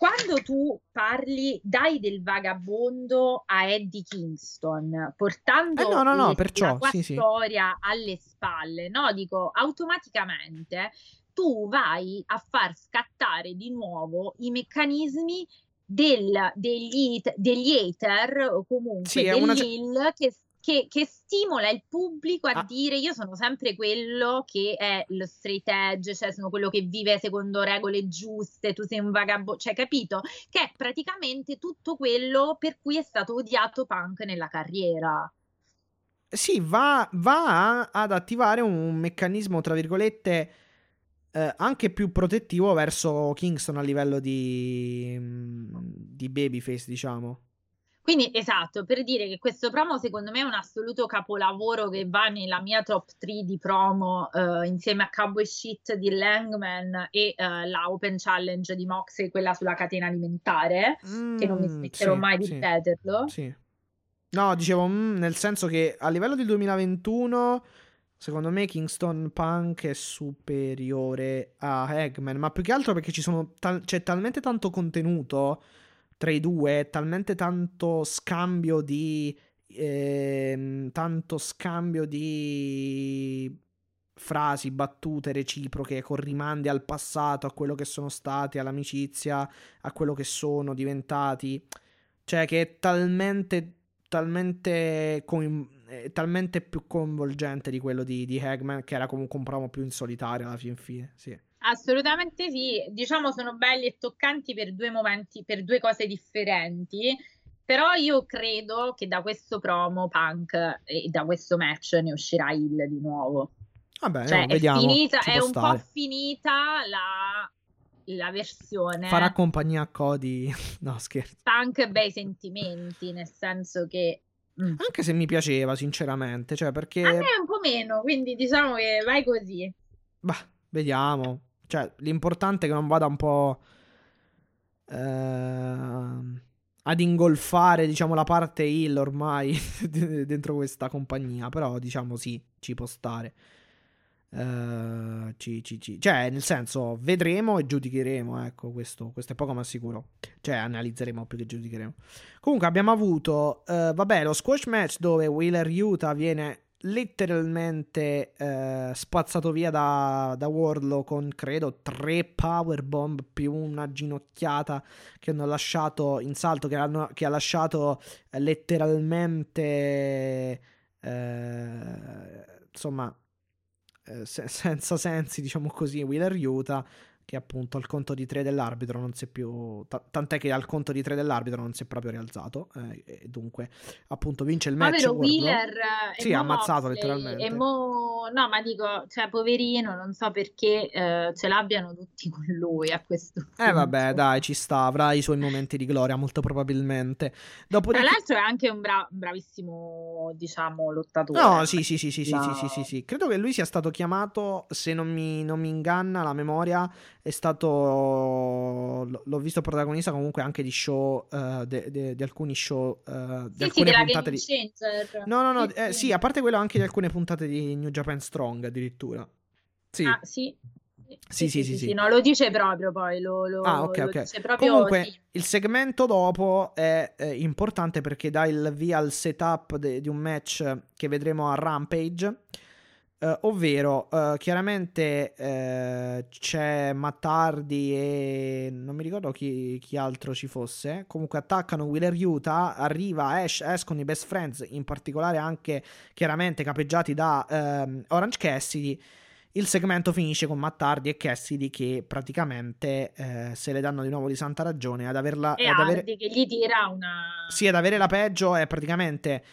quando tu parli, dai del vagabondo a Eddie Kingston, portando eh no, no, no, perciò, la sì, storia sì. alle spalle, no? Dico, automaticamente tu vai a far scattare di nuovo i meccanismi del, degli, degli hater o comunque sì, dell'il una... che che, che, stimola il pubblico a ah. dire io sono sempre quello che è lo straight edge, cioè sono quello che vive secondo regole giuste, tu sei un vagabondo, cioè capito? Che è praticamente tutto quello per cui è stato odiato Punk nella carriera. Sì, va, va ad attivare un meccanismo, tra virgolette, eh, anche più protettivo verso Kingston a livello di, di babyface, diciamo. Quindi esatto, per dire che questo promo secondo me è un assoluto capolavoro che va nella mia top 3 di promo eh, insieme a Cowboy Shit di Langman e eh, la Open Challenge di Moxley, quella sulla catena alimentare, mm, che non mi mm, smetterò sì, mai di sì, ripeterlo. Sì. No, dicevo, mm, nel senso che a livello del 2021 secondo me Kingston Punk è superiore a Eggman, ma più che altro perché tal- c'è talmente tanto contenuto tra i due, talmente tanto scambio di eh, tanto scambio di frasi, battute reciproche con rimandi al passato, a quello che sono stati, all'amicizia, a quello che sono diventati. Cioè che è talmente talmente, coin- talmente più coinvolgente di quello di, di Hagman che era comunque un promo più in solitario alla fin fine, sì. Assolutamente sì, diciamo sono belli e toccanti per due momenti, per due cose differenti, però io credo che da questo promo punk e da questo match ne uscirà il di nuovo. Vabbè, cioè, no, vediamo. È, finita, è un stare. po' finita la, la versione. Farà compagnia a Cody. [laughs] no, scherzo. Punk bei sentimenti, nel senso che. Mm. Anche se mi piaceva, sinceramente. Cioè, perché. A me un po' meno, quindi diciamo che vai così. Bah, vediamo. Cioè, l'importante è che non vada un po'. Eh, ad ingolfare, diciamo, la parte hill ormai [laughs] dentro questa compagnia. Però, diciamo, sì, ci può stare. Uh, ci, ci, ci. Cioè, nel senso, vedremo e giudicheremo. Ecco, questo, questo è poco ma sicuro. Cioè, analizzeremo più che giudicheremo. Comunque, abbiamo avuto, uh, vabbè, lo squash match dove Wheeler Utah viene letteralmente eh, spazzato via da, da Warlow con credo tre powerbomb più una ginocchiata che hanno lasciato in salto che, hanno, che ha lasciato eh, letteralmente eh, insomma eh, se, senza sensi diciamo così Wheeler Utah che appunto il conto di 3 dell'arbitro non si è più t- tant'è che al conto di 3 dell'arbitro non si è proprio rialzato eh, e dunque appunto vince il match Povero Wheeler eh, sì ha ammazzato Moxley, letteralmente. mo... no ma dico cioè poverino non so perché eh, ce l'abbiano tutti con lui a questo punto eh vabbè dai ci sta avrà i suoi momenti di gloria molto probabilmente. Dopodiché... tra l'altro è anche un, bra- bravissimo diciamo lottatore no sì sì sì sì, La... sì sì sì sì sì. Credo che lui sia stato chiamato se non mi, non mi inganna la memoria è stato l'ho visto protagonista comunque anche di show uh, de, de, di alcuni show uh, di sì, alcune sì, puntate di Changer. no no no sì, eh, sì. a parte quello anche di alcune puntate di New Japan Strong addirittura sì ah, sì. Sì, sì, sì, sì. No, lo dice proprio poi. Lo, lo, ah, ok, ok. dice proprio, Comunque, il segmento dopo è importante perché dà il via al setup di un match che vedremo a Rampage. Uh, ovvero, uh, chiaramente uh, c'è Mattardi e non mi ricordo chi, chi, altro ci fosse. Comunque attaccano Wheeler Utah. Arriva Ash, escono i best friends, in particolare anche chiaramente capeggiati da ehm, Orange Cassidy. Il segmento finisce con Mattardi e Cassidy che praticamente se le danno di nuovo di santa ragione ad averla. E ad avere... che gli tira una. Sì, ad avere la peggio è praticamente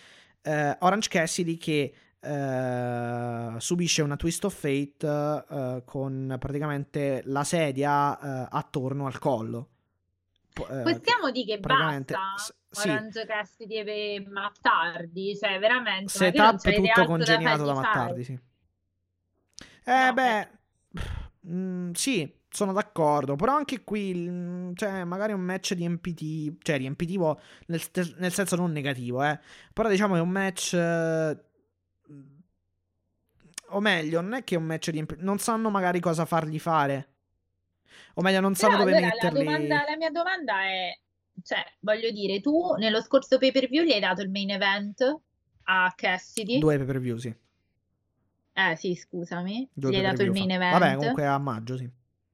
Orange Cassidy che. Uh, subisce una twist of fate uh, con praticamente la sedia uh, attorno al collo. Possiamo dire che basta s- Orange sì. Cassidy e Mattardi, cioè veramente setup tutto congegnato da, da Mattardi, sì. Eh no, beh, mm, sì, sono d'accordo, però anche qui, mh, cioè, magari un match riempitivo, cioè riempitivo nel, nel, senso non negativo, eh. Però diciamo è un match o meglio, non è che è un match riempitivo, non sanno magari cosa fargli fare. O meglio, non sanno Però, dove allora, metterli. La, domanda, la mia domanda è, cioè, voglio dire, tu nello scorso pay per view gli hai dato il main event a Cassidy? Due pay per view, sì. Eh sì, scusami. Due gli hai dato il main fa. event. Vabbè, comunque a maggio, sì.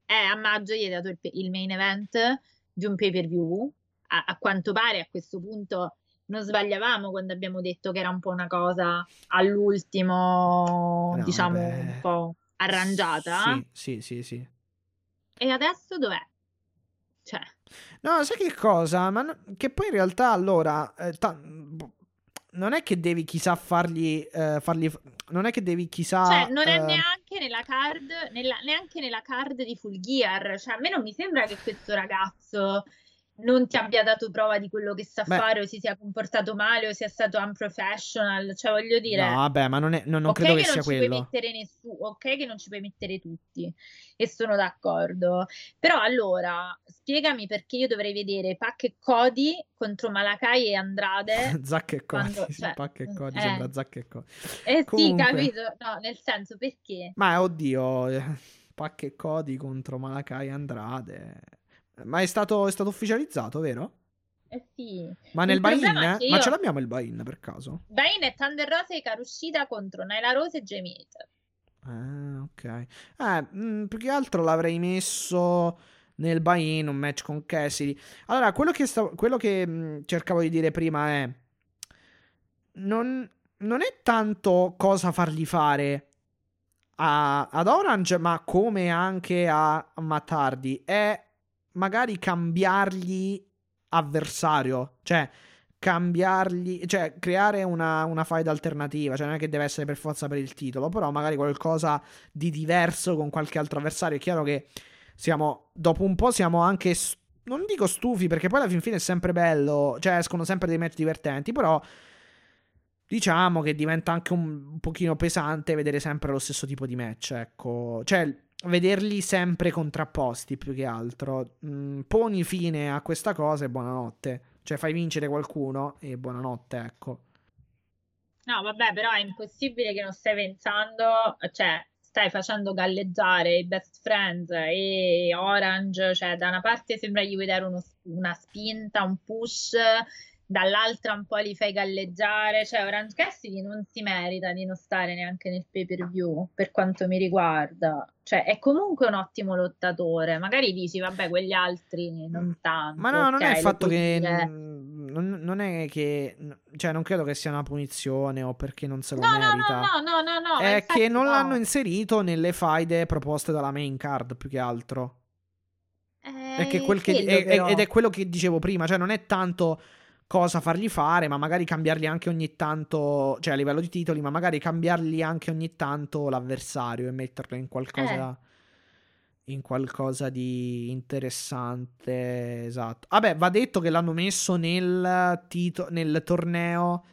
Eh, a maggio gli hai dato il, il main event di un pay per view. A, a quanto pare a questo punto non sbagliavamo quando abbiamo detto che era un po' una cosa all'ultimo, No, diciamo, vabbè. un po' arrangiata. Sì, sì, sì, sì. E adesso dov'è? Cioè, No, sai che cosa? Ma no- che poi in realtà allora eh, ta- boh, non è che devi chissà fargli, eh, fargli non è che devi chissà cioè, non è eh, neanche nella card, nella- neanche nella card di Full Gear. Cioè, a me non mi sembra che questo ragazzo non ti abbia dato prova di quello che sa Beh. fare o si sia comportato male o sia stato unprofessional. Cioè, voglio dire... No, vabbè, ma non, è, no, non ok credo che non sia ci puoi quello. mettere nessuno, ok che non ci puoi mettere tutti e sono d'accordo. Però allora spiegami perché io dovrei vedere Pac e Cody contro Malakai e Andrade. [laughs] Zac e Cody, quando- sì, cioè, Pac e Cody, eh. sembra Zac e Cody. Eh sì, Comunque. capito? No, nel senso perché? Ma oddio, eh, Pac e Cody contro Malakai e Andrade. Ma è stato, è stato ufficializzato, vero? Eh sì. Ma nel buy-in? è che Ma io- ce l'abbiamo il buy-in per caso? Bain e Thunder Rosa e Karushida contro Naila Rose e Jamie Hater. Ah, ok. Eh, mm, più che altro l'avrei messo nel buy-in, un match con Cassidy. Allora, quello che, stavo- quello che mm, cercavo di dire prima è... Non, non è tanto cosa fargli fare a- ad Orange, ma come anche a Mattardi. È magari cambiargli avversario. Cioè, cambiargli, cioè creare una, una fight alternativa, cioè non è che deve essere per forza per il titolo, però magari qualcosa di diverso con qualche altro avversario. È chiaro che siamo, dopo un po' siamo anche, s- non dico stufi, perché poi alla fin fine è sempre bello, cioè escono sempre dei match divertenti, però diciamo che diventa anche un pochino pesante vedere sempre lo stesso tipo di match, ecco, cioè vederli sempre contrapposti più che altro. Mm, poni fine a questa cosa e buonanotte. Cioè fai vincere qualcuno e buonanotte, ecco. No, vabbè, però è impossibile che non stai pensando, cioè stai facendo galleggiare i best friends e Orange, cioè da una parte sembra gli vuoi dare uno- una spinta, un push, dall'altra un po' li fai galleggiare, cioè Orange Cassidy non si merita di non stare neanche nel pay per view per quanto mi riguarda, cioè è comunque un ottimo lottatore, magari dici vabbè quegli altri non tanto, Ma no, non è il fatto che. mm, Non, non è che. Cioè, non credo che sia una punizione o perché non se lo No, merita. no, no, no, no, no, È che non no. l'hanno inserito nelle faide proposte dalla main card più che altro. È che quel che- quello è- ed è quello che dicevo prima, cioè non è tanto cosa fargli fare, ma magari cambiargli anche ogni tanto, cioè a livello di titoli, ma magari cambiargli anche ogni tanto l'avversario e metterlo in qualcosa in qualcosa di interessante, esatto. Vabbè, va detto che l'hanno messo nel tito- nel torneo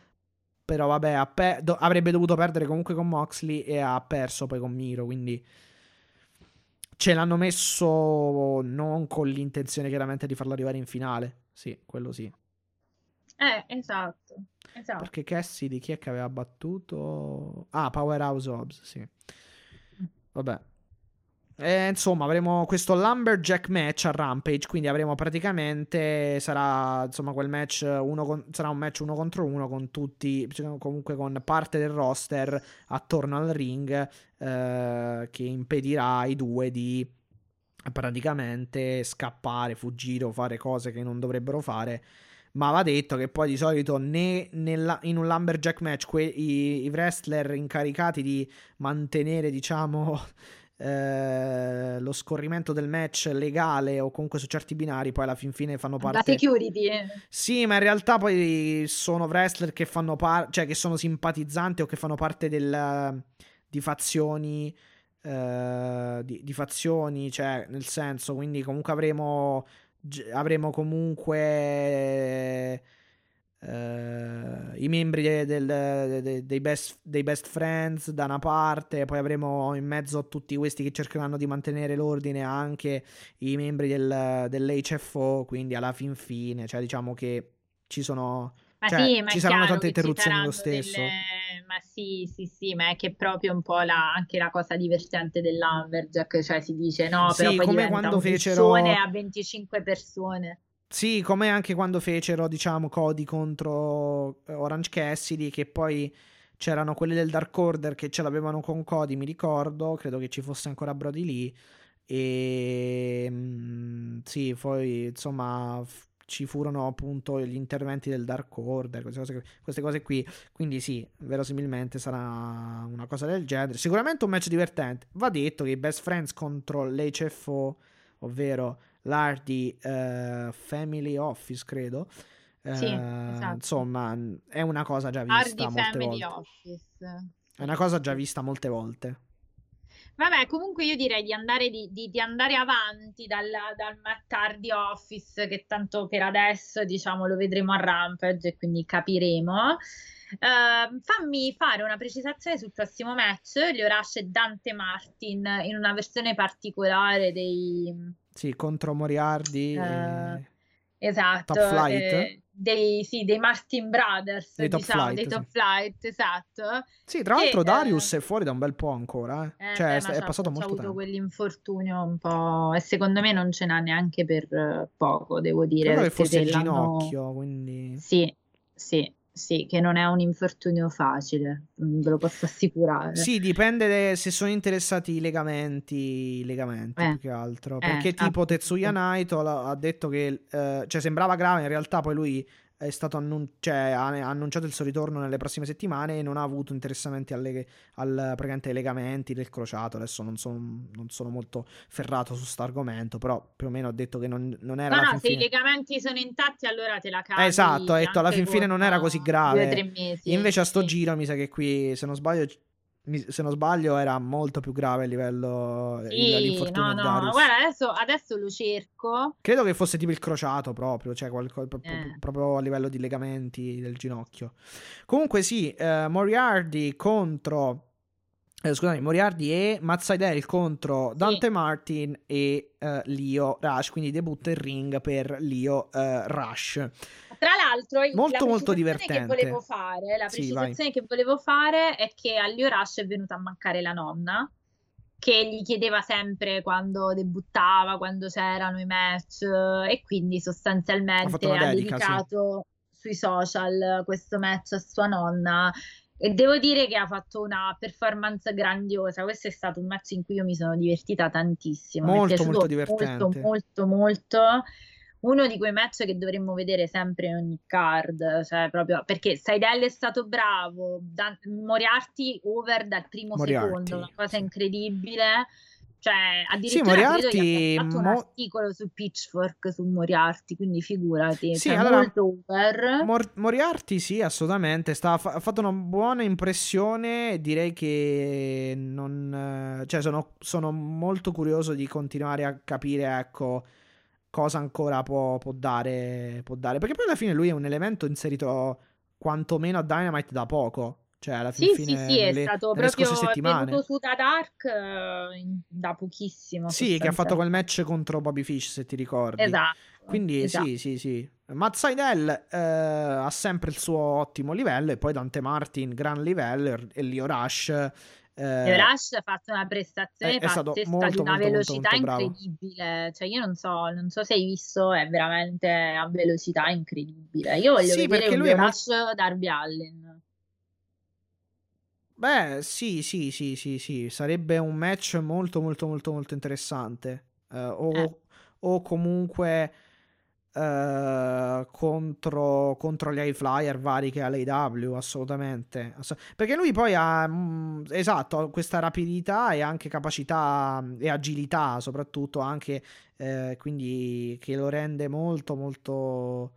però vabbè, pe- do- avrebbe dovuto perdere comunque con Moxley e ha perso poi con Miro, quindi ce l'hanno messo non con l'intenzione chiaramente di farlo arrivare in finale. Sì, quello sì. Eh, esatto, esatto. Perché Cassidy chi è che aveva battuto? Ah, Powerhouse Hobbs, sì. Vabbè. Eh, insomma, avremo questo Lumberjack match a Rampage, quindi avremo praticamente sarà insomma quel match uno con- sarà un match uno contro uno con tutti cioè, comunque con parte del roster attorno al ring eh, che impedirà ai due di praticamente scappare, fuggire o fare cose che non dovrebbero fare. Ma va detto che poi di solito né nella- in un Lumberjack match que- i, i wrestler incaricati di mantenere, diciamo, [laughs] eh, lo scorrimento del match legale o comunque su certi binari, poi alla fin fine fanno La parte. security. Sì, ma in realtà poi sono wrestler che fanno parte, cioè che sono simpatizzanti o che fanno parte del, di fazioni. eh, di, di fazioni, cioè nel senso, quindi comunque avremo, avremo comunque eh, i membri de- de- dei, best, dei best friends da una parte, poi avremo in mezzo a tutti questi che cercheranno di mantenere l'ordine anche i membri del- dell'HFO, quindi alla fin fine, cioè diciamo che ci sono... Ma Cioè, sì, ma ci saranno tante interruzioni lo stesso. delle- Ma sì, sì, sì, ma è che è proprio un po' la- anche la cosa divertente dell'Umberjack, cioè si dice no, Sì, però poi come quando fecero- a 25 persone. Sì, come anche quando fecero, diciamo, Cody contro eh, Orange Cassidy, che poi c'erano quelli del Dark Order che ce l'avevano con Cody, mi ricordo, credo che ci fosse ancora Brody lì. E mm, sì, poi insomma f- ci furono appunto gli interventi del Dark Order, queste cose, queste cose qui. Quindi sì, verosimilmente sarà una cosa del genere. Sicuramente un match divertente. Va detto che i Best Friends contro l'HFO, ovvero l'Hardy eh, Family Office, credo. Sì, Eh, esatto. Insomma, è una cosa già vista Hardy molte Family volte. Office. È una cosa già vista molte volte. Vabbè, comunque io direi di andare, di, di- di andare avanti dal, dal Hardy Office, che tanto per adesso, diciamo, lo vedremo a Rampage e quindi capiremo. Ehm, fammi fare una precisazione sul prossimo match, Leo Rush e Dante Martin in una versione particolare dei... Sì, contro Moriarty. Eh, e- Esatto, eh, dei, sì, dei Martin Brothers, Dei Top diciamo, Flight, dei sì. Top Flight, esatto. Sì, tra che, l'altro eh, Darius è fuori da un bel po' ancora. eh. Eh, Cioè, beh, è, è passato molto avuto tempo. quell'infortunio un po' e secondo me non ce n'ha neanche per eh, poco, devo dire, Credo che fosse il ginocchio, quindi... Sì, sì, sì, che non è un infortunio facile, mm, ve lo posso assicurare. Sì, dipende de- se sono interessati i legamenti, i legamenti Eh, più che altro. eh, Perché tipo appunto. Tetsuya Naito ha detto che, eh, cioè sembrava grave, in realtà poi lui è stato annun- cioè, ha annunciato il suo ritorno nelle prossime settimane e non ha avuto interessamenti alle- al, praticamente ai legamenti del crociato. Adesso non sono, non sono molto ferrato su sto argomento, però più o meno ha detto che non, non era No, no, se i fine- legamenti sono intatti allora te la cavi esatto, ha detto alla fin fine non era così grave. Due. Invece a sto sì. giro mi sa che qui, se non sbaglio, se non sbaglio era molto più grave a livello Sì, no, di no, guarda, adesso, adesso lo cerco. Credo che fosse tipo il crociato proprio, cioè qualco- Eh. proprio a livello di legamenti del ginocchio. Comunque sì, eh, Moriarty contro... eh, scusami, Moriarty e Matt Seidel contro Dante Martin e eh, Leo Rush, quindi debutta in ring per Leo eh, Rush. Tra l'altro, Molto, la molto divertente. che volevo fare, la Sì, precisazione che volevo fare è che a Leo Rush è venuta a mancare la nonna, che gli chiedeva sempre quando debuttava, quando c'erano i match, e quindi Ha sostanzialmente una ha dedica, sì. dedicato sui social questo match a sua nonna. E devo dire che ha fatto una performance grandiosa. Questo è stato un match in cui io mi sono divertita tantissimo. Molto, molto divertente. Molto, molto, molto uno di quei match che dovremmo vedere sempre in ogni card, cioè proprio perché Seidel è stato bravo, Dan- Moriarty over dal primo Moriarty, secondo, una cosa sì. incredibile. Cioè, addirittura Moriarty che abbia fatto un mo- articolo su Pitchfork su Moriarty, quindi figurati, Sì, cioè allora, molto over. Mor- Moriarty sì, assolutamente, sta, fa- ha fatto una buona impressione, direi che non... cioè sono, sono molto curioso di continuare a capire, ecco, cosa ancora può, può dare, può dare, perché poi alla fine lui è un elemento inserito quantomeno a Dynamite da poco, cioè alla fin Sì, sì, fine sì, è nelle, stato nelle proprio è settimane. su da Dark in- da pochissimo, Sì, che ha fatto quel match contro Bobby Fish, se ti ricordi. Esatto, Quindi esatto. sì, sì, sì. Matt Seidel eh, ha sempre il suo ottimo livello e poi Dante Martin, gran livello e Leo Rush. Eh, Rush ha fatto una prestazione è- è pazzesca molto, di una molto, molto, velocità molto incredibile. Cioè, io non so, non so se hai visto, è veramente a velocità incredibile. Io voglio Sì, vedere un è Rush Darby Allin. Beh, sì, sì, sì, sì, sì. Sarebbe un match molto, molto, molto, molto interessante. Eh, o, Eh. o comunque eh, contro, contro gli high flyer vari che ha l'AW, assolutamente. Ass- perché lui poi ha, mm, esatto, questa rapidità e anche capacità mm, e agilità, soprattutto anche, eh, quindi che lo rende molto, molto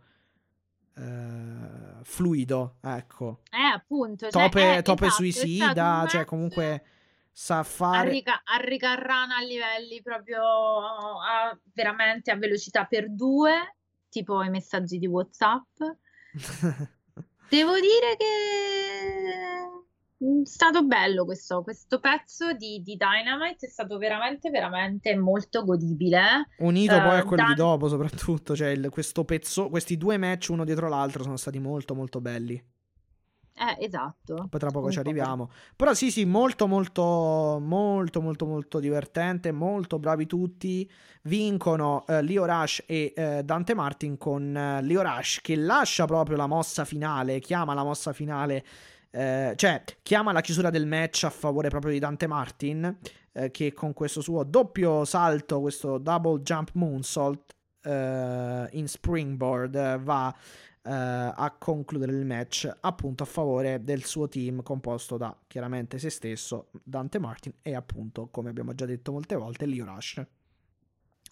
eh, fluido, ecco. Eh, appunto, cioè, Tope, è, tope esatto, suicida, cioè comunque sa fare... a ricarrana a livelli proprio a- veramente a velocità per due, tipo i messaggi di WhatsApp. [laughs] Devo dire che è stato bello questo, questo pezzo di, di Dynamite, è stato veramente, veramente molto godibile. Unito poi a Eh, quello di Dan- dopo, soprattutto, cioè il- questo pezzo, questi due match uno dietro l'altro sono stati molto molto belli. Eh, esatto. Poi tra poco ci Concordo. arriviamo. Però sì, sì, molto molto molto molto molto divertente, molto bravi tutti. Vincono eh, Leo Rush e eh, Dante Martin con eh, Leo Rush che lascia proprio la mossa finale, chiama la mossa finale eh, cioè chiama la chiusura del match a favore proprio di Dante Martin eh, che con questo suo doppio salto, questo double jump moonsault eh, in springboard va a concludere il match appunto a favore del suo team composto da chiaramente se stesso, Dante Martin e appunto come abbiamo già detto molte volte Leo Rush.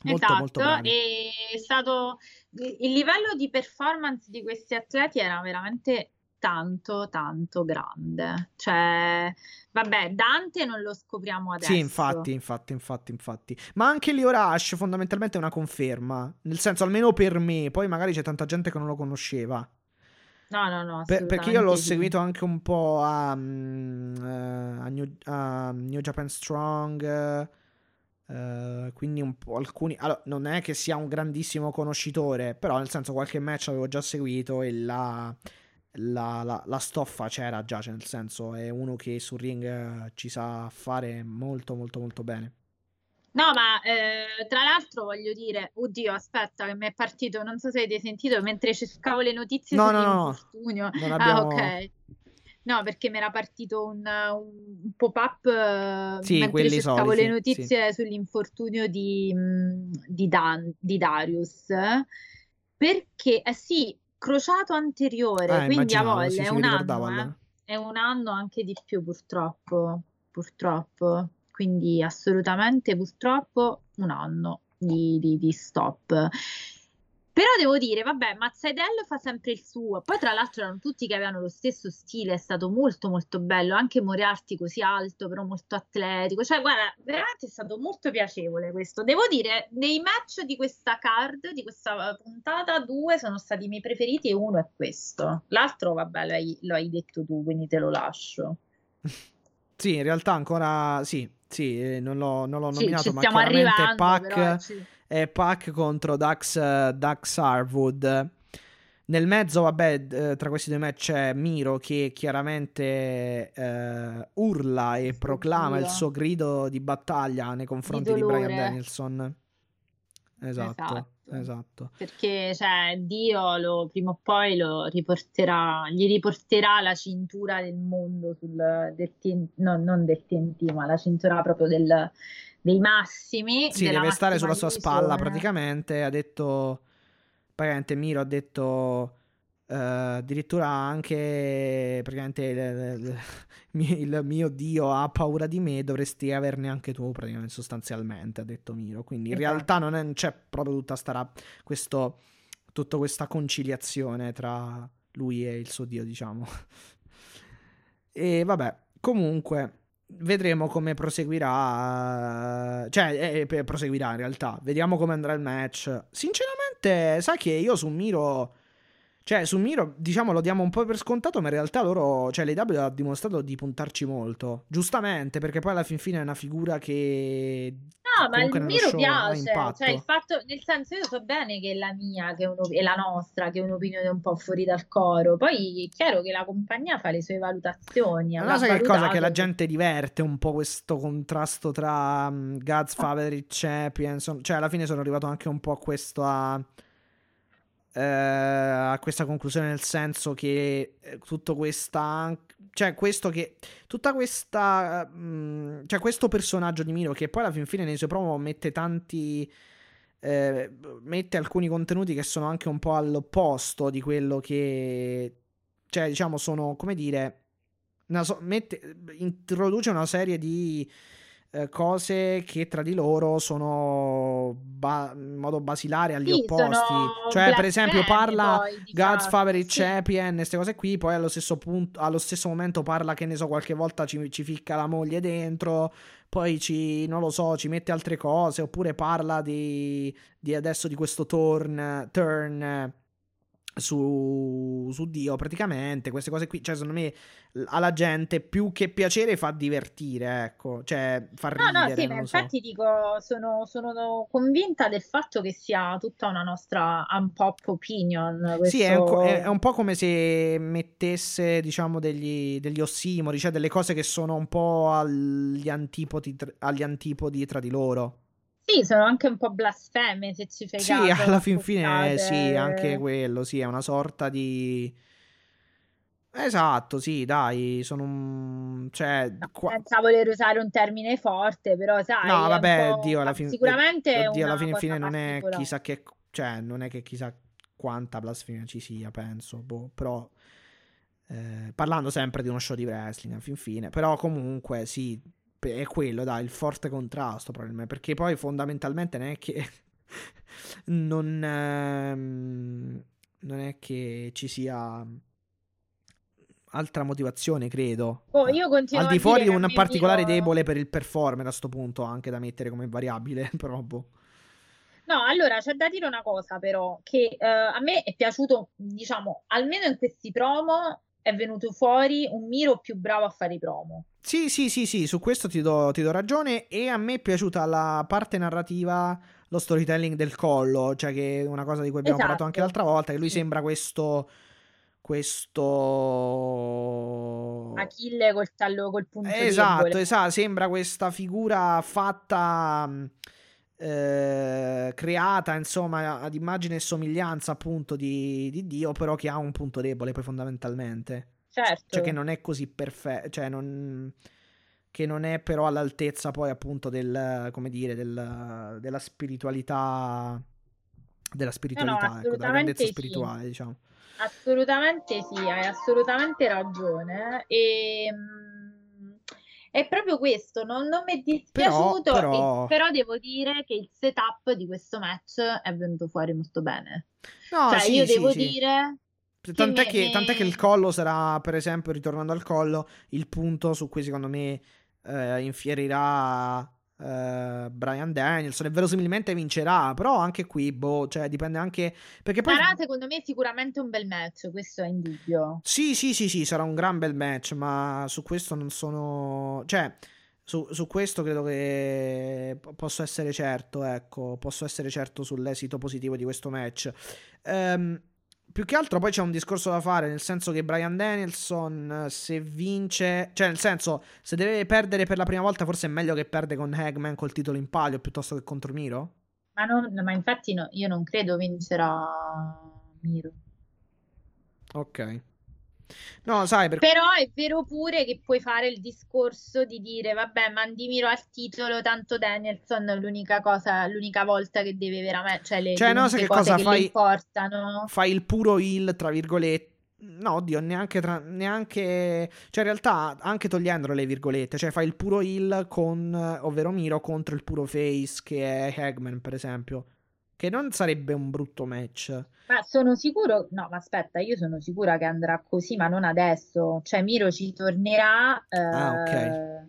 Molto molto Esatto, e è stato il livello di performance di questi atleti era veramente tanto tanto grande. Cioè, vabbè, Dante non lo scopriamo adesso. Sì, infatti, infatti, infatti, infatti. Ma anche Leo Rush fondamentalmente è una conferma, nel senso almeno per me, poi magari c'è tanta gente che non lo conosceva. No, no, no, Per- perché io l'ho sì. seguito anche un po' a, mm, eh, a New, a New Japan Strong. eh, quindi un po' alcuni. Allora, non è che sia un grandissimo conoscitore, però nel senso qualche match avevo già seguito e la, la, la- la stoffa c'era già. Cioè, nel senso, è uno che sul ring eh, ci sa fare molto, molto, molto bene. No, ma eh, tra l'altro voglio dire, oddio, aspetta, che mi è partito, non so se avete sentito, mentre cercavo le notizie No, no, no, Ah, abbiamo. ok. No, perché mi era partito un, un pop-up eh, Sì, mentre cercavo soliti, le notizie sull'infortunio di, mh, di, Dan- di Darius. Perché, eh sì, crociato anteriore, Ah, quindi a voglia, sì, è un anno, eh. È un anno anche di più, purtroppo. Purtroppo. Quindi assolutamente, purtroppo, un anno di, di- di stop. Però devo dire, vabbè, Mazzadello fa sempre il suo. Poi, tra l'altro, erano tutti che avevano lo stesso stile, è stato molto, molto bello. Anche Moriarty così alto, però molto atletico. Cioè, guarda, veramente è stato molto piacevole questo. Devo dire, nei match di questa card, di questa puntata, due sono stati i miei preferiti e uno è questo. L'altro, vabbè, lo hai, lo hai detto tu, quindi te lo lascio. [laughs] Sì, in realtà ancora sì, sì, eh, non l'ho, non l'ho Sì, nominato, ci ma chiaramente Pac però ci- è Pac contro Dax, Dax Harwood. Nel mezzo, vabbè, eh, tra questi due match c'è Miro che chiaramente eh, urla e proclama il suo grido di battaglia nei confronti di, Brian dolore. Danielson. Esatto, Esatto. esatto. Perché cioè, Dio lo, prima o poi lo riporterà, gli riporterà la cintura del mondo sul, del TN no, non del TNT, ma la cintura proprio del- dei massimi. Sì, deve stare sulla sua spalla praticamente. Ha detto, praticamente Miro ha detto Uh, addirittura anche praticamente il, il, [laughs] il, mio dio ha paura di me, dovresti averne anche tu, praticamente sostanzialmente, ha detto Miro. Quindi in esatto. realtà non, è, non, c'è proprio tutta sta questo, tutta questa conciliazione tra lui e il suo dio, diciamo. [laughs] e vabbè, comunque vedremo come proseguirà. Cioè, eh, proseguirà in realtà. Vediamo come andrà il match. Sinceramente, sai che io su Miro cioè, su Miro, diciamo, lo diamo un po' per scontato, ma in realtà loro, cioè, l'AW ha dimostrato di puntarci molto. Giustamente, perché poi alla fin fine è una figura che... No, ma il Miro piace, cioè, il fatto, nel senso, io so bene che è la mia, che è, è la nostra, che è un'opinione un po' fuori dal coro. Poi è chiaro che la compagnia fa le sue valutazioni. Ma sai che cosa? Che la gente diverte un po' questo contrasto tra um, God's Favorite Champion. Cioè, alla fine sono arrivato anche un po' a questo a eh, a questa conclusione nel senso che eh, tutto questa cioè questo che tutta questa mh, mm, cioè questo personaggio di Miro che poi alla fin fine nei suoi promo mette tanti eh, mette alcuni contenuti che sono anche un po' all'opposto di quello che cioè diciamo sono come dire so- mette, introduce una serie di eh, cose che tra di loro sono ba- in modo basilare agli sì, opposti. Cioè, per esempio, parla poi, God's Favorite sì. Champion, queste cose qui, poi allo stesso, punto, allo stesso momento parla che ne so, qualche volta ci, ci ficca la moglie dentro, poi ci, non lo so, ci mette altre cose, oppure parla di, di adesso di questo turn, turn su, su, Dio praticamente queste cose qui cioè secondo me alla gente più che piacere fa divertire ecco cioè fa ridere no no sì infatti so. dico sono, sono, convinta del fatto che sia tutta una nostra un-pop opinion questo... sì è un, è un, po' come se mettesse diciamo degli, degli ossimori cioè delle cose che sono un po' agli antipodi, agli antipodi tra di loro sì, sono anche un po' blasfeme se ci fai sì, caso. Alla fin fine sì, anche quello, sì, è una sorta di... Esatto, sì, dai, sono un... Cioè, no, qua... Senza voler usare un termine forte, però sai... No, vabbè, Dio, alla fin... Sicuramente Dio, alla fin fine non è chissà che... Cioè, non è che chissà quanta blasfemia ci sia, penso, boh, però... Eh, parlando sempre di uno show di wrestling, alla fin fine, però comunque sì, è quello, dai, il forte contrasto probabilmente, perché poi fondamentalmente non è che [laughs] non, ehm, non è che ci sia altra motivazione, credo. Oh, io continuo Al di fuori un particolare mio... debole per il performer a sto punto, anche da mettere come variabile, [laughs] però boh. No, allora c'è da dire una cosa però, che uh, a me è piaciuto, diciamo, almeno in questi promo è venuto fuori un Miro più bravo a fare i promo. Sì, sì, sì, sì, su questo ti do, ti do, ragione e a me è piaciuta la parte narrativa, lo storytelling del collo, cioè che è una cosa di cui abbiamo esatto. parlato anche l'altra volta, che lui sì. sembra questo questo Achille col tallo col punto esatto, esatto, sembra questa figura fatta eh, creata insomma ad immagine e somiglianza appunto di, di Dio, però che ha un punto debole poi fondamentalmente. Certo. Cioè che non è così perfetto, cioè non... che non è però all'altezza poi appunto del, come dire, del, della spiritualità, della spiritualità, no, no, ecco, della grandezza sì. spirituale, diciamo. Assolutamente sì, hai assolutamente ragione. E, ehm, è proprio questo, non, non mi è dispiaciuto, però, però... però, devo dire che il setup di questo match è venuto fuori molto bene. No, cioè, sì, io devo sì, dire Tant'è che, tant'è che, il collo sarà, per esempio, ritornando al collo, il punto su cui secondo me eh, infierirà eh, Brian Danielson e verosimilmente vincerà. Però anche qui, boh, cioè dipende anche. Perché poi. Sarà secondo me sicuramente un bel match, questo è in dubbio. Sì, sì, sì, sì, sarà un gran bel match, ma su questo non sono. Cioè. Su, su, questo credo che posso essere certo, ecco, posso essere certo sull'esito positivo di questo match. Um, più che altro poi c'è un discorso da fare, nel senso che Brian Danielson se vince, cioè nel senso se deve perdere per la prima volta forse è meglio che perde con Hagman col titolo in palio piuttosto che contro Miro? Ma, non, ma infatti no, io non credo vincerà Miro. Ok. No, sai, per... Però è vero pure che puoi fare il discorso di dire, vabbè, Mandimiro al titolo, tanto Danielson è l'unica cosa, l'unica volta che deve veramente, cioè le, Cioè, le no, sai che cosa che fai? importano. fai il puro heal, tra virgolette. No, oddio, neanche, tra- neanche... Cioè, in realtà, anche togliendolo le virgolette, cioè fai il puro heal con, ovvero Miro, contro il puro face, che è Hagman, per esempio. Che non sarebbe un brutto match. Ma sono sicuro, no, ma aspetta, io sono sicura che andrà così, ma non adesso. Cioè, Miro ci tornerà, Ah, ok. eh,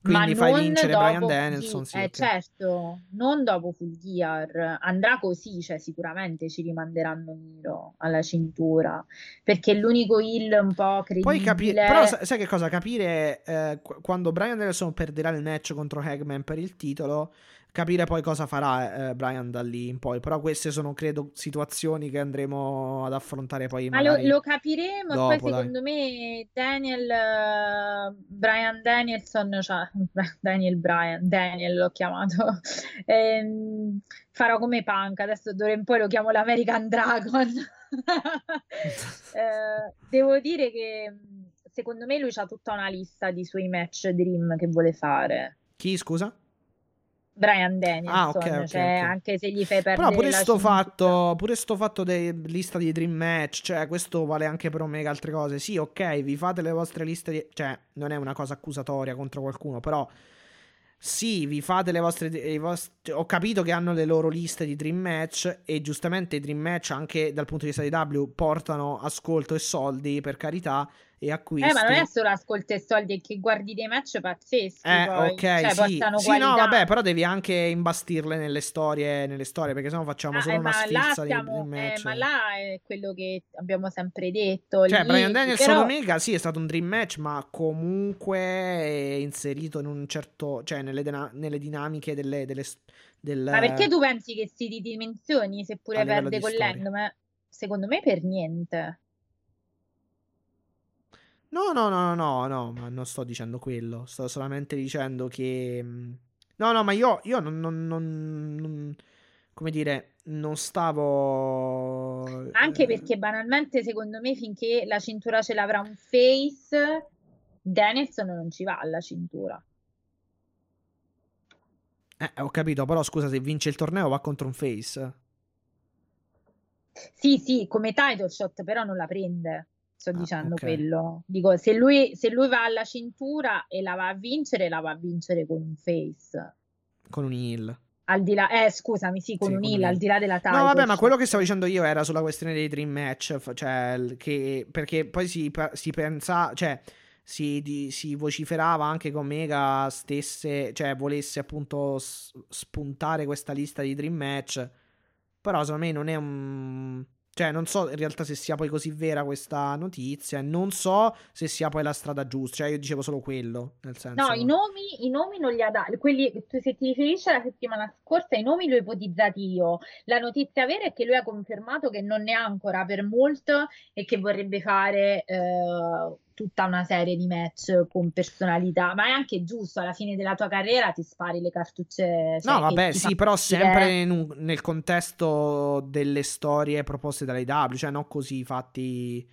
Quindi ma fai vincere Brian Danielson, sì, eh, ok. certo, non dopo Full Gear. Andrà così, cioè sicuramente ci rimanderanno Miro alla cintura, perché è l'unico heal un po' Poi capire, credibile. però sai, che cosa? Capire eh, qu- quando Brian Danielson perderà il match contro Hagman per il titolo, capire poi cosa farà eh, Brian da lì in poi. Però queste sono, credo, situazioni che andremo ad affrontare poi Ma lo, lo capiremo dopo, poi dai. secondo me Daniel, eh, Brian Danielson, cioè [laughs] Daniel Bryan, Daniel l'ho chiamato, [laughs] ehm, farò come Punk, adesso d'ora in poi lo chiamo l'American Dragon. [laughs] Eh, devo dire che secondo me lui ha tutta una lista di suoi match dream che vuole fare. Chi, scusa? Brian Danielson, Ah, ok, ok, cioè ok. anche se gli fai Però perdere pure la sto fatto, pure sto fatto di lista di dream match, cioè questo vale anche per Omega e altre cose. Sì, ok, vi fate le vostre liste di... cioè non è una cosa accusatoria contro qualcuno, però sì, vi fate le vostre i vostri- ho capito che hanno le loro liste di dream match e giustamente i dream match anche dal punto di vista di W portano ascolto e soldi, per carità, e acquisti. Eh, ma non è solo ascolta e soldi, è che guardi dei match pazzeschi Eh, poi, ok, cioè sì. Sì, no, vabbè, però devi anche imbastirle nelle storie, nelle storie, perché sennò facciamo Ah, solo eh, una sfilza di dream eh, match. ma là è quello che abbiamo sempre detto. Cioè, lì, Brian Danielson però- Omega sì, è stato un dream match, ma comunque è inserito in un certo, cioè nelle, nelle dinamiche delle, delle del Ma perché tu pensi che si ridimensioni seppure perde di con storia. Secondo me per niente. No, no, no, no, no, ma non sto dicendo quello, sto solamente dicendo che mh, No, no, ma io, io non, non- non- non- come dire, non stavo Anche eh, perché banalmente, secondo me, finché la cintura ce l'avrà un face, Danielson non ci va alla cintura. Eh, ho capito, però scusa, se vince il torneo va contro un face. Sì, sì, come title shot, però non la prende. Sto Ah, dicendo ok. quello. Dico, se lui, se lui va alla cintura e la va a vincere, la va a vincere con un face. Con un heal. Al di là, eh, scusami, sì, con Sì, un heel, heel. al di là della title No, vabbè, ma quello che stavo dicendo io era sulla questione dei dream match, cioè, che, perché poi si, si pensa, cioè, si, di- si vociferava anche che Omega stesse, cioè, volesse appunto spuntare questa lista di dream match, però secondo me non è un... Cioè, non so in realtà se sia poi così vera questa notizia, non so se sia poi la strada giusta, cioè io dicevo solo quello, nel senso... No, i nomi, i nomi non li ha dati, quelli, se ti riferisci alla settimana scorsa, i nomi li ho ipotizzati io. La notizia vera è che lui ha confermato che non ne ha ancora per molto e che vorrebbe fare eh, tutta una serie di match con personalità, ma è anche giusto, alla fine della tua carriera ti spari le cartucce. cioè, No, vabbè, sì, però sempre un- nel contesto delle storie proposte dalle W, cioè non così fatti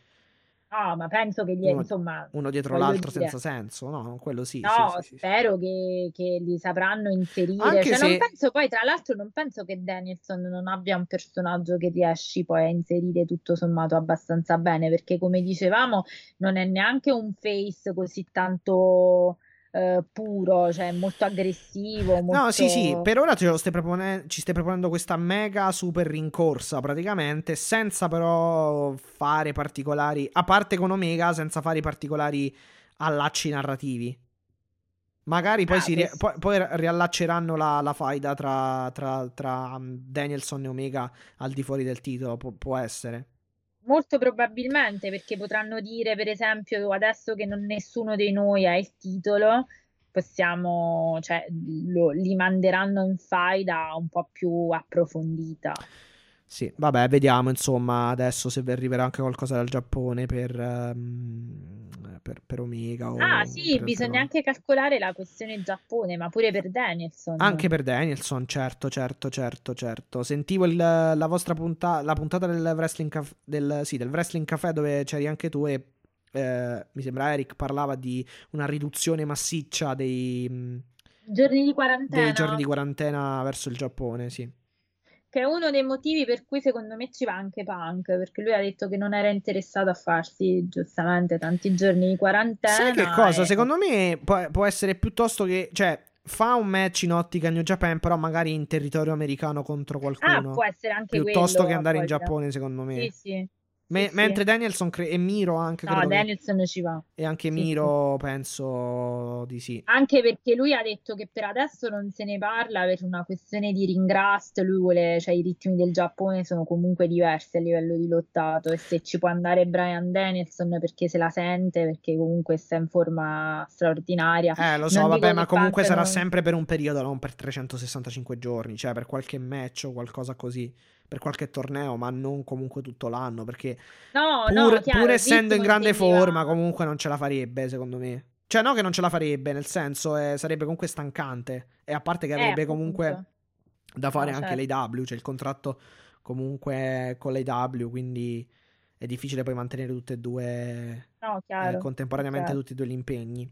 No, ma penso che gli, Uno- insomma, uno dietro l'altro dire. senza senso, no? Quello sì, No, sì, sì, sì, sì. spero che, che li sapranno inserire. Anche Cioè, non se- penso poi, tra l'altro, non penso che Danielson non abbia un personaggio che riesci poi a inserire tutto sommato abbastanza bene, perché come dicevamo, non è neanche un face così tanto eh, puro, cioè molto aggressivo. No, Molto... sì, sì, per ora stai propone- ci stai proponendo questa mega super rincorsa praticamente, senza però fare particolari, a parte con Omega, senza fare i particolari allacci narrativi. Magari poi, Ah, si ri- poi, poi riallacceranno la, la faida tra, tra- tra, um, Danielson e Omega al di fuori del titolo, può, può essere. Molto probabilmente perché potranno dire, per esempio, adesso che non- nessuno dei noi ha il titolo, possiamo, cioè, lo- li manderanno in faida un po' più approfondita. Sì, vabbè, vediamo insomma adesso se vi arriverà anche qualcosa dal Giappone per, ehm, per, per Omega. O Ah, sì, bisogna cose. anche calcolare la questione Giappone, ma pure per Danielson. Anche per Danielson, certo, certo, certo, certo. Sentivo il- la vostra puntata, la puntata del Wrestling Café, del, sì, del Wrestling Café dove c'eri anche tu e eh, mi sembra Eric parlava di una riduzione massiccia dei, mm, Giorni di quarantena. dei giorni di quarantena verso il Giappone, sì. Che è uno dei motivi per cui secondo me ci va anche Punk, perché lui ha detto che non era interessato a farsi giustamente tanti giorni di quarantena. Sai che cosa? e- Secondo me può, può essere piuttosto che, cioè, fa un match in ottica New Japan, però magari in territorio americano contro Ah, qualcuno. può essere anche piuttosto quello, che andare in. Giappone, secondo me. Sì, sì. Me- Sì, sì. Mentre Danielson cre- e Miro anche No, credo che- Danielson ci va. e anche Sì, Miro penso di sì. Anche perché lui ha detto che per adesso non se ne parla per una questione di ringrast, lui vuole, cioè i ritmi del Giappone sono comunque diversi a livello di lottato e se ci può andare Brian Danielson perché se la sente, perché comunque sta in forma straordinaria. Eh, lo so, Non vabbè, ma comunque sarà non- sempre per un periodo, non per 365 giorni, cioè per qualche match o qualcosa così, per qualche torneo, ma non comunque tutto l'anno, perché No, pur, no, chiaro, pur essendo in grande forma, comunque non ce la farebbe, secondo me. Cioè, no che non ce la farebbe, nel senso, eh, sarebbe comunque stancante. E a parte che Eh, avrebbe appunto. comunque da fare No, anche certo. l'AW, cioè il contratto comunque con l'AW, quindi è difficile poi mantenere tutte e due No, eh, chiaro. contemporaneamente chiaro. tutti e due gli impegni.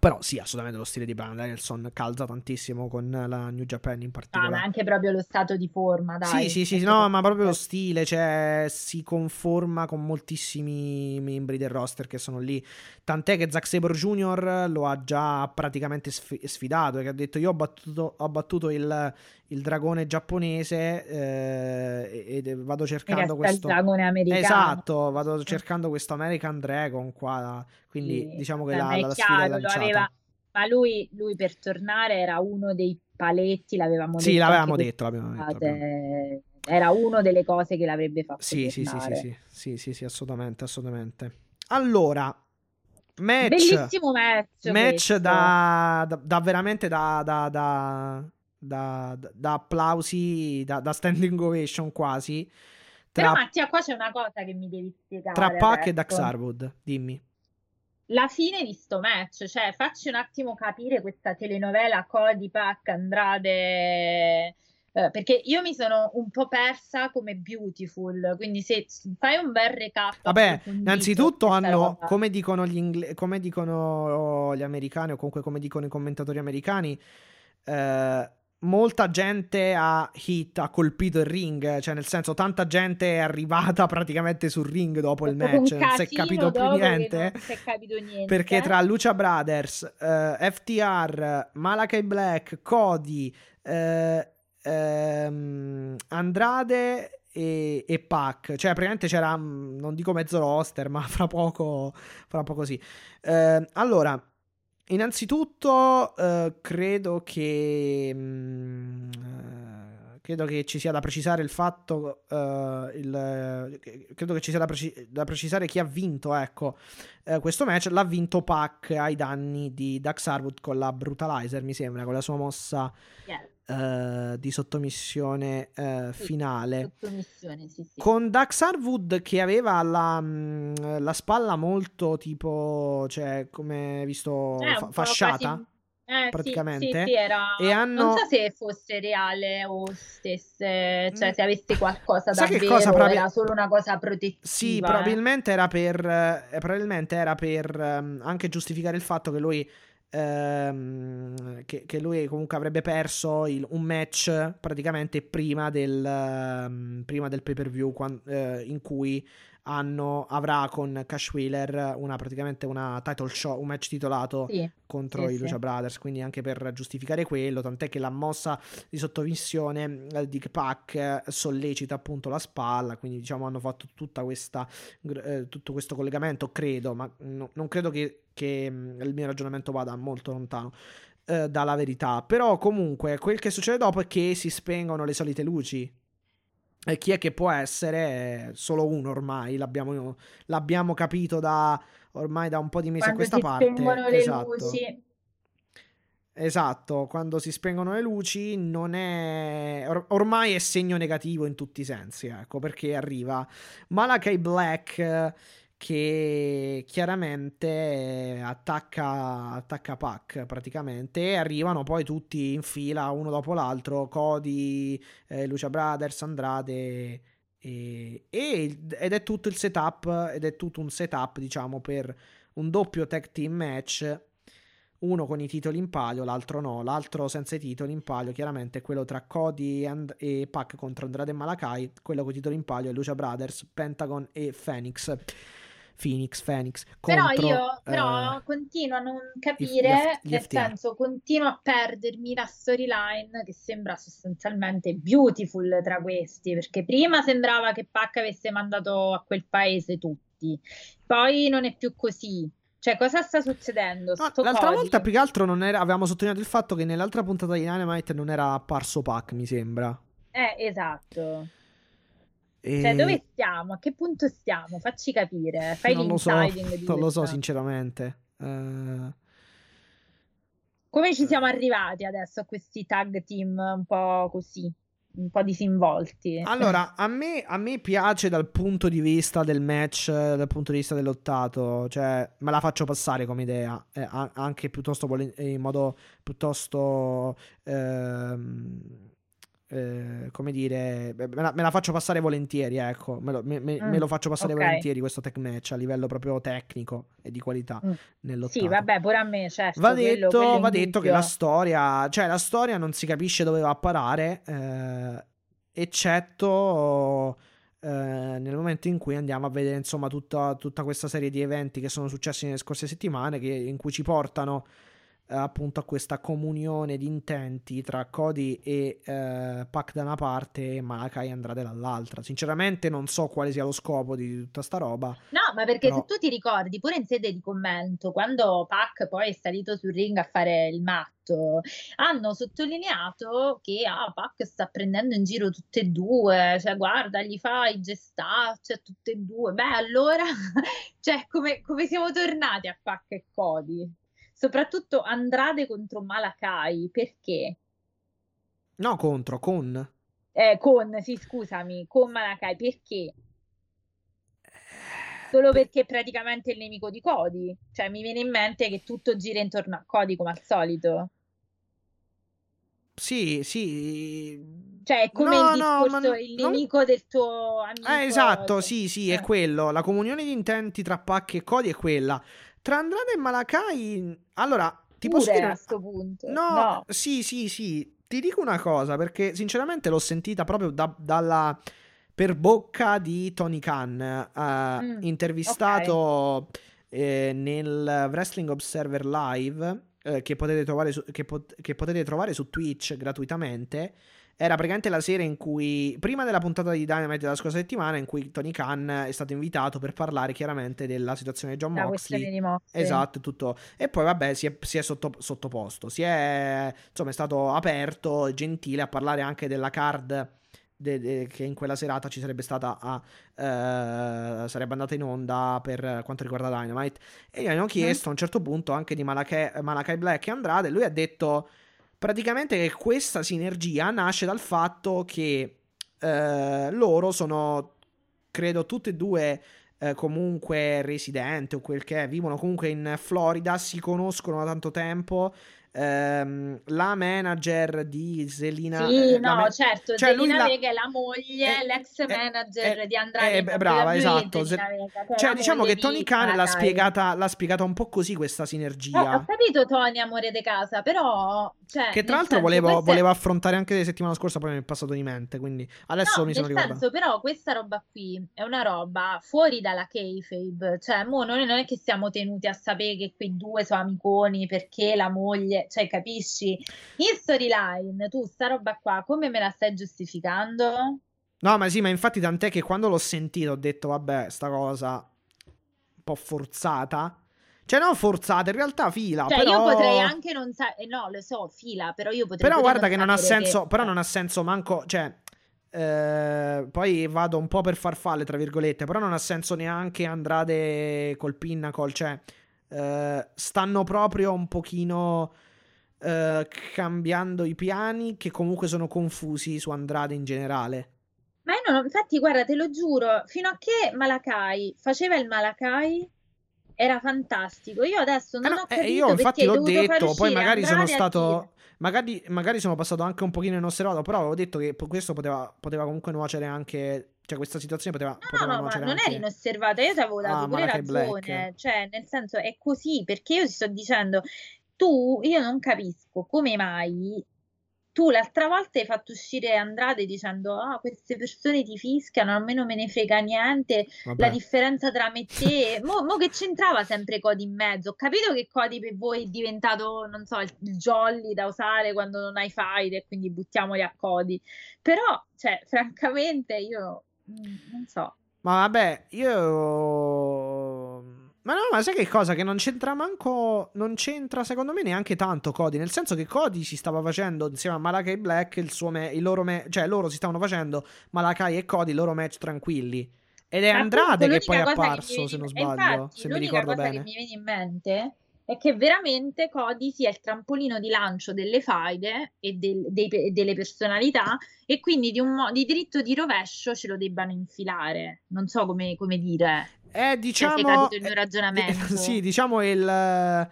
Però sì, assolutamente lo stile di Brian Danielson calza tantissimo con la New Japan in Ah, particolare. ma anche proprio lo stato di forma, dai. Sì, sì, sì, no, ma proprio lo comunque- stile, cioè si conforma con moltissimi membri del roster che sono lì. Tant'è che Zack Sabre Jr. lo ha già praticamente sfi- sfidato, che ha detto io ho battuto, ho battuto il, il dragone giapponese eh, ed e vado cercando sta il questo... dragone americano. Esatto, vado cercando questo American Dragon qua, quindi Sì, diciamo che la, la è chiaro, aveva- Ma lui, lui per tornare era uno dei paletti, l'avevamo Sì, detto l'avevamo anche detto, l'abbiamo detto. l'abbiamo- Era una delle cose che l'avrebbe fatto Sì, sì, sì, sì, sì, sì, sì, sì, assolutamente, assolutamente. Allora, match, Bellissimo match, match questo. da, da- da veramente da, da, da, da- da applausi, da, da standing ovation quasi, Però tra, Mattia, qua c'è una cosa che mi devi spiegare tra Pac e. Dax Harwood, dimmi. La fine di sto match, cioè facci un attimo capire questa telenovela Cody, Pac, Andrade, eh, perché io mi sono un po' persa come Beautiful, quindi se fai un bel recap Vabbè, innanzitutto hanno, come dicono gli, ingle- come dicono gli americani o comunque come dicono i commentatori americani, eh, molta gente ha hit, ha colpito il ring, cioè nel senso tanta gente è arrivata [laughs] praticamente sul ring dopo il match, non si è capito più niente. non si è capito niente. Perché tra Lucha Brothers, eh, FTR, Malakai Black, Cody, eh, ehm, Andrade e, e Pac, cioè praticamente c'era, mm, non dico mezzo roster, ma [laughs] fra poco, fra poco sì. Eh, allora, innanzitutto eh, credo che... mm, eh, credo che ci sia da precisare il fatto, eh, il- credo che ci sia da, preci- da precisare chi ha vinto, ecco, eh, questo match l'ha vinto Pac ai danni di Dax Harwood con la Brutalizer, mi sembra, con la sua mossa Yeah, eh, di sottomissione Sì, finale. sottomissione, sì, sì. Con Dax Harwood che aveva la, mh, la spalla molto tipo, cioè come visto Eh, fa- fasciata. quasi- eh, praticamente. sì, sì, era... E hanno- Non so se fosse reale o stesse, cioè Mm. se avesse qualcosa Sai che cosa? Probabil- era solo una cosa protettiva. Sì, eh. probabilmente era per, probabilmente era per ehm, anche giustificare il fatto che lui, ehm, che, che lui comunque avrebbe perso il- un match praticamente prima del, ehm, prima del pay per view in cui hanno, avrà con Cash Wheeler una, praticamente una title shot, un match titolato Sì, contro sì, i Lucha sì. Brothers, quindi anche per giustificare quello, tant'è che la mossa di sottomissione eh, di Pac eh, sollecita appunto la spalla, quindi diciamo hanno fatto tutta questa, eh, tutto questo collegamento, credo, ma no- non credo che, che, mh, il mio ragionamento vada molto lontano eh, dalla verità, però comunque quel che succede dopo è che si spengono le solite luci. E chi è che può essere? Eh, Solo uno ormai, l'abbiamo, l'abbiamo capito da ormai da un po' di mesi a Quando questa si parte. spengono le esatto. luci, Esatto, quando si spengono le luci non è or- ormai è segno negativo in tutti i sensi, ecco, perché arriva Malakai Black che chiaramente eh, attacca attacca Pac praticamente e arrivano poi tutti in fila uno dopo l'altro, Cody, eh, Lucia Brothers, Andrade E, e- ed è tutto il setup, ed è tutto un setup, diciamo, per un doppio tag team match. Uno con i titoli in palio, l'altro no. L'altro senza i titoli in palio, chiaramente, è quello tra Cody and- e Pac contro Andrade e Malakai. Quello con i titoli in palio è Lucia Brothers, Pentagon e Phoenix. Phoenix, Phoenix. Però contro, io però eh, continuo a non gli capire, F- gli nel senso, continuo a perdermi la storyline che sembra sostanzialmente beautiful tra questi, perché prima sembrava che Pac avesse mandato a quel paese tutti, poi non è più così. Cioè, cosa sta succedendo? No, l'altra Cody? volta più che altro non era, avevamo sottolineato il fatto che nell'altra puntata di Dynamite non era apparso Pac, mi sembra. Eh, esatto. E... Cioè, dove stiamo? A che punto stiamo? Facci capire. Fai non lo so, non lo so sinceramente. Eh, Come ci siamo arrivati adesso a questi tag team un po' così, un po' disinvolti? Allora, [laughs] a me, a me piace dal punto di vista del match, eh, dal punto di vista dell'ottato, cioè me la faccio passare come idea, eh, anche piuttosto in modo piuttosto, ehm, eh, come dire, me la, me la faccio passare volentieri, ecco, me lo, me- me- Mm, me lo faccio passare ok. volentieri questo tech match a livello proprio tecnico e di qualità Mm. Sì, vabbè, pure a me, certo. Va detto, quello va detto che la storia, cioè la storia non si capisce dove va a parare, eh, eccetto eh, nel momento in cui andiamo a vedere insomma tutta, tutta questa serie di eventi che sono successi nelle scorse settimane, che- in cui ci portano appunto a questa comunione di intenti tra Cody e eh, Pac da una parte e Malakai Andrade dall'altra. Sinceramente non so quale sia lo scopo di tutta sta roba. No, ma perché Però- se tu ti ricordi, pure in sede di commento, quando Pac poi è salito sul ring a fare il matto, hanno sottolineato che ah, Pac sta prendendo in giro tutte e due, cioè guarda, gli fa i gestacci a tutte e due. Beh, allora, [laughs] cioè, come, come siamo tornati a Pac e Cody? Soprattutto Andrade contro Malakai, perché? No, contro, con. Eh, con, sì, scusami, con Malakai, perché? Solo Per- perché è praticamente il nemico di Cody. Cioè, mi viene in mente che tutto gira intorno a Cody come al solito. Sì, sì. Cioè, è come No, il no, discorso, ma il non- nemico del tuo amico. Eh, esatto, sì, sì, è eh. quello. La comunione di intenti tra Pac e Cody è quella. Tra Andrade e Malakai, allora, ti posso Pure dire... a sto punto. No, No. sì, sì, sì. Ti dico una cosa, perché sinceramente l'ho sentita proprio da- dalla... per bocca di Tony Khan, eh, Mm, intervistato eh, nel Wrestling Observer Live, eh, che, potete trovare su, che, pot- che potete trovare su Twitch gratuitamente. Era praticamente la sera in cui, prima della puntata di Dynamite della scorsa settimana, in cui Tony Khan è stato invitato per parlare chiaramente della situazione di John La Moxley. di Moxley. Esatto, tutto. E poi vabbè, si è, si è sotto- sottoposto, si è, insomma, è stato aperto gentile a parlare anche della card de- de- che in quella serata ci sarebbe stata a, eh, sarebbe andata in onda per quanto riguarda Dynamite. E gli hanno chiesto a un certo punto anche di Malakai, Malakai Black e Andrade. Lui ha detto praticamente questa sinergia nasce dal fatto che eh, loro sono, credo, tutte e due eh, comunque residenti o quel che è, vivono comunque in Florida, si conoscono da tanto tempo. Ehm, la manager di Selina, Sì, eh, no, ma- certo, cioè, lui Zelina la- Vega è la moglie, eh, l'ex eh, manager eh, di Andrade eh, brava, esatto. Zelina Vega, è Cioè, diciamo che Tony Khan l'ha spiegata, l'ha spiegata un po' così questa Eh, ho sinergia. capito Tony, amore di casa, però... Cioè, Che tra l'altro senso, volevo, è- volevo affrontare anche la settimana scorsa, poi mi è passato di mente. Quindi adesso No, mi sono ricordato. senso, però, questa roba qui è una roba fuori dalla kayfabe. Cioè, mo noi non è che siamo tenuti a sapere che quei due sono amiconi perché la moglie... Cioè, capisci? In storyline, tu sta roba qua, come me la stai giustificando? No, ma sì, ma infatti tant'è che quando l'ho sentito ho detto, vabbè, sta cosa un po' forzata. Cioè, non forzata, in realtà fila, Cioè, però... io potrei anche non sapere... No, lo so, fila, però io potrei Però guarda che non ha senso, che- però non ha senso manco, cioè... eh, poi vado un po' per farfalle, tra virgolette, però non ha senso neanche Andrade col Pinnacle, cioè... eh, stanno proprio un pochino... eh, cambiando i piani che comunque sono confusi su Andrade in generale. Ma io non, infatti, guarda, te lo giuro, fino a che Malakai faceva il Malakai era fantastico. Io adesso Eh non no, ho eh, capito io infatti l'ho detto, poi magari sono stato. Magari, magari sono passato anche un pochino inosservato, però avevo detto che questo poteva, poteva comunque nuocere anche Cioè, questa situazione poteva, No, poteva no, no, ma non anche inosservata, io ti avevo dato pure Malakai Black. ragione, cioè nel senso è così, perché io ti sto dicendo, tu, io non capisco come mai tu l'altra volta hai fatto uscire Andrade dicendo, ah, queste persone ti fischiano, almeno me ne frega niente, la Vabbè. differenza tra me e te, [laughs] mo, mo che c'entrava sempre Cody in mezzo, ho capito che Cody per voi è diventato, non so, il, il jolly da usare quando non hai fight e quindi buttiamoli a Cody, però, cioè, [laughs] francamente io, mm, non so. Ma vabbè, io. Ma no, ma sai che cosa? Che non c'entra manco. Non c'entra secondo me neanche tanto Cody. Nel senso che Cody si stava facendo insieme a Malakai Black il suo me- il loro me- Cioè, loro si stavano facendo Malakai e Cody i loro match tranquilli. Ed è Andrade che l'unica poi è cosa apparso, se non sbaglio. infatti, Se mi l'unica ricordo cosa bene. che mi viene in mente è che veramente Cody sia il trampolino di lancio delle faide e del- dei delle personalità e quindi di, un mo- di dritto di rovescio ce lo debbano infilare. Non so come, come dire. È Cioè, se hai diciamo. capito il mio eh, ragionamento. sì, diciamo [laughs] il.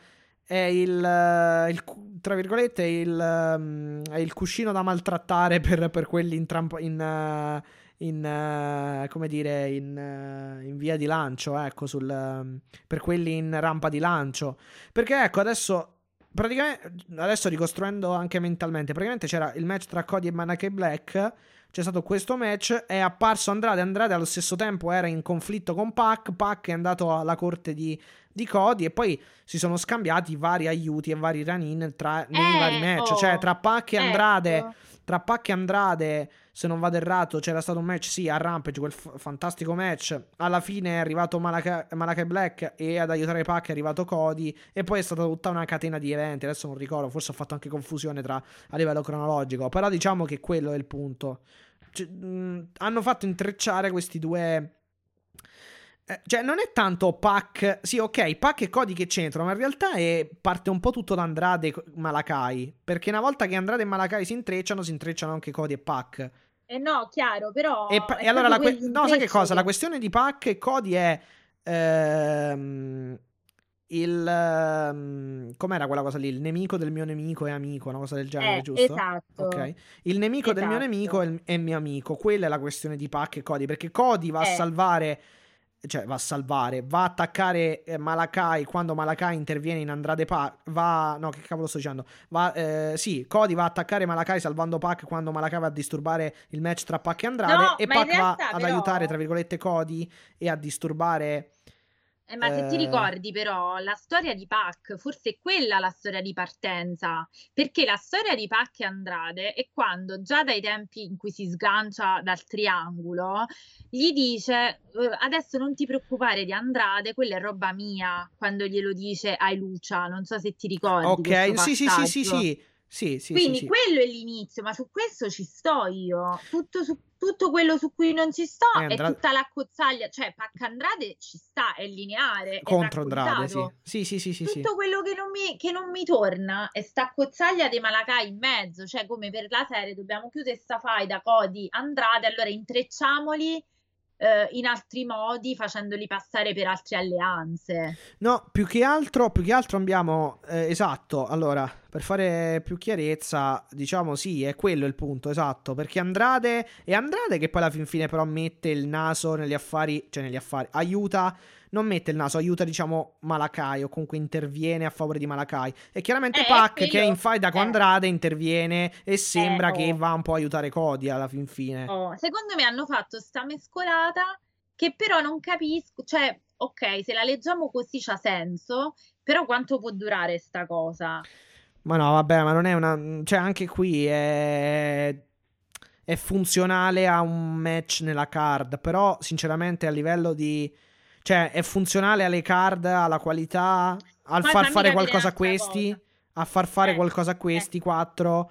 È il, il tra virgolette, il, è il cuscino da maltrattare per, per quelli in, trampo- in, in, come dire, in, in via di lancio, ecco, sul, per quelli in rampa di lancio. Perché ecco, adesso, praticamente, adesso ricostruendo anche mentalmente, praticamente c'era il match tra Cody e Manake Black. C'è stato questo match, è apparso Andrade, Andrade allo stesso tempo era in conflitto con Pac, Pac è andato alla corte di, di Cody e poi si sono scambiati vari aiuti e vari run-in tra, nei Eh, vari match, oh, cioè tra Pac e Andrade, ecco. Tra Pac e Andrade, se non vado errato, c'era stato un match, sì, a Rampage, quel f- fantastico match, alla fine è arrivato Malakai Malakai Black e ad aiutare Pac è arrivato Cody e poi è stata tutta una catena di eventi, adesso non ricordo, forse ho fatto anche confusione tra, a livello cronologico, però diciamo che quello è il punto. Cioè, mh, hanno fatto intrecciare questi due... eh, Cioè, non è tanto Pac. Sì, ok, Pac e Cody che c'entrano, ma in realtà è, parte un po' tutto da Andrade e Malakai. Perché una volta che Andrade e Malakai si intrecciano, si intrecciano anche Cody e Pac. Eh no, chiaro, però E, pa- e allora la que- no, sai che cosa? La questione di Pac e Cody è. ehm, il. ehm, com'era quella cosa lì? Il nemico del mio nemico è amico, una cosa del genere, Eh, giusto? esatto. Ok. Il nemico del mio Esatto. nemico è, il- è mio amico. Quella è la questione di Pac e Cody. Perché Cody va a Eh. salvare. Cioè, va a salvare, va a attaccare eh, Malakai quando Malakai interviene in Andrade Pac. Va. No, che cavolo sto dicendo? Va, eh, sì, Cody va a attaccare Malakai salvando Pac quando Malakai va a disturbare il match tra Pac e Andrade. No, e Pac va realtà ad però- aiutare, tra virgolette, Cody e a disturbare. Eh, ma se ti Eh. ricordi però, la storia di Pac, forse è quella la storia di partenza, perché la storia di Pac e Andrade è quando già dai tempi in cui si sgancia dal triangolo, gli dice "Eh, adesso non ti preoccupare di Andrade, quella è roba mia, quando glielo dice ai Lucia, non so se ti ricordi Ok, sì, sì, sì, sì, sì. Sì, sì, Quindi sì. quello è l'inizio, ma su questo ci sto io. Tutto, su- tutto quello su cui non ci sto Eh, è Andrade- tutta la cozzaglia, cioè Pac Andrade ci sta, è lineare, è Contro Andrade, sì. Sì, sì, sì, sì, sì. Tutto quello che non, mi, che non mi torna è sta cozzaglia dei Malacai in mezzo, cioè come per la serie dobbiamo chiudere sta faida Cody Andrade, allora intrecciamoli eh, in altri modi facendoli passare per altre alleanze. No, più che altro, più che altro abbiamo, eh, esatto, allora, per fare più chiarezza, diciamo sì, è quello il punto, esatto, perché Andrade, è Andrade che poi alla fin fine però mette il naso negli affari, cioè negli affari, aiuta, non mette il naso, aiuta diciamo Malakai o comunque interviene a favore di Malakai. E chiaramente Eh, Pac che è quello- in faida con eh. Andrade interviene e sembra oh. che va un po' a aiutare Cody alla fin fine. Oh, secondo me hanno fatto sta mescolata che però non capisco, cioè, ok, se la leggiamo così c'ha senso, però quanto può durare sta cosa? Ma no, vabbè, ma non è una. Cioè, anche qui è. È funzionale a un match nella card. Però, sinceramente, a livello di. Cioè, è funzionale alle card, alla qualità. Al far fare qualcosa a questi. A far fare Eh, qualcosa a questi quattro.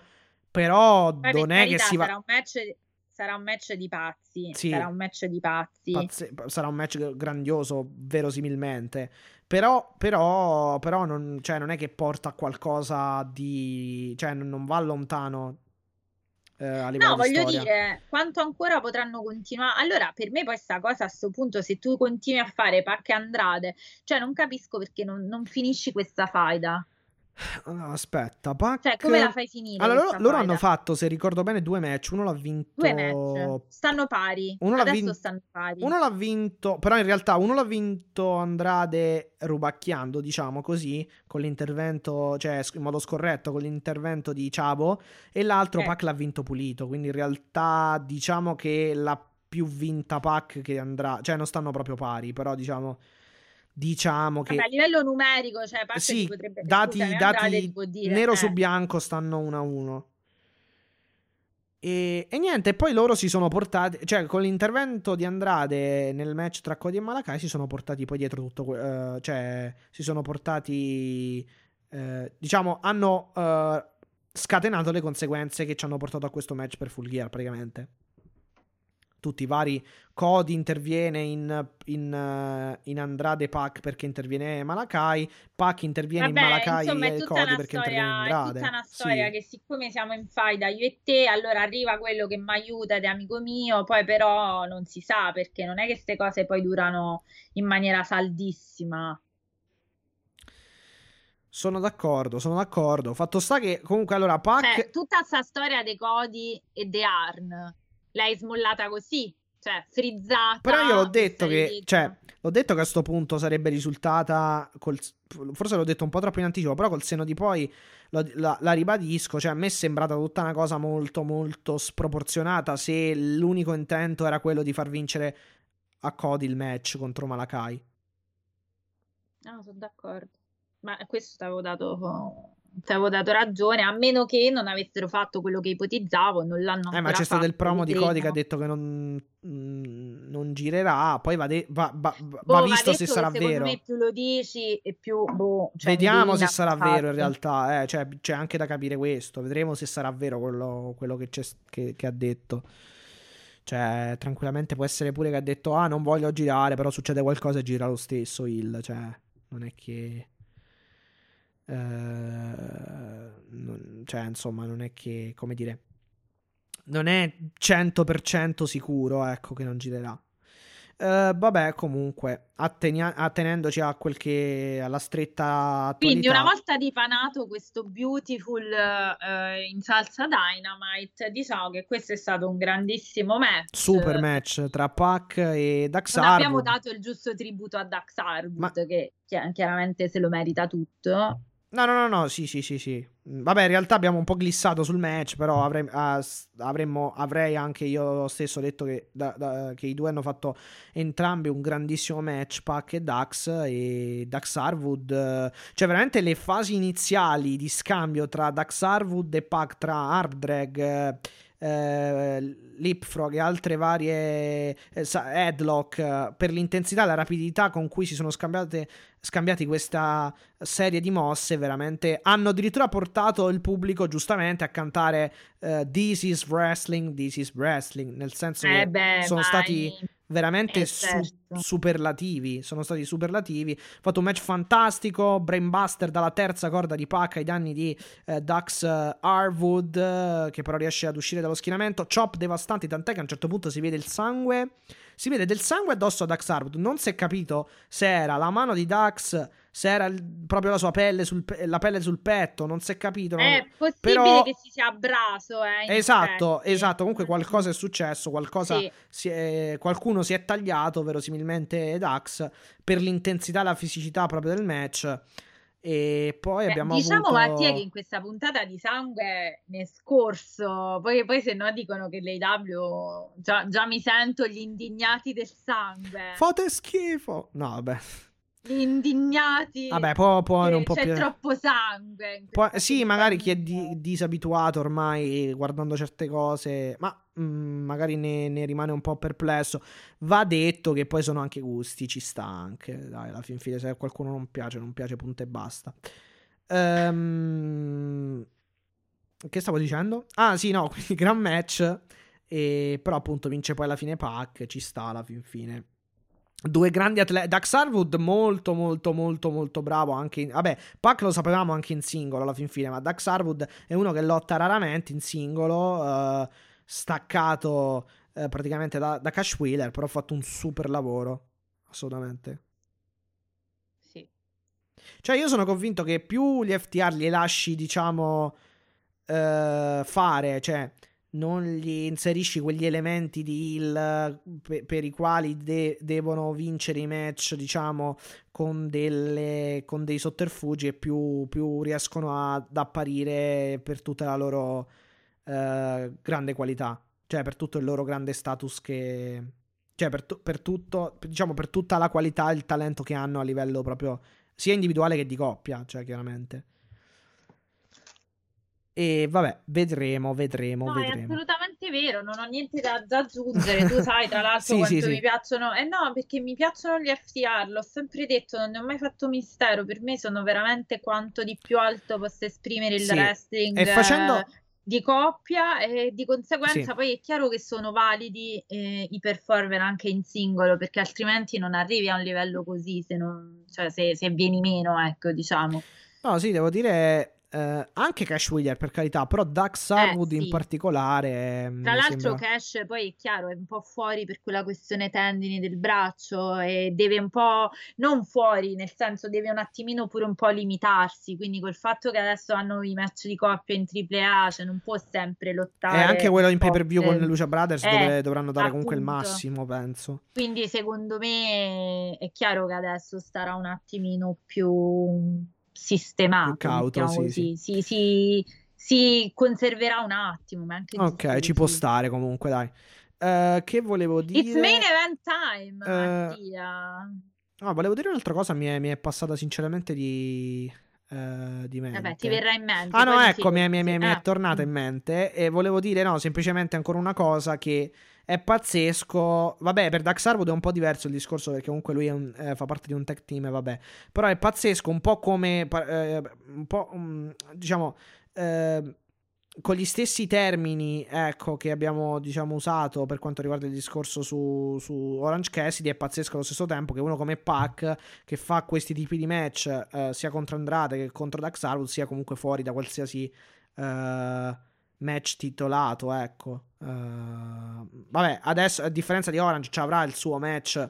Però Poi non è che si va. sarà un match, sarà un match di pazzi, Sì. sarà un match di pazzi. Pazze- sarà un match grandioso, verosimilmente. Però, però, però non, cioè, non è che porta a qualcosa di. Cioè, non va lontano. Eh, a livello No, voglio storia. dire, quanto ancora potranno continuare? Allora, per me poi sta cosa a sto punto, se tu continui a fare Pac e Andrade, cioè non capisco perché non, non finisci questa faida. Aspetta, Pac... Cioè, come la fai finire? Allora, loro, hanno fatto, se ricordo bene, due match. Uno l'ha vinto. Due match. Stanno pari. Uno Adesso vin- stanno pari. Uno l'ha vinto, però in realtà uno l'ha vinto Andrade rubacchiando, diciamo così, con l'intervento, cioè in modo scorretto, con l'intervento di Ciabo, e l'altro Eh. Pac l'ha vinto pulito, quindi in realtà diciamo che la più vinta Pac che andrà, cioè non stanno proprio pari, però diciamo diciamo che Vabbè, a livello numerico, cioè, parte sì, potrebbe... dati, scusami, dati Andrade dire, nero eh. su bianco stanno 1 a 1. E, e niente, poi loro si sono portati, cioè con l'intervento di Andrade nel match tra Cody e Malakai si sono portati poi dietro tutto, eh, cioè si sono portati, eh, diciamo, hanno eh, scatenato le conseguenze che ci hanno portato a questo match per Full Gear praticamente. Tutti i vari Cody interviene in, in, eh, in Andrade Pac perché interviene Malakai, Pac interviene in Vabbè, Malakai insomma, e Cody perché storia, interviene in è Andrade. tutta una storia Sì. che siccome siamo in faida io e te, allora arriva quello che mi aiuta ed è amico mio, poi però non si sa perché non è che queste cose poi durano in maniera saldissima. Sono d'accordo, sono d'accordo. Fatto sta che comunque allora Pac Cioè, tutta questa storia dei Cody e The Arn l'hai smollata così, cioè frizzata. Però io l'ho detto che, cioè, l'ho detto che a sto punto sarebbe risultata, col- forse l'ho detto un po' troppo in anticipo, però col seno di poi lo- la, la ribadisco, cioè a me è sembrata tutta una cosa molto molto sproporzionata se l'unico intento era quello di far vincere a Cody il match contro Malakai. No, sono d'accordo. Ma questo ti avevo dato, ti avevo dato ragione, a meno che non avessero fatto quello che ipotizzavo, non l'hanno Eh, ma c'è stato il fatto, promo di Cody che ha detto che non, mm, non girerà, poi va, de- va- va- va Boh, visto se sarà che secondo vero. me più lo dici e più boh, cioè, Vediamo se sarà fatto. vero in realtà, eh, cioè, c'è anche da capire questo. Vedremo se sarà vero quello, quello che, c'è- che- che ha detto. Cioè, tranquillamente può essere pure che ha detto: Ah, non voglio girare, però succede qualcosa e gira lo stesso. Il, cioè, non è che. Eh, non- cioè, insomma, non è che, come dire, non è 100% sicuro, ecco, che non girerà. Eh, vabbè, comunque, attenia- attenendoci a quel che alla stretta attualità. Quindi una volta dipanato questo beautiful eh, in salsa Dynamite, diciamo che questo è stato un grandissimo match. Super match tra Pac e Dax Non abbiamo Harwood. dato il giusto tributo a Dax Harwood, Ma- che chi- chiaramente se lo merita tutto. No, no, no, no, sì, sì, sì, sì. Mm, Vabbè, in realtà abbiamo un po' glissato sul match, però avrei, ah, avremmo, avrei anche io stesso detto che, da- da- che i due hanno fatto entrambi un grandissimo match, Pac e Dax, e Dax Harwood, eh, cioè veramente le fasi iniziali di scambio tra Dax Harwood e Pac, tra Armdrag, eh, eh, Leapfrog e altre varie eh, headlock, eh, per l'intensità e la rapidità con cui si sono scambiate, scambiati questa serie di mosse veramente hanno addirittura portato il pubblico giustamente a cantare eh, This is wrestling, this is wrestling, nel senso Eh che beh, sono ma stati veramente eh, su- certo. superlativi, sono stati superlativi, ha fatto un match fantastico, brainbuster dalla terza corda di Pac ai danni di eh, Dax eh, Harwood, eh, che però riesce ad uscire dallo schienamento, chop devastanti, tant'è che a un certo punto si vede il sangue, si vede del sangue addosso a Dax Harwood, non si è capito se era la mano di Dax, se era il- proprio la sua pelle, sul la pelle sul petto, non si è capito. non- È possibile però- che si sia abraso, eh, Esatto, effetti. esatto, comunque qualcosa è successo, qualcosa Sì. si è- qualcuno si è tagliato, verosimilmente Dax, per l'intensità e la fisicità proprio del match. E poi Beh, abbiamo diciamo avuto... Mattia che in questa puntata di sangue ne è scorso, poi, poi se no dicono che l'AW già, già mi sento gli indignati del sangue, Fate schifo! No, vabbè. Indignati Vabbè, può, può non può c'è più... troppo sangue. può- Sì, magari chi è di- disabituato ormai guardando certe cose, ma mm, magari ne, ne rimane un po' perplesso. Va detto che poi sono anche gusti, ci sta anche. Dai, alla fin fine, se a qualcuno non piace, non piace, punto e basta. Ehm, Che stavo dicendo? Ah, sì, no, [laughs] quindi gran match. E, però appunto vince poi alla fine Pac, ci sta alla fin fine. Due grandi atleti. Dax Harwood molto molto molto molto bravo anche in... Vabbè, Pac lo sapevamo anche in singolo alla fin fine, ma Dax Harwood è uno che lotta raramente in singolo, eh, staccato eh, praticamente da, da Cash Wheeler, però ha fatto un super lavoro, assolutamente. Sì. Cioè, io sono convinto che più gli FTR li lasci, diciamo, eh, fare, cioè, non gli inserisci quegli elementi di heal pe- per i quali de- devono vincere i match, diciamo, con, delle, con dei sotterfugi e più, più riescono ad apparire per tutta la loro eh, grande qualità, cioè per tutto il loro grande status che... Cioè per, per tutto, diciamo, per tutta la qualità e il talento che hanno a livello proprio sia individuale che di coppia, cioè chiaramente. E vabbè, vedremo, vedremo, No, è vedremo. assolutamente vero, non ho niente da, da [laughs] aggiungere. Tu sai, tra l'altro, Sì, sì, quanto sì. mi piacciono. Eh no, perché mi piacciono gli FTR, l'ho sempre detto, non ne ho mai fatto mistero. Per me sono veramente quanto di più alto possa esprimere il Sì, wrestling e facendo- eh, di coppia e di conseguenza Sì. poi è chiaro che sono validi eh, i performer anche in singolo, perché altrimenti non arrivi a un livello così se, non, cioè se, se vieni meno, ecco, diciamo. No, sì, devo dire eh, anche Cash Wheeler per carità, però Dax Harwood in Eh, sì. particolare eh, Tra l'altro sembra- Cash poi è chiaro, è un po' fuori per quella questione tendini del braccio e deve un po', non fuori, nel senso deve un attimino pure un po' limitarsi, quindi col fatto che adesso hanno i match di coppia in AAA, cioè non può sempre E lottare anche quello in pay per view con Lucia Brothers Eh, dove dovranno dare comunque il appunto. massimo, penso. Quindi secondo me è chiaro che adesso starà un attimino più sistemato, Più cauto, mettiamo sì, così. Si, si- si conserverà un attimo, ma anche Ok, ci può stare comunque, dai. Eh, che volevo dire? It's main event time, Mattia. No, volevo dire un'altra cosa, mi è, mi è passata sinceramente di, eh, di mente. Vabbè, ti verrà in mente. Ah no, mi ecco, mi è, mi è- mi è- mi è Eh, tornata in mente e volevo dire, no, semplicemente ancora una cosa che è pazzesco. Vabbè, per Dax Harwood è un po' diverso il discorso perché comunque lui un- eh, fa parte di un tech team, vabbè. Però è pazzesco, un po' come, eh, un po', mm, diciamo, eh, con gli stessi termini, ecco, che abbiamo, diciamo, usato per quanto riguarda il discorso su, su Orange Cassidy, è pazzesco allo stesso tempo che uno come Pac, che fa questi tipi di match, eh, sia contro Andrade che contro Dax Harwood, sia comunque fuori da qualsiasi eh, match titolato, ecco. Eh, vabbè, adesso, a differenza di Orange, ci avrà il suo match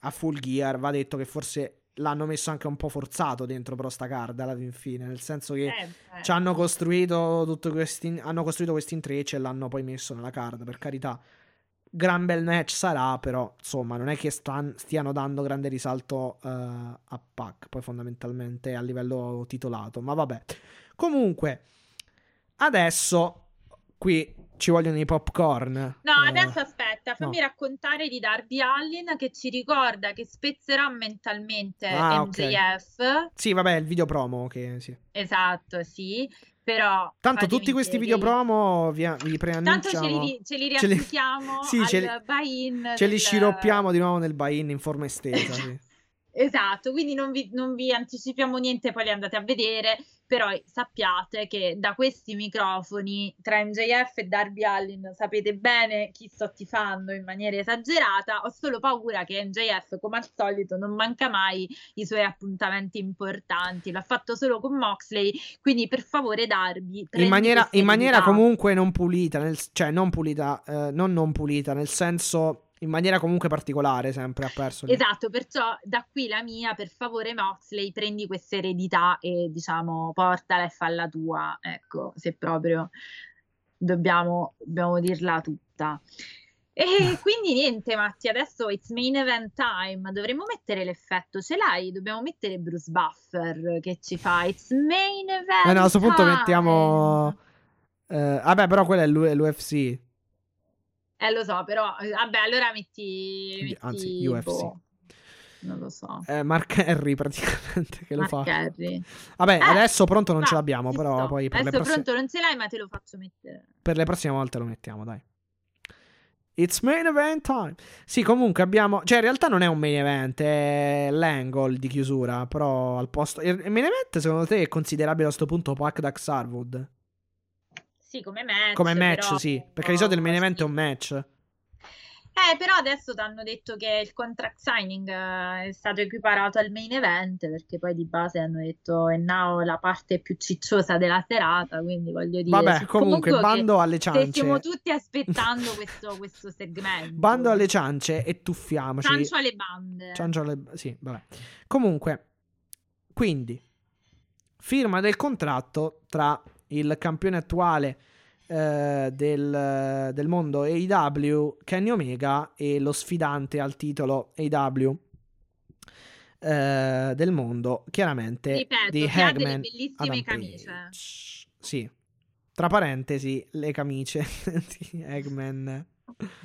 a full gear, va detto che forse l'hanno messo anche un po' forzato dentro però sta card alla fin fine, nel senso che... eh. Ci hanno costruito tutto questi, hanno costruito questi intrecci e l'hanno poi messo nella card, per carità. Gran bel match sarà, però insomma, non è che stan- stiano dando grande risalto eh, a Pac, poi fondamentalmente a livello titolato, ma vabbè. Comunque, adesso qui ci vogliono i popcorn. No, Eh, adesso aspetta, fammi no. raccontare di Darby Allin che ci ricorda che spezzerà mentalmente Ah. MJF. Sì, vabbè, il video promo che sì. Esatto, sì, però Tanto tutti questi vedere. video promo vi, vi Tanto ce preannunciamo. li, ce li ce li- riapplichiamo [laughs] Sì, ce li- al buy-in Ce li del- sciroppiamo di nuovo nel buy-in in forma estesa. [laughs] sì. Esatto, quindi non vi, non vi anticipiamo niente, poi li andate a vedere, però sappiate che da questi microfoni tra MJF e Darby Allin sapete bene chi sto tifando in maniera esagerata, ho solo paura che MJF come al solito non manca mai i suoi appuntamenti importanti, l'ha fatto solo con Moxley, quindi per favore Darby, In maniera, in maniera comunque non pulita, nel- cioè non pulita, eh, non non pulita, nel senso in maniera comunque particolare sempre ha perso. lì. Esatto, perciò da qui la mia, per favore Moxley, prendi questa eredità e diciamo portala e falla tua, ecco, se proprio dobbiamo, dobbiamo dirla tutta. E [laughs] quindi niente, Matti, adesso it's main event time, dovremmo mettere l'effetto, ce l'hai? Dobbiamo mettere Bruce Buffer che ci fa it's main event Eh no, a questo punto time. mettiamo... eh, vabbè, però quello è l'U- l'UFC. Eh, lo so, però, eh, vabbè, allora metti... Quindi, metti, anzi, UFC. boh, non lo so. Eh, Mark Henry [laughs] praticamente che lo Mark fa. Henry. Vabbè, Eh, adesso pronto non va, ce l'abbiamo, però sto. poi per le, Adesso prossime, pronto non ce l'hai, ma te lo faccio mettere. per le prossime volte lo mettiamo, dai. It's main event time. Sì, comunque abbiamo... Cioè, in realtà non è un main event, è l'angle di chiusura, però al posto... Il il main event, secondo te, è considerabile a questo punto Pac Dax Harwood? Sì, come match. Come match, però- sì. Perché di solito il main event è un match. Eh, però adesso ti hanno detto che il contract signing eh, è stato equiparato al main event, perché poi di base hanno detto è now la parte più cicciosa della serata, quindi voglio dire... Vabbè, comunque, bando alle ciance. Stiamo tutti aspettando [laughs] questo, questo segmento. Bando alle ciance e tuffiamoci. Ciancio alle bande. Ciancio alle- Sì, vabbè. Comunque, Quindi, firma del contratto tra il campione attuale eh, del, del mondo AEW, Kenny Omega, e lo sfidante al titolo AEW eh, del mondo, chiaramente Ripeto, di che ha delle Hagman bellissime camicie. Sì. Tra parentesi, le camicie [laughs] di Eggman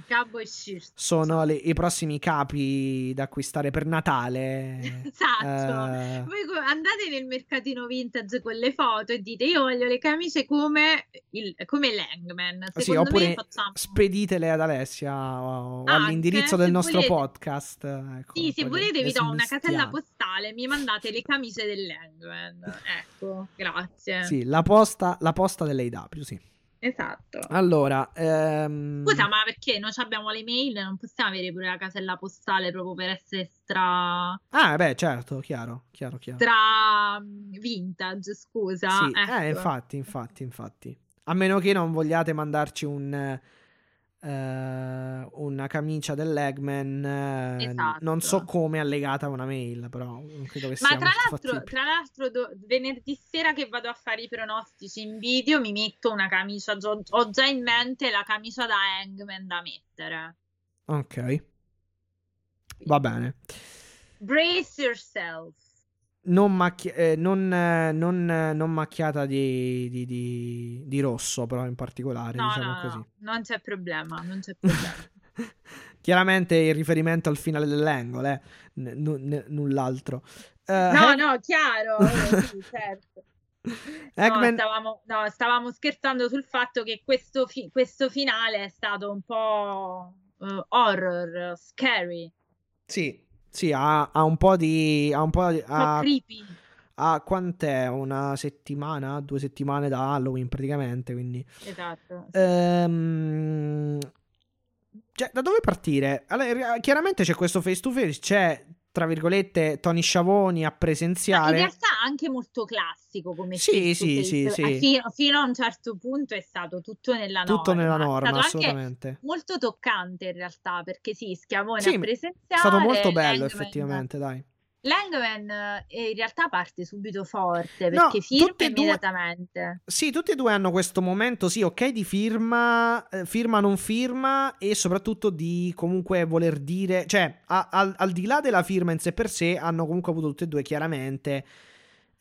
Cowboy shirt. sono le- i prossimi capi da acquistare per Natale. [laughs] Esatto. Eh, Voi andate nel mercatino vintage con le foto e dite io voglio le camicie come, il, come l'Hangman. sì, Secondo oppure me facciamo... speditele ad Alessia o, o Anche, all'indirizzo del nostro volete. podcast. Ecco, Sì, se volete le vi do una casella postale mi mandate le camicie dell'Hangman. Ecco, grazie. Sì, la posta, la posta dell'AW, sì. Esatto. Allora, ehm, Scusa, ma perché noi abbiamo le mail? Non possiamo avere pure la casella postale proprio per essere stra, Ah, beh, certo, chiaro, chiaro, chiaro. stra mm, vintage, scusa. Sì, Ecco. eh, infatti, infatti, infatti. A meno che non vogliate mandarci un, eh, una camicia dell'Eggman, eh, Esatto. non so come allegata a una mail, però non credo che Ma sia tra l'altro, tra l'altro do- venerdì sera che vado a fare i pronostici in video mi metto una camicia, gio- ho già in mente la camicia da Hangman da mettere. Ok, va bene. Brace yourself. Non, macchi- eh, non, eh, non, eh, non macchiata di, di- di- di rosso, però in particolare, No, diciamo no, così. no, non c'è problema, non c'è [laughs] problema. Chiaramente il riferimento al finale dell'angle, eh, n- n- null'altro. Eh, No, Hag- no, chiaro, eh, sì, [laughs] certo. No, Eggman- stavamo, no, stavamo scherzando sul fatto che questo, fi- questo finale è stato un po' eh, horror, scary, Sì, sì, ha, ha un po' di... Ha un po' di... Ha, creepy. ha quant'è? Una settimana? Due settimane da Halloween praticamente, quindi... Esatto. sì. Ehm, cioè, da dove partire? Allora, chiaramente c'è questo face to face, c'è, tra virgolette, Tony Sciavoni a Ma in presenziare. realtà anche molto classico come Sì, sì, sì, sì. Eh, Fino, fino a un certo punto è stato tutto nella norma. Tutto nella norma, assolutamente. molto toccante in realtà, perché sì, Schiavone Sì, a presenziare. È stato molto bello, effettivamente, dai. Langman eh, in realtà parte subito forte No, perché firma tutte e due- immediatamente. Sì, tutti e due hanno questo momento, sì, ok, di firma, eh, firma non firma e soprattutto di comunque voler dire, cioè, a- al, al di là della firma in sé per sé, hanno comunque avuto tutti e due chiaramente,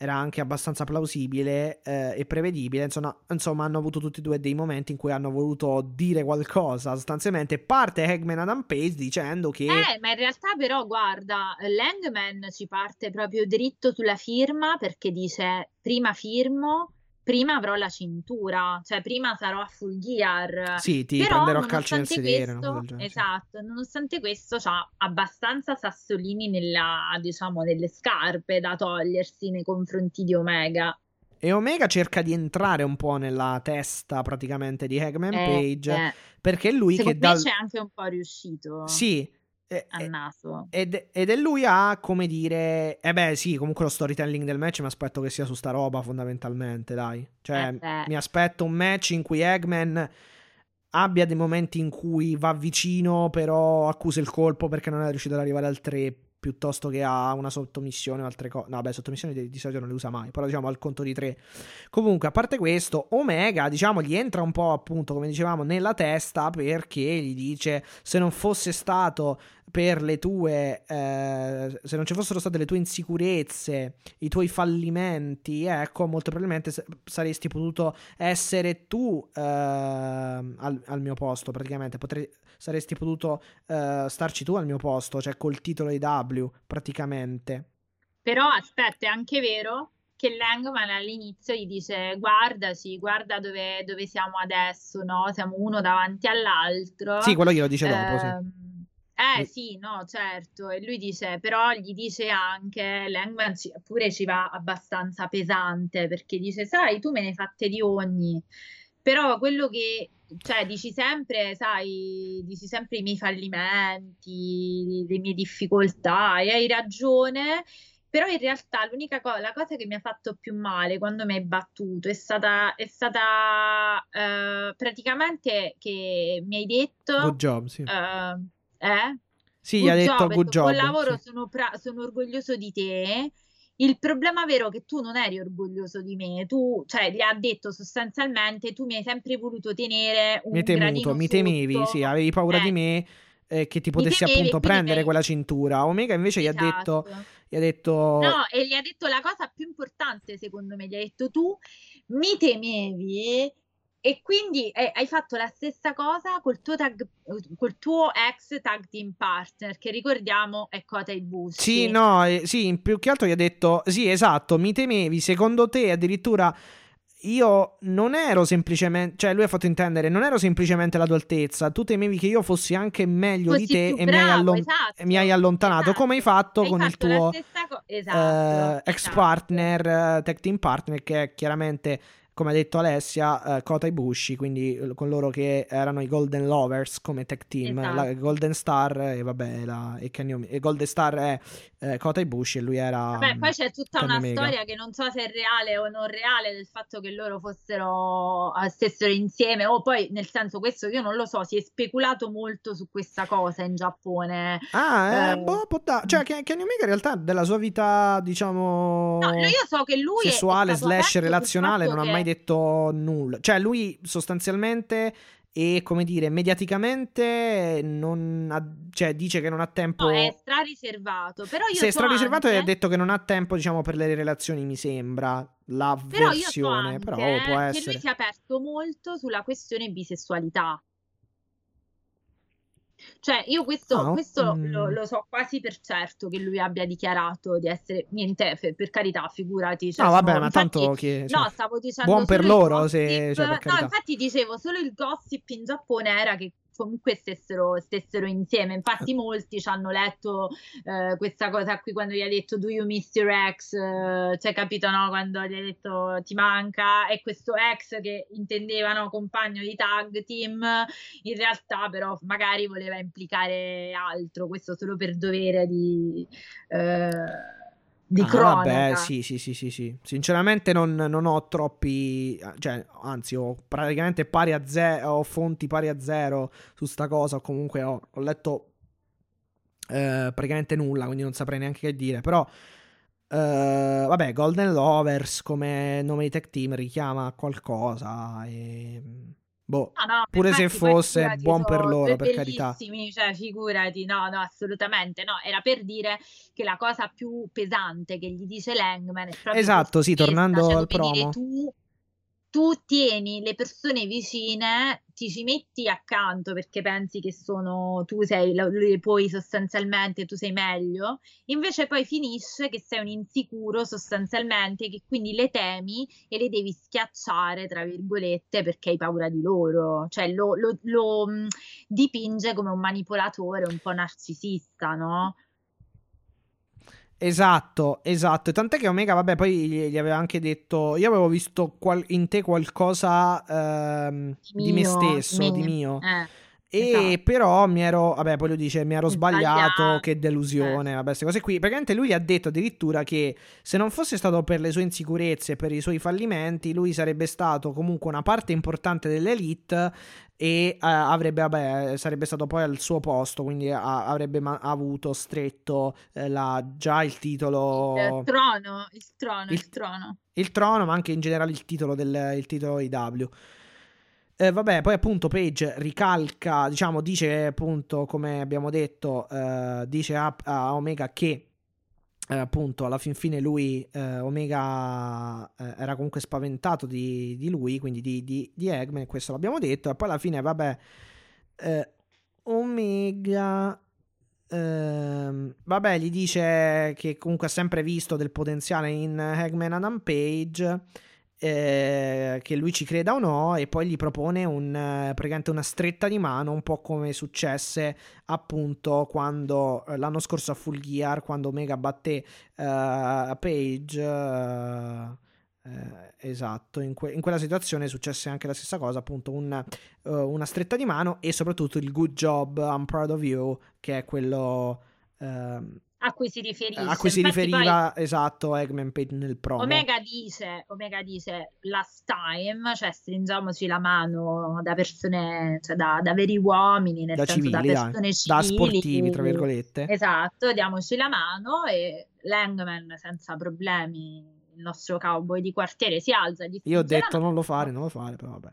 era anche abbastanza plausibile eh, e prevedibile, insomma, insomma, hanno avuto tutti e due dei momenti in cui hanno voluto dire qualcosa, sostanzialmente. Parte Hagman Adam Page dicendo che... Eh, ma in realtà però guarda, Langman ci parte proprio dritto sulla firma perché dice prima firmo, prima avrò la cintura, cioè prima sarò a full gear. Sì, ti Però, prenderò a calci nel sedere. questo- esatto, nonostante questo c'ha abbastanza sassolini nella, diciamo, nelle scarpe da togliersi nei confronti di Omega. E Omega cerca di entrare un po' nella testa praticamente di Hagman Eh, Page. eh, Perché è lui che secondo me dal... c'è anche un po' riuscito Sì. Eh, a naso. ed, ed è lui a, come dire... Eh beh, sì, comunque lo storytelling del match mi aspetto che sia su sta roba fondamentalmente, dai. Cioè, Eh, mi aspetto un match in cui Eggman abbia dei momenti in cui va vicino, però accusa il colpo perché non è riuscito ad arrivare al 3 piuttosto che a una sottomissione o altre cose. No, beh, sottomissioni di, di solito non le usa mai, però diciamo al conto di 3. Comunque, a parte questo, Omega, diciamo, gli entra un po', appunto, come dicevamo, nella testa perché gli dice se non fosse stato per le tue, eh, se non ci fossero state le tue insicurezze, i tuoi fallimenti, ecco, molto probabilmente saresti potuto essere tu ehm, al, al mio posto, praticamente, Potrei, saresti potuto eh, starci tu al mio posto, cioè col titolo AW, praticamente. Però aspetta, è anche vero che Langman all'inizio gli dice guardaci, guarda dove, dove siamo adesso, no? Siamo uno davanti all'altro. Sì, quello glielo dice dopo, sì. Eh sì, no, certo. E lui dice, però gli dice anche, Langman ci- pure ci va abbastanza pesante perché dice, sai, tu me ne hai fatte di ogni, però quello che, cioè, dici sempre, sai, dici sempre i miei fallimenti, le mie difficoltà e hai ragione. Però in realtà l'unica cosa, la cosa che mi ha fatto più male quando mi hai battuto è stata, è stata eh, praticamente che mi hai detto, Good job, sì. eh, eh? Sì, gli Good ha detto job, good job. buon lavoro, sì. sono, pra- sono orgoglioso di te. il problema vero è che tu non eri orgoglioso di me, tu, cioè, gli ha detto sostanzialmente, tu mi hai sempre voluto tenere un mi temuto, mi temevi, sotto. sì, avevi paura eh. di me eh, che ti potessi temevi, appunto prendere mi- quella cintura. Omega invece gli ha detto, Esatto. gli ha detto No, e gli ha detto la cosa più importante, secondo me, gli ha detto tu mi temevi e quindi eh, hai fatto la stessa cosa col tuo, tag, col tuo ex tag team partner, che ricordiamo è Kota Ibushi. Sì, no, eh, sì, più che altro gli ha detto, sì, esatto, mi temevi, secondo te addirittura io non ero semplicemente, cioè lui ha fatto intendere, non ero semplicemente la tua altezza, tu temevi che io fossi anche meglio di Fossi te più e mi hai, bravo, allon- esatto, e mi hai allontanato, esatto. come hai fatto Hai con il fatto la tuo co- eh, esatto, ex esatto. partner, eh, tech team partner, che è chiaramente, come ha detto Alessia, eh, Kota Ibushi, quindi eh, con loro che erano i Golden Lovers come tech team, la Esatto. Golden Star e vabbè, la, e Ome- e Golden Star è eh, Kota Ibushi e lui era... Vabbè, mm, poi c'è tutta Kenny una Omega. storia che non so se è reale o non reale del fatto che loro fossero eh, stessero insieme o poi nel senso questo io non lo so, si è speculato molto su questa cosa in Giappone. Ah, eh, Eh, boh, da- cioè Ken- Kenny Omega in realtà della sua vita, diciamo, No, io so che lui sessuale slash relazionale non ha che- mai detto nulla. Cioè lui sostanzialmente e come dire, mediaticamente non ha- cioè, dice che non ha tempo... No, è stra riservato, però io Se è so strariservato anche- ha detto che non ha tempo, diciamo, per le relazioni, mi sembra, la Però io so versione, però oh, può che essere. lui si è aperto molto sulla questione bisessualità. Cioè, io questo, Ah, questo mm. lo, lo so quasi per certo che lui abbia dichiarato di essere niente, per carità, figurati. Cioè, No, vabbè, sono- ma infatti- tanto che... cioè, No, stavo dicendo buon per loro, se- gossip- cioè, per No, infatti dicevo, solo il gossip in Giappone era che comunque stessero, stessero insieme. Infatti molti ci hanno letto eh, questa cosa qui quando gli ha detto do you miss your ex? Eh, cioè, capito, no? Quando gli ha detto ti manca e questo ex che intendevano compagno di tag team, in realtà però magari voleva implicare altro, questo solo per dovere di... eh, di Ah, cronaca. vabbè, sì, sì, sì, sì, sì. Sinceramente non, non ho troppi, cioè, anzi, ho praticamente pari a zero, ho fonti pari a zero su sta cosa, o comunque ho, ho letto eh, praticamente nulla, quindi non saprei neanche che dire, però eh, vabbè, Golden Lovers come nome di tech team richiama qualcosa e boh. No, no, Pure se fosse figurati, buon per loro, per carità. cioè figurati, no, no, assolutamente no, era per dire che la cosa più pesante che gli dice Langman è proprio Esatto, sì, tornando cioè al promo. tu, tu tieni le persone vicine, ti ci metti accanto perché pensi che sono, tu sei, puoi sostanzialmente, tu sei meglio, invece poi finisce che sei un insicuro sostanzialmente, che quindi le temi e le devi schiacciare, tra virgolette, perché hai paura di loro. Cioè lo, lo- lo, dipinge come un manipolatore un po' narcisista, no? Esatto, esatto. E tant'è che Omega, vabbè, poi gli, gli aveva anche detto: Io avevo visto qual- in te qualcosa ehm, di me Mio, stesso, me. di mio. Eh, E esatto. però mi ero, vabbè, poi lui dice: Mi ero sbagliato, Sbagliato, che delusione, eh. vabbè, queste cose qui. Praticamente lui ha detto addirittura che se non fosse stato per le sue insicurezze, per i suoi fallimenti, lui sarebbe stato comunque una parte importante dell'elite e eh, avrebbe, vabbè, sarebbe stato poi al suo posto, quindi a- avrebbe ma- avuto stretto eh, la- già il titolo. Il trono, il trono, il, Il- trono. il trono, ma anche in generale il titolo del il titolo IW. Eh, vabbè, poi appunto Page ricalca, diciamo, dice appunto, come abbiamo detto, eh, dice a, a Omega che eh, appunto alla fin fine lui, eh, Omega, eh, era comunque spaventato di, di lui, quindi di, di, di Eggman, questo l'abbiamo detto, e poi alla fine, vabbè, eh, Omega... ehm, vabbè, gli dice che comunque ha sempre visto del potenziale in Eggman Adam Page, eh, che lui ci creda o no, e poi gli propone un, eh, una stretta di mano, un po' come successe appunto quando eh, l'anno scorso a Full Gear, quando Omega batté eh, Page. eh, eh, esatto, in, que- in quella situazione successe anche la stessa cosa, appunto un, eh, una stretta di mano e soprattutto il good job, I'm proud of you, che è quello ehm, a cui si riferisce. a cui si Infatti poi riferiva esatto Eggman nel promo. Omega dice, Omega dice last time, cioè stringiamoci la mano da persone, cioè da, da veri uomini, nel da senso da civili, dai. persone da civili. sportivi, tra virgolette. Esatto, diamoci la mano e Langman senza problemi, il nostro cowboy di quartiere si alza gli Io ho detto non lo fare, non lo fare, però vabbè.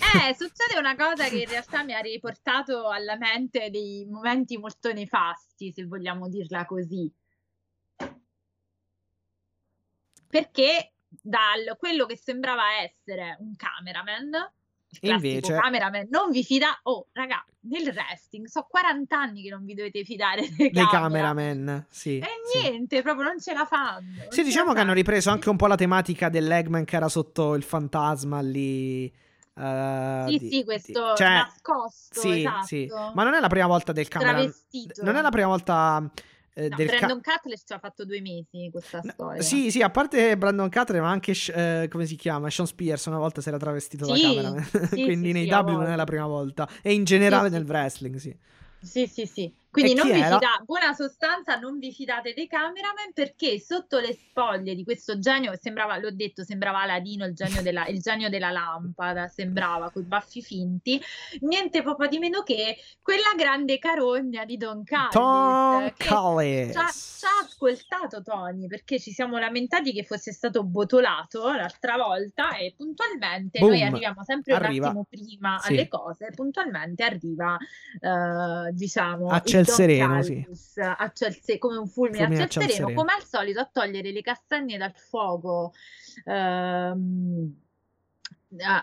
Eh, succede una cosa che in realtà mi ha riportato alla mente dei momenti molto nefasti, se vogliamo dirla così. Perché dal quello che sembrava essere un cameraman, il Invece- cameraman, non vi fida. Oh, raga, nel wrestling so 40 anni che non vi dovete fidare dei Dei camera. cameraman, sì. E sì. niente, proprio non ce la fanno. Sì, diciamo che hanno fanno. ripreso anche un po' la tematica dell'Eggman che era sotto il fantasma lì. Eh, Sì, di- sì, questo di- cioè, nascosto, sì, esatto. sì. Ma non è la prima volta del. Travestito. Non è la prima volta eh, No, del ca- Brandon Cutler ci ha fatto due mesi questa No, storia. Sì, sì, a parte Brandon Cutler, ma anche eh, come si chiama? Sean Spears una volta si era travestito Sì, da cameraman. sì, [laughs] Quindi sì, nei W non è la prima volta. E in generale nel wrestling, sì. Sì, sì, sì. Quindi non vi fidate, buona sostanza, non vi fidate dei cameraman perché sotto le spoglie di questo genio, che sembrava, l'ho detto, sembrava Aladino, il genio della, il genio della lampada, sembrava con i baffi finti, niente proprio di meno che quella grande carogna di Don Callis. Che Callis. Ci ha, ci ha ascoltato Tony perché ci siamo lamentati che fosse stato botolato l'altra volta e puntualmente noi Boom. arriviamo sempre Arriva. un attimo prima Sì. alle cose, puntualmente arriva eh, diciamo A il ciel Don sereno, sì. A ciel come un fulmine, Fulmine a a ciel ciel sereno, sereno. come al solito a togliere le castagne dal fuoco ehm,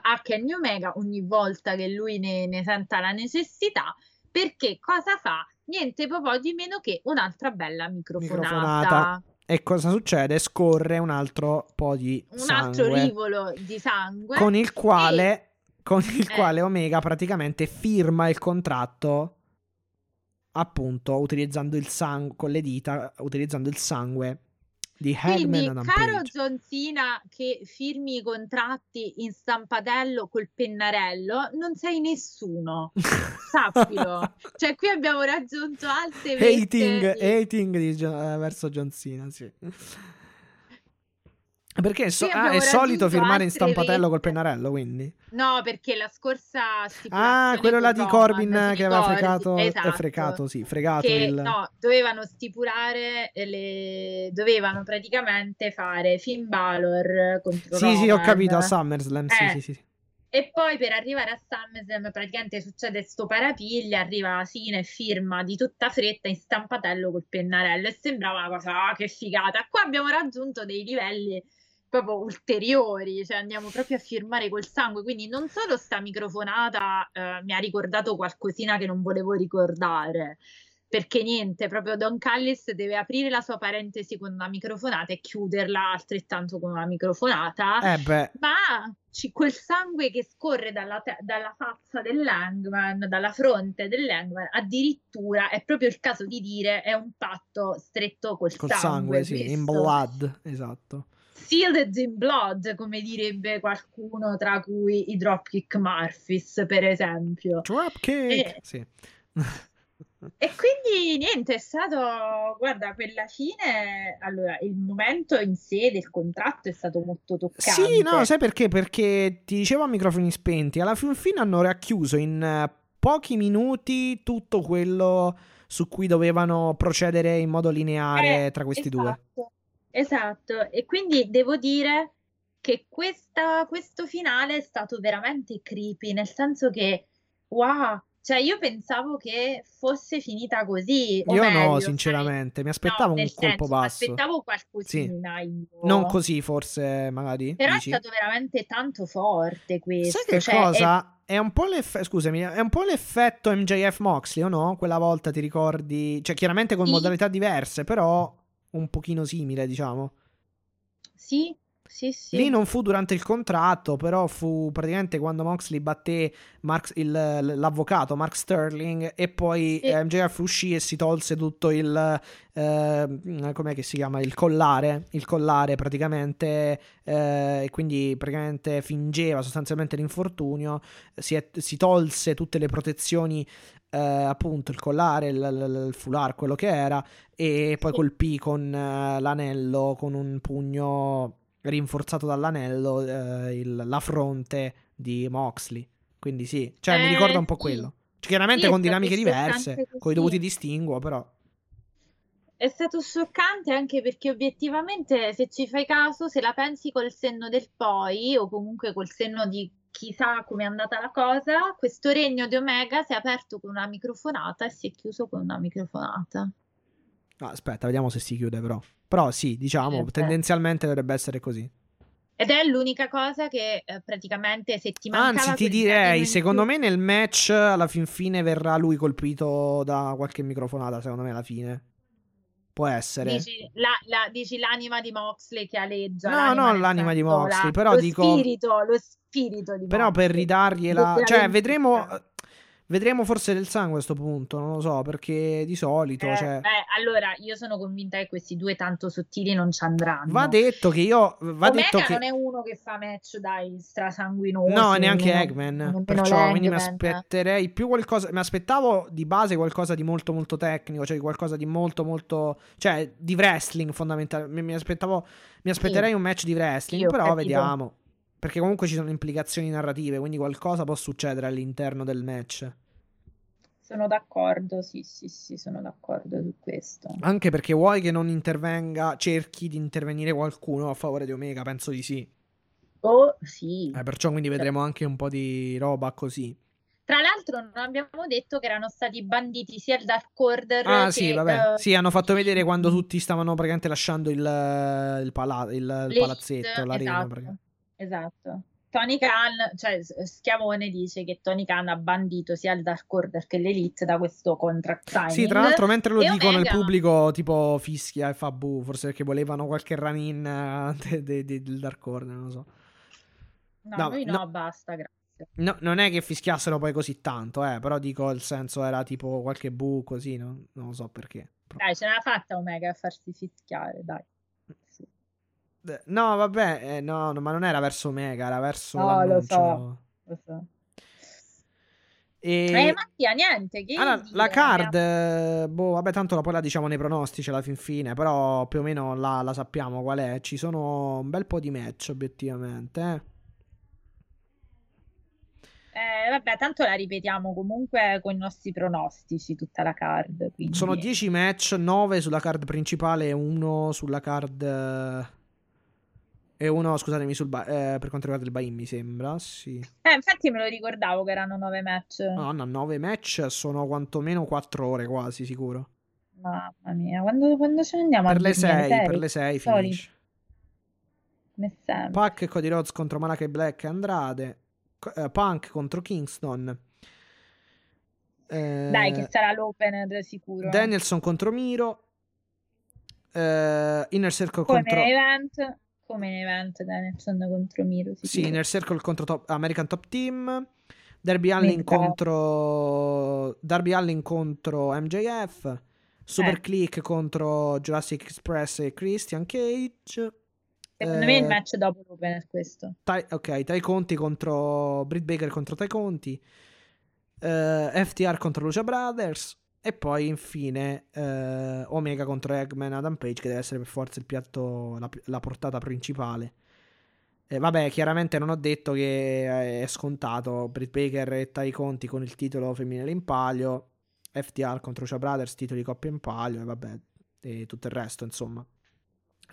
a Kenny Omega ogni volta che lui ne, ne senta la necessità perché cosa fa? Niente po' di meno che un'altra bella microfonata. Microfonata. E cosa succede? Scorre un altro po' di Un altro sangue. rivolo di sangue. Con il quale, con il Eh. quale Omega praticamente firma il contratto, appunto, utilizzando il sangue, con le dita, utilizzando il sangue di Hagman Quindi, Adam caro Cena che firmi i contratti in stampatello col pennarello, non sei nessuno, [laughs] sappilo. cioè, qui abbiamo raggiunto alte vette hating, di- hating di eh, verso John Cena, sì. Perché è, so- ah, è solito firmare in stampatello col vette. pennarello, quindi. No, perché la scorsa Ah, quello là di Roman, Corbin ti che aveva fregato, Esatto. fregato, sì, fregato che il... no, dovevano stipulare le dovevano praticamente fare Finn Balor contro Sì, sì, ho Roman. capito, a SummerSlam, Eh. sì, sì, sì. E poi per arrivare a SummerSlam praticamente succede sto parapiglia, arriva Sina e firma di tutta fretta in stampatello col pennarello e sembrava una cosa, ah, che figata. Qua abbiamo raggiunto dei livelli proprio ulteriori, cioè andiamo proprio a firmare col sangue, quindi non solo sta microfonata eh, mi ha ricordato qualcosina che non volevo ricordare. Perché niente, proprio Don Callis deve aprire la sua parentesi con una microfonata e chiuderla altrettanto con una microfonata Eh ma ci- quel sangue che scorre dalla, te- dalla faccia dell'Hangman, dalla fronte dell'Hangman, addirittura è proprio il caso di dire è un patto stretto col, col sangue, sì, in blood, esatto. Sealed in blood, come direbbe qualcuno, tra cui i Dropkick Murphys, per esempio. Dropkick, Eh. sì. [laughs] E quindi niente, è stato, guarda, quella fine, allora, il momento in sé del contratto è stato molto toccante. Sì, no, sai perché? Perché ti dicevo a microfoni spenti, alla fin fine hanno racchiuso in eh, pochi minuti tutto quello su cui dovevano procedere in modo lineare Eh, tra questi due. Esatto, e quindi devo dire che questa- questo finale è stato veramente creepy, nel senso che, wow, cioè io pensavo che fosse finita così, Io meglio, no, sinceramente, mi no, aspettavo un nel colpo senso, basso. aspettavo qualcosina io. Non così, forse, magari. Però dici? è stato veramente tanto forte questo. Sai che cioè, è- cosa? È un po' l'effetto, scusami, è un po' l'effetto MJF Moxley, o no? Quella volta ti ricordi, cioè chiaramente con Sì. modalità diverse, però un pochino simile, diciamo. Sì, Sì, sì. Lì non fu durante il contratto, però fu praticamente quando Moxley batté Mark, il, l'avvocato Mark Sterling e poi Sì. MJF uscì e si tolse tutto il... eh, com'è che si chiama? Il collare, il collare praticamente, eh, e quindi praticamente fingeva sostanzialmente l'infortunio, si, è- si tolse tutte le protezioni, eh, appunto il collare, il, il- il foulard, quello che era, e poi colpì con eh, l'anello, con un pugno rinforzato dall'anello eh, il- la fronte di Moxley. Quindi sì, cioè mi Eh, ricorda un po' sì. quello. Chiaramente Sì, con dinamiche diverse, con i dovuti distinguo, però. È stato scioccante anche perché obiettivamente, se ci fai caso, se la pensi col senno del poi, o comunque col senno di chissà come è andata la cosa, questo regno di Omega si è aperto con una microfonata e si è chiuso con una microfonata. Aspetta, vediamo se si chiude però. Però sì, diciamo, Eh, tendenzialmente dovrebbe essere così. Ed è l'unica cosa che eh, praticamente se ti mancava Anzi, ti direi, secondo più- me nel match alla fin fine verrà lui colpito da qualche microfonata, secondo me alla fine. Può essere. Dici, la- la- dici l'anima di Moxley che aleggia. No, l'anima nel l'anima di Moxley, la- però lo dico- spirito, lo spirito di Però per Moxley. ridargliela, cioè vedremo vedremo forse del sangue a questo punto, non lo so, perché di solito, Eh, cioè, beh, allora io sono convinta che questi due tanto sottili non ci andranno. va detto che io va Omega detto che non è uno che fa match dai strasanguinosi. No, neanche nemmeno- Eggman. nemmeno Perciò quindi mi aspetterei più qualcosa. Mi aspettavo di base qualcosa di molto, molto tecnico, cioè qualcosa di molto, molto. cioè di wrestling fondamentalmente. Mi, aspettavo. Mi aspetterei un match di wrestling, Io, però vediamo. Perché comunque ci sono implicazioni narrative, quindi qualcosa può succedere all'interno del match. Sono d'accordo, sì, sì, sì, sono d'accordo su questo. Anche perché vuoi che non intervenga, cerchi di intervenire qualcuno a favore di Omega, penso di sì. Oh, sì. Eh, perciò quindi vedremo anche un po' di roba così. Tra l'altro non abbiamo detto che erano stati banditi sia il Dark Order Ah, che, sì, vabbè. eh, Sì, hanno fatto vedere quando tutti stavano praticamente lasciando il, il, pala- il- palazzetto, l'arena. esatto. Esatto. Tony Khan, cioè Schiavone dice che Tony Khan ha bandito sia il Dark Order che l'Elite da questo contract signing. Sì, tra l'altro, mentre lo E dicono, il Omega- pubblico tipo fischia e fa bu, forse perché volevano qualche run-in eh, de- de- de- del Dark Order, non lo so. No, no, no, no. basta, grazie. No, non è che fischiassero poi così tanto, eh, però dico il senso era tipo qualche bu così, no? non lo so perché. Dai, ce l'ha fatta Omega a farsi fischiare, dai. No, vabbè, eh, no, no, ma non era verso Omega, era verso No, lo l'annuncio. so. Lo so. E... Eh, Mattia, niente, che Allora, dire? la card, eh, boh, vabbè, tanto la- poi la diciamo nei pronostici alla fin fine, però più o meno la, la sappiamo qual è. Ci sono un bel po' di match, obiettivamente. eh. Eh, vabbè, tanto la ripetiamo comunque con i nostri pronostici, tutta la card. Quindi... Sono 10 match, 9 sulla card principale e 1 sulla card... eh, E uno, scusatemi, sul ba- eh, per quanto riguarda il buy-in, mi sembra, sì. Eh, infatti me lo ricordavo che erano nove match. No, no, 9 match sono quantomeno 4 ore quasi, sicuro. Mamma mia, quando, quando ce ne andiamo Per a le dormire? 6, per le 6 Solito. finisce. Come sempre. Pac e Cody Rhodes contro Malachi Black e Andrade. Eh, Punk contro Kingston. Eh, Dai, che sarà l'opener sicuro. Danielson contro Miro. Eh, Inner Circle Come contro. event. Come in event Danielson contro Miro. Sì. Inner Circle contro top- American Top Team. Darby Allin contro. Darby Allin contro MJF. Super Eh. Click contro Jurassic Express e Christian Cage. Secondo me il Eh, match dopo l'opener questo. Tai- ok, Tai Conti contro Britt Baker contro Tai Conti. eh, FTR contro Lucia Brothers. E poi infine eh, Omega contro Eggman Adam Page, che deve essere per forza il piatto, la, la portata principale. Eh, vabbè, chiaramente non ho detto che è scontato. Britt Baker e Tai Conti con il titolo femminile in palio. FTR contro Lucia Brothers, titoli coppia in palio. E vabbè, e tutto il resto, insomma.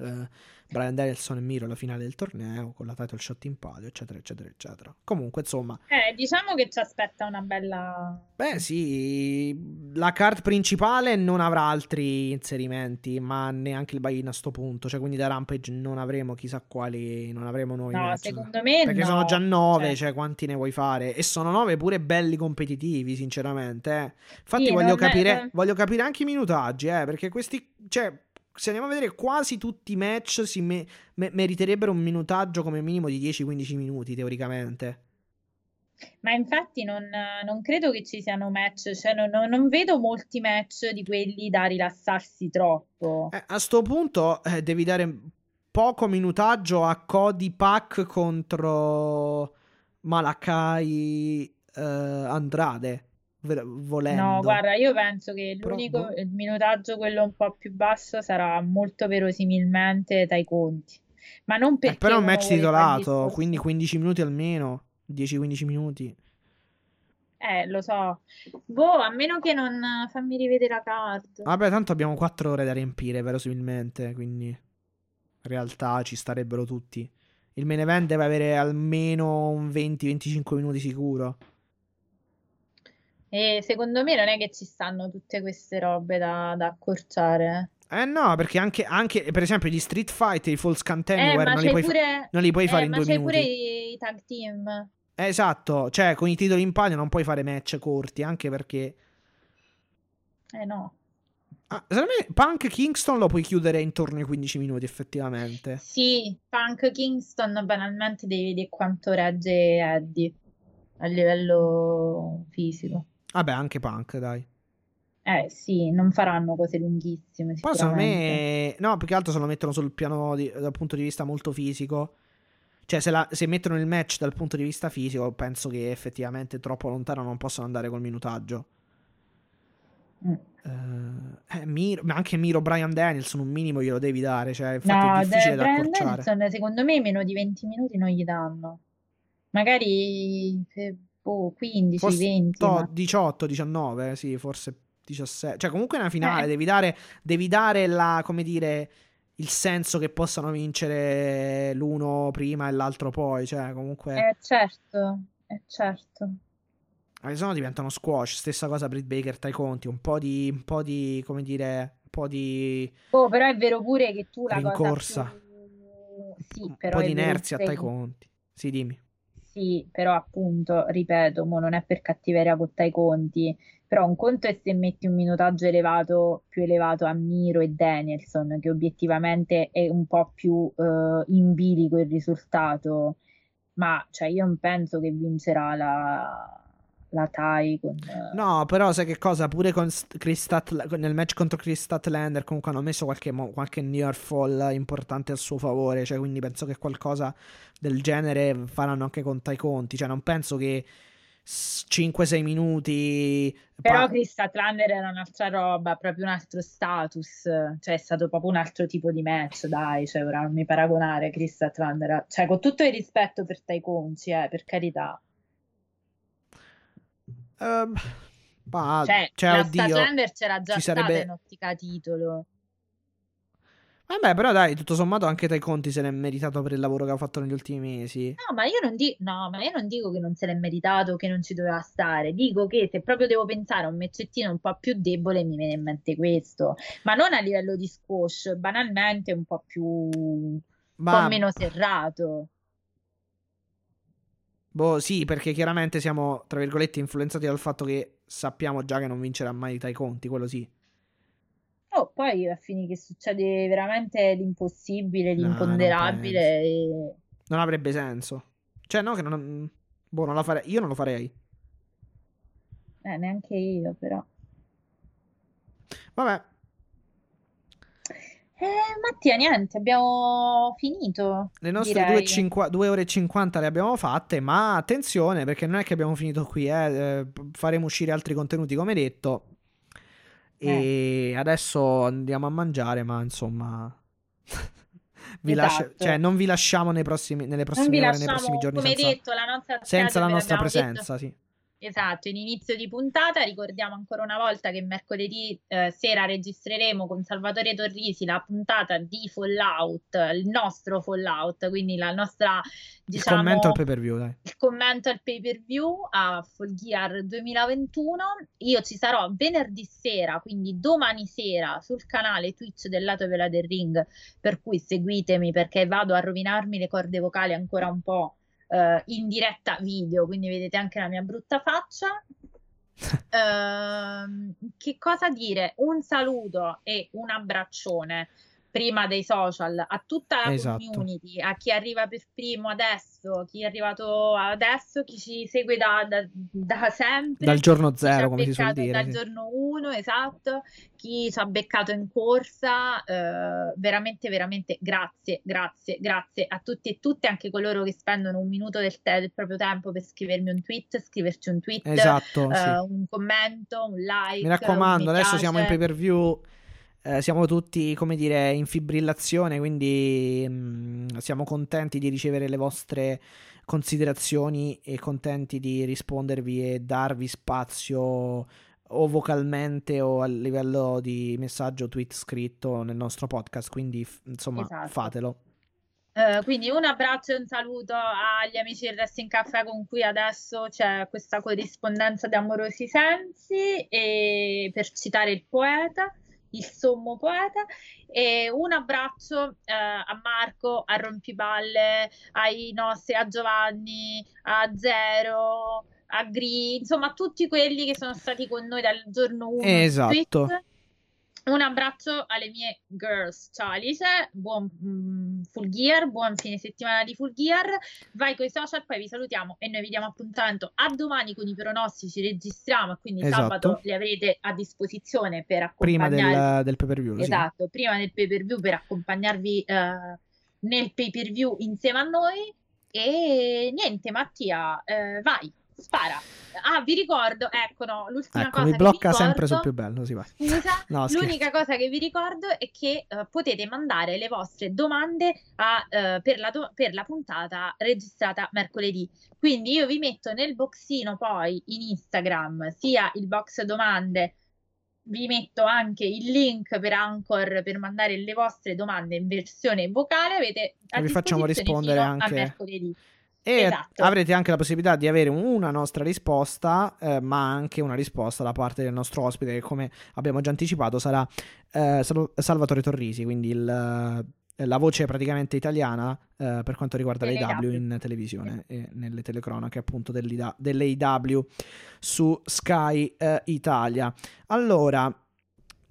Eh, Brian Danielson e Miro alla finale del torneo con la title shot in palio, eccetera, eccetera, eccetera. Comunque, insomma, Eh, diciamo che ci aspetta una bella... beh, sì, la card principale non avrà altri inserimenti, ma neanche il buy-in a sto punto. Cioè, quindi da Rampage non avremo chissà quali, non avremo nuovi No, match. secondo me Perché no. sono già nove, Cioè, cioè quanti ne vuoi fare? E sono nove pure belli competitivi, sinceramente. eh. Infatti Sì, voglio capire, eh. voglio capire anche i minutaggi, eh, perché questi, cioè, se andiamo a vedere quasi tutti i match si me- me- meriterebbero un minutaggio come minimo di 10-15 minuti teoricamente. Ma infatti non, non credo che ci siano match, cioè non, non- vedo molti match di quelli da rilassarsi troppo. Eh, a sto punto eh, devi dare poco minutaggio a Cody Pack contro Malakai eh, Andrade. Volendo. No, guarda, io penso che Però, l'unico boh. il minutaggio, quello un po' più basso, sarà molto verosimilmente dai conti. Ma non Eh, perché però è un match titolato, quindi 15 minuti almeno. 10-15 minuti. Eh, lo so. Boh, a meno che non fammi rivedere la card. Vabbè, tanto abbiamo 4 ore da riempire, verosimilmente. Quindi in realtà ci starebbero tutti. Il main event deve avere almeno un 20-25 minuti sicuro. E secondo me non è che ci stanno tutte queste robe da, da accorciare. Eh no, perché anche, anche, per esempio gli Street Fight e i False Eh, Anywhere ma non, li c'è puoi fa- non li puoi fare eh, in ma due c'è minuti. pure i, i tag team. Eh, Esatto, cioè con i titoli in palio non puoi fare match corti, anche perché... Eh no. Ah, secondo me Punk Kingston lo puoi chiudere intorno ai 15 minuti, effettivamente. Sì, Punk Kingston banalmente devi vedere quanto regge Eddie a livello fisico. Vabbè, anche Punk, dai. Eh sì, non faranno cose lunghissime Poi secondo me... No, più che altro se lo mettono sul piano di- dal punto di vista molto fisico. Cioè, se, la- se mettono il match dal punto di vista fisico, penso che effettivamente troppo lontano non possano andare col minutaggio. Mm. Eh, eh, Miro- ma anche Miro Brian Danielson un minimo glielo devi dare. Cioè, infatti No, è difficile da Bryan accorciare. Danielson, secondo me meno di 20 minuti non gli danno. Magari eh, boh, 15, Forse 20. to- ma- 18, 19, sì, forse 17. Cioè, comunque è una finale, Eh. devi dare, devi dare la, come dire, il senso che possano vincere l'uno prima e l'altro poi. Cioè, comunque, Eh certo, eh certo. eh, se no diventano squash. Stessa cosa Britt Baker, Tai Conti, un po' di, un po' di, come dire, un po' di, Oh, però è vero pure che tu la Rincorsa. cosa più... Sì, un però po' è di inerzia a pure Tai che- Conti. Sì, dimmi. Sì, però appunto, ripeto, mo non è per cattiveria con Tai Conti, però un conto è se metti un minutaggio elevato, più elevato a Miro e Danielson, che obiettivamente è un po' più eh, in bilico il risultato, ma cioè io non penso che vincerà la, la Tai con... No, però sai che cosa? Pure con St- Chris Statl- nel match contro Chris Statlander comunque hanno messo qualche, qualche near fall importante a suo favore, cioè quindi penso che qualcosa del genere faranno anche con Tai Conti, cioè non penso che 5-6 minuti Però pa- Chris Statlander era un'altra roba, proprio un altro status, cioè è stato proprio un altro tipo di match, dai, cioè ora non mi paragonare Chris Statlander, a- cioè con tutto il rispetto per Tai Conci, eh, per carità, Ehm, ma- cioè, cioè, la oddio. Statlander c'era già stata sarebbe- in ottica titolo, Vabbè, però dai, tutto sommato anche Tai Conti se l'è meritato per il lavoro che ha fatto negli ultimi mesi. no, ma io non dico, no, ma io non dico che non se l'è meritato, che non ci doveva stare, dico che se proprio devo pensare a un mezzettino un po' più debole mi viene in mente questo, ma non a livello di squash, banalmente un po' più, un Ma po' meno serrato. Boh, sì, perché chiaramente siamo, tra virgolette, influenzati dal fatto che sappiamo già che non vincerà mai Tai Conti, quello sì. Oh, poi a fine che succede veramente l'impossibile, No, non l'imponderabile e... Non avrebbe senso. Cioè, no, che non... Boh, non la farei. Io non lo farei. eh, neanche io però. Vabbè, Eh, Mattia, niente, abbiamo finito, le nostre direi. 2, e cinqua- due ore e 50 le abbiamo fatte, ma attenzione, perché non è che abbiamo finito qui, eh. eh, faremo uscire altri contenuti, come detto. Eh. E adesso andiamo a mangiare, ma insomma... [laughs] vi lascia- Esatto. cioè, non vi lasciamo nei prossimi, nelle prossime ore, nei prossimi giorni come senza, detto, la nostra senza la nostra l'abbiamo detto- presenza, sì. Esatto, in inizio di puntata ricordiamo ancora una volta che mercoledì eh, sera registreremo con Salvatore Torrisi la puntata di Fallout, il nostro Fallout, quindi la nostra, Il diciamo, commento al pay per view, dai. il commento al pay per view a Full Gear 2021. Io ci sarò venerdì sera, quindi domani sera, sul canale Twitch del lato Vela del Ring, per cui seguitemi perché vado a rovinarmi le corde vocali ancora un po' eh, in diretta video, quindi vedete anche la mia brutta faccia. [laughs] Ehm, che cosa dire? Un saluto e un abbraccione prima dei social a tutta la Esatto. community, a chi arriva per primo adesso, chi è arrivato adesso, chi ci segue da, da- da sempre, Dal giorno zero, come si suol dire. dal sì. giorno 1, esatto, chi ci ha beccato in corsa, eh, veramente, veramente grazie, grazie, grazie a tutti e tutte, anche coloro che spendono un minuto del, te- del proprio tempo per scrivermi un tweet, scriverci un tweet, Esatto, sì. eh, un commento, un like, Mi raccomando, adesso siamo in pay per view. Eh, siamo tutti, come dire, in fibrillazione, quindi mm, siamo contenti di ricevere le vostre considerazioni e contenti di rispondervi e darvi spazio o vocalmente o a livello di messaggio, tweet scritto nel nostro podcast. Quindi, f- insomma, Esatto. fatelo. Eh, quindi un abbraccio e un saluto agli amici del Wrestling Caffè con cui adesso c'è questa corrispondenza di amorosi sensi e per citare il poeta, il sommo poeta, e un abbraccio eh, a Marco, a Rompipalle, ai nostri, a Giovanni, a Zero, a Gri, insomma a tutti quelli che sono stati con noi dal giorno 1 Esatto. Un abbraccio alle mie girls. Ciao Alice, buon mm, full gear, buon fine settimana di full gear. Vai con i social, poi vi salutiamo e noi vi diamo appuntamento a domani con i pronostici. Registriamo, quindi Esatto. sabato li avrete a disposizione per Prima accompagnarvi. del, del pay per view. sì. Esatto, prima del pay per view per accompagnarvi eh, nel pay per view insieme a noi. E niente, Mattia, eh, vai, spara. Ah, vi ricordo, ecco, no, l'ultima Ecco, cosa mi blocca vi sempre sul ricordo- più bello. Sì, vai. Scusa, No, l'unica cosa che vi ricordo è che eh, potete mandare le vostre domande a, eh, per, la do- per la puntata registrata mercoledì. Quindi io vi metto nel boxino poi in Instagram sia il box domande, vi metto anche il link per Anchor per mandare le vostre domande in versione vocale. Avete a E vi facciamo rispondere fino a anche- mercoledì. E Esatto. avrete anche la possibilità di avere una nostra risposta, eh, ma anche una risposta da parte del nostro ospite, che come abbiamo già anticipato sarà eh, Sal- Salvatore Torrisi, quindi il, eh, la voce praticamente italiana eh, per quanto riguarda l'AW in televisione e nelle telecronache appunto dell'AW su Sky eh, Italia. Allora,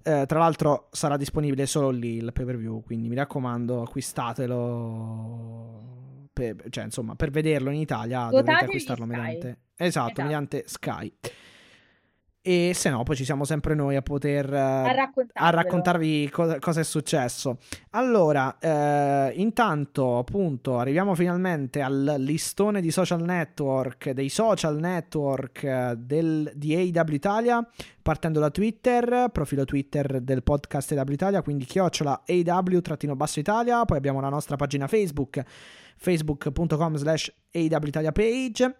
eh, tra l'altro sarà disponibile solo lì il pay per view, quindi mi raccomando, acquistatelo. Per, cioè, insomma, per vederlo in Italia Votatevi acquistarlo Sky. mediante. Esatto, Esatto. mediante Sky. E se no, poi ci siamo sempre noi a poter eh, A a raccontarvelo. raccontarvi co- cosa è successo. Allora, eh, intanto, appunto, arriviamo finalmente al listone di social network, dei social network eh, del, di AW Italia, partendo da Twitter, profilo Twitter del podcast AW Italia, quindi chiocciola AW-basso Italia, poi abbiamo la nostra pagina Facebook, facebook.com slash AW Italia page.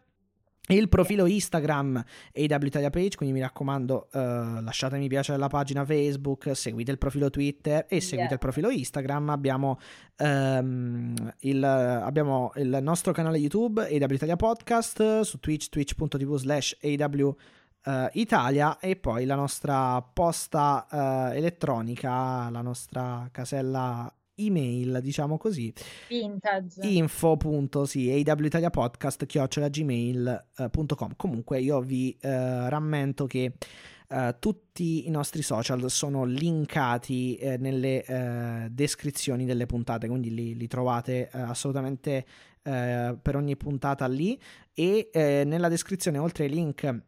Il profilo Instagram AW Page, quindi mi raccomando eh, lasciate mi piace alla pagina Facebook, seguite il profilo Twitter e seguite Yeah. il profilo Instagram. Abbiamo, ehm, il, abbiamo il nostro canale YouTube AW Italia Podcast su Twitch, twitch.tv slash AW eh, Italia e poi la nostra posta eh, elettronica, la nostra casella email, diciamo così, Vintage. info punto sì, awitaliapodcast chiocciola gmail.com comunque io vi eh, rammento che eh, tutti i nostri social sono linkati eh, nelle eh, descrizioni delle puntate quindi li, li trovate eh, assolutamente eh, per ogni puntata lì. E eh, nella descrizione oltre ai link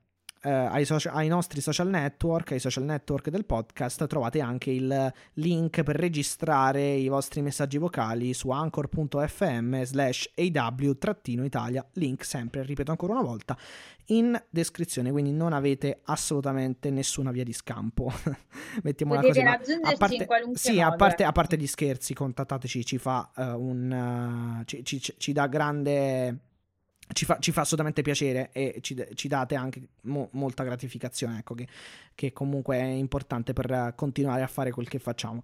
eh, ai, socia- ai nostri social network, ai social network del podcast, trovate anche il link per registrare i vostri messaggi vocali su anchor.fm slash aw-italia, link sempre, ripeto ancora una volta, in descrizione, quindi non avete assolutamente nessuna via di scampo. [laughs] Mettiamola Potete così. raggiungerci a parte, in qualunque sì, modo. a parte, a parte gli scherzi, contattateci, ci fa eh, un... eh, ci, ci- ci dà grande... Ci fa, ci fa assolutamente piacere e ci, ci date anche mo- molta gratificazione, ecco, che, che comunque è importante per continuare a fare quel che facciamo.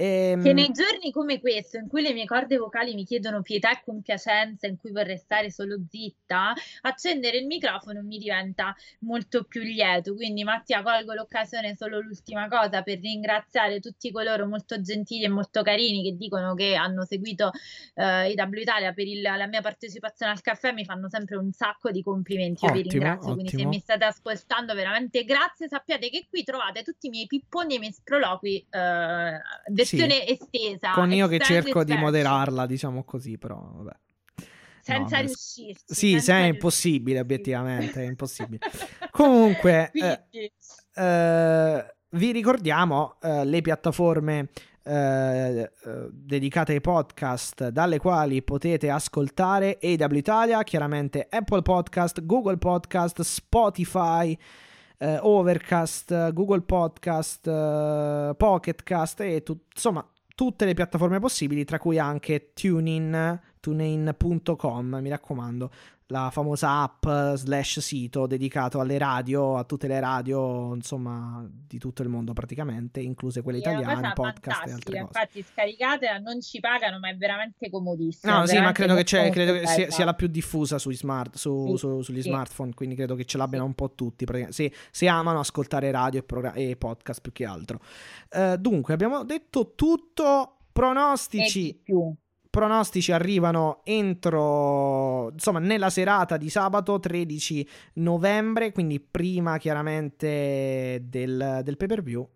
Ehm, Che nei giorni come questo, in cui le mie corde vocali mi chiedono pietà e compiacenza, in cui vorrei stare solo zitta, accendere il microfono mi diventa molto più lieto. Quindi, Mattia, colgo l'occasione solo l'ultima cosa per ringraziare tutti coloro molto gentili e molto carini che dicono che hanno seguito eh, IW Italia per il- la mia partecipazione al caffè. Mi fanno sempre un sacco di complimenti. Io vi Ottimo, ringrazio. Quindi, se ottimo. mi state ascoltando, veramente grazie. Sappiate che qui trovate tutti i miei pipponi e i miei sproloqui, eh, versione estesa. con io che cerco di moderarla, diciamo così, però vabbè. Senza vabbè. riuscirci. Sì, senza se è impossibile, obiettivamente, è impossibile. Comunque, [laughs] eh, Quindi, Eh, vi ricordiamo eh, le piattaforme eh, dedicate ai podcast dalle quali potete ascoltare AW Italia, chiaramente Apple Podcast, Google Podcast, Spotify, eh, Overcast, Google Podcast, eh, Pocketcast e tu- insomma tutte le piattaforme possibili, tra cui anche TuneIn, tunein.com, mi raccomando, la famosa app slash sito dedicato alle radio, a tutte le radio, insomma, di tutto il mondo praticamente, incluse quelle italiane, podcast e altre cose. Infatti, scaricatela, non ci pagano, ma è veramente comodissima. No, sì, ma veramente credo che, c'è, credo che sia, sia la più diffusa sui smart, su- Sì, su- sugli sì. smartphone, quindi credo che ce l'abbiano Sì. un po' tutti. Se, se amano ascoltare radio e, progra- e podcast più che altro. Eh, dunque, abbiamo detto tutto. E Pronostici, di più. Pronostici arrivano entro, insomma, nella serata di sabato 13 novembre, quindi prima chiaramente del, del pay per view.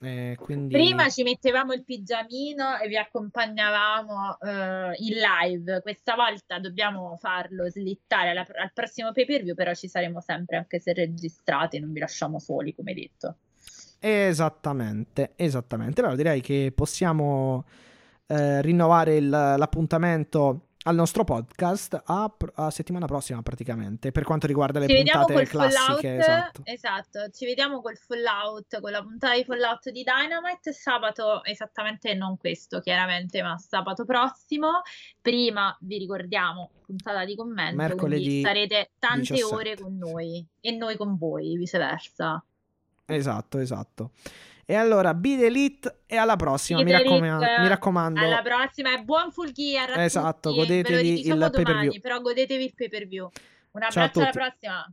Eh, quindi... Prima ci mettevamo il pigiamino e vi accompagnavamo eh, in live. Questa volta dobbiamo farlo slittare alla- al prossimo pay per view, però ci saremo sempre, anche se registrati, non vi lasciamo soli, come detto. Esattamente, esattamente. Allora direi che possiamo eh, rinnovare il- l'appuntamento al nostro podcast a, a settimana prossima praticamente per quanto riguarda le Ci puntate classiche. Fallout, Esatto. esatto, ci vediamo col Fallout, con la puntata di Fallout di Dynamite sabato, esattamente non questo chiaramente, ma sabato prossimo. Prima vi ricordiamo puntata di commento, Mercoledì quindi sarete tante 17. ore con noi e noi con voi, viceversa. Esatto, esatto. E allora, Be the Elite e alla prossima, mi, Be the raccoma- Elite, mi raccomando. Alla prossima e buon full gear Esatto, tutti. Godetevi il pay-per-view. domani, però godetevi il pay per view. Un abbraccio alla prossima.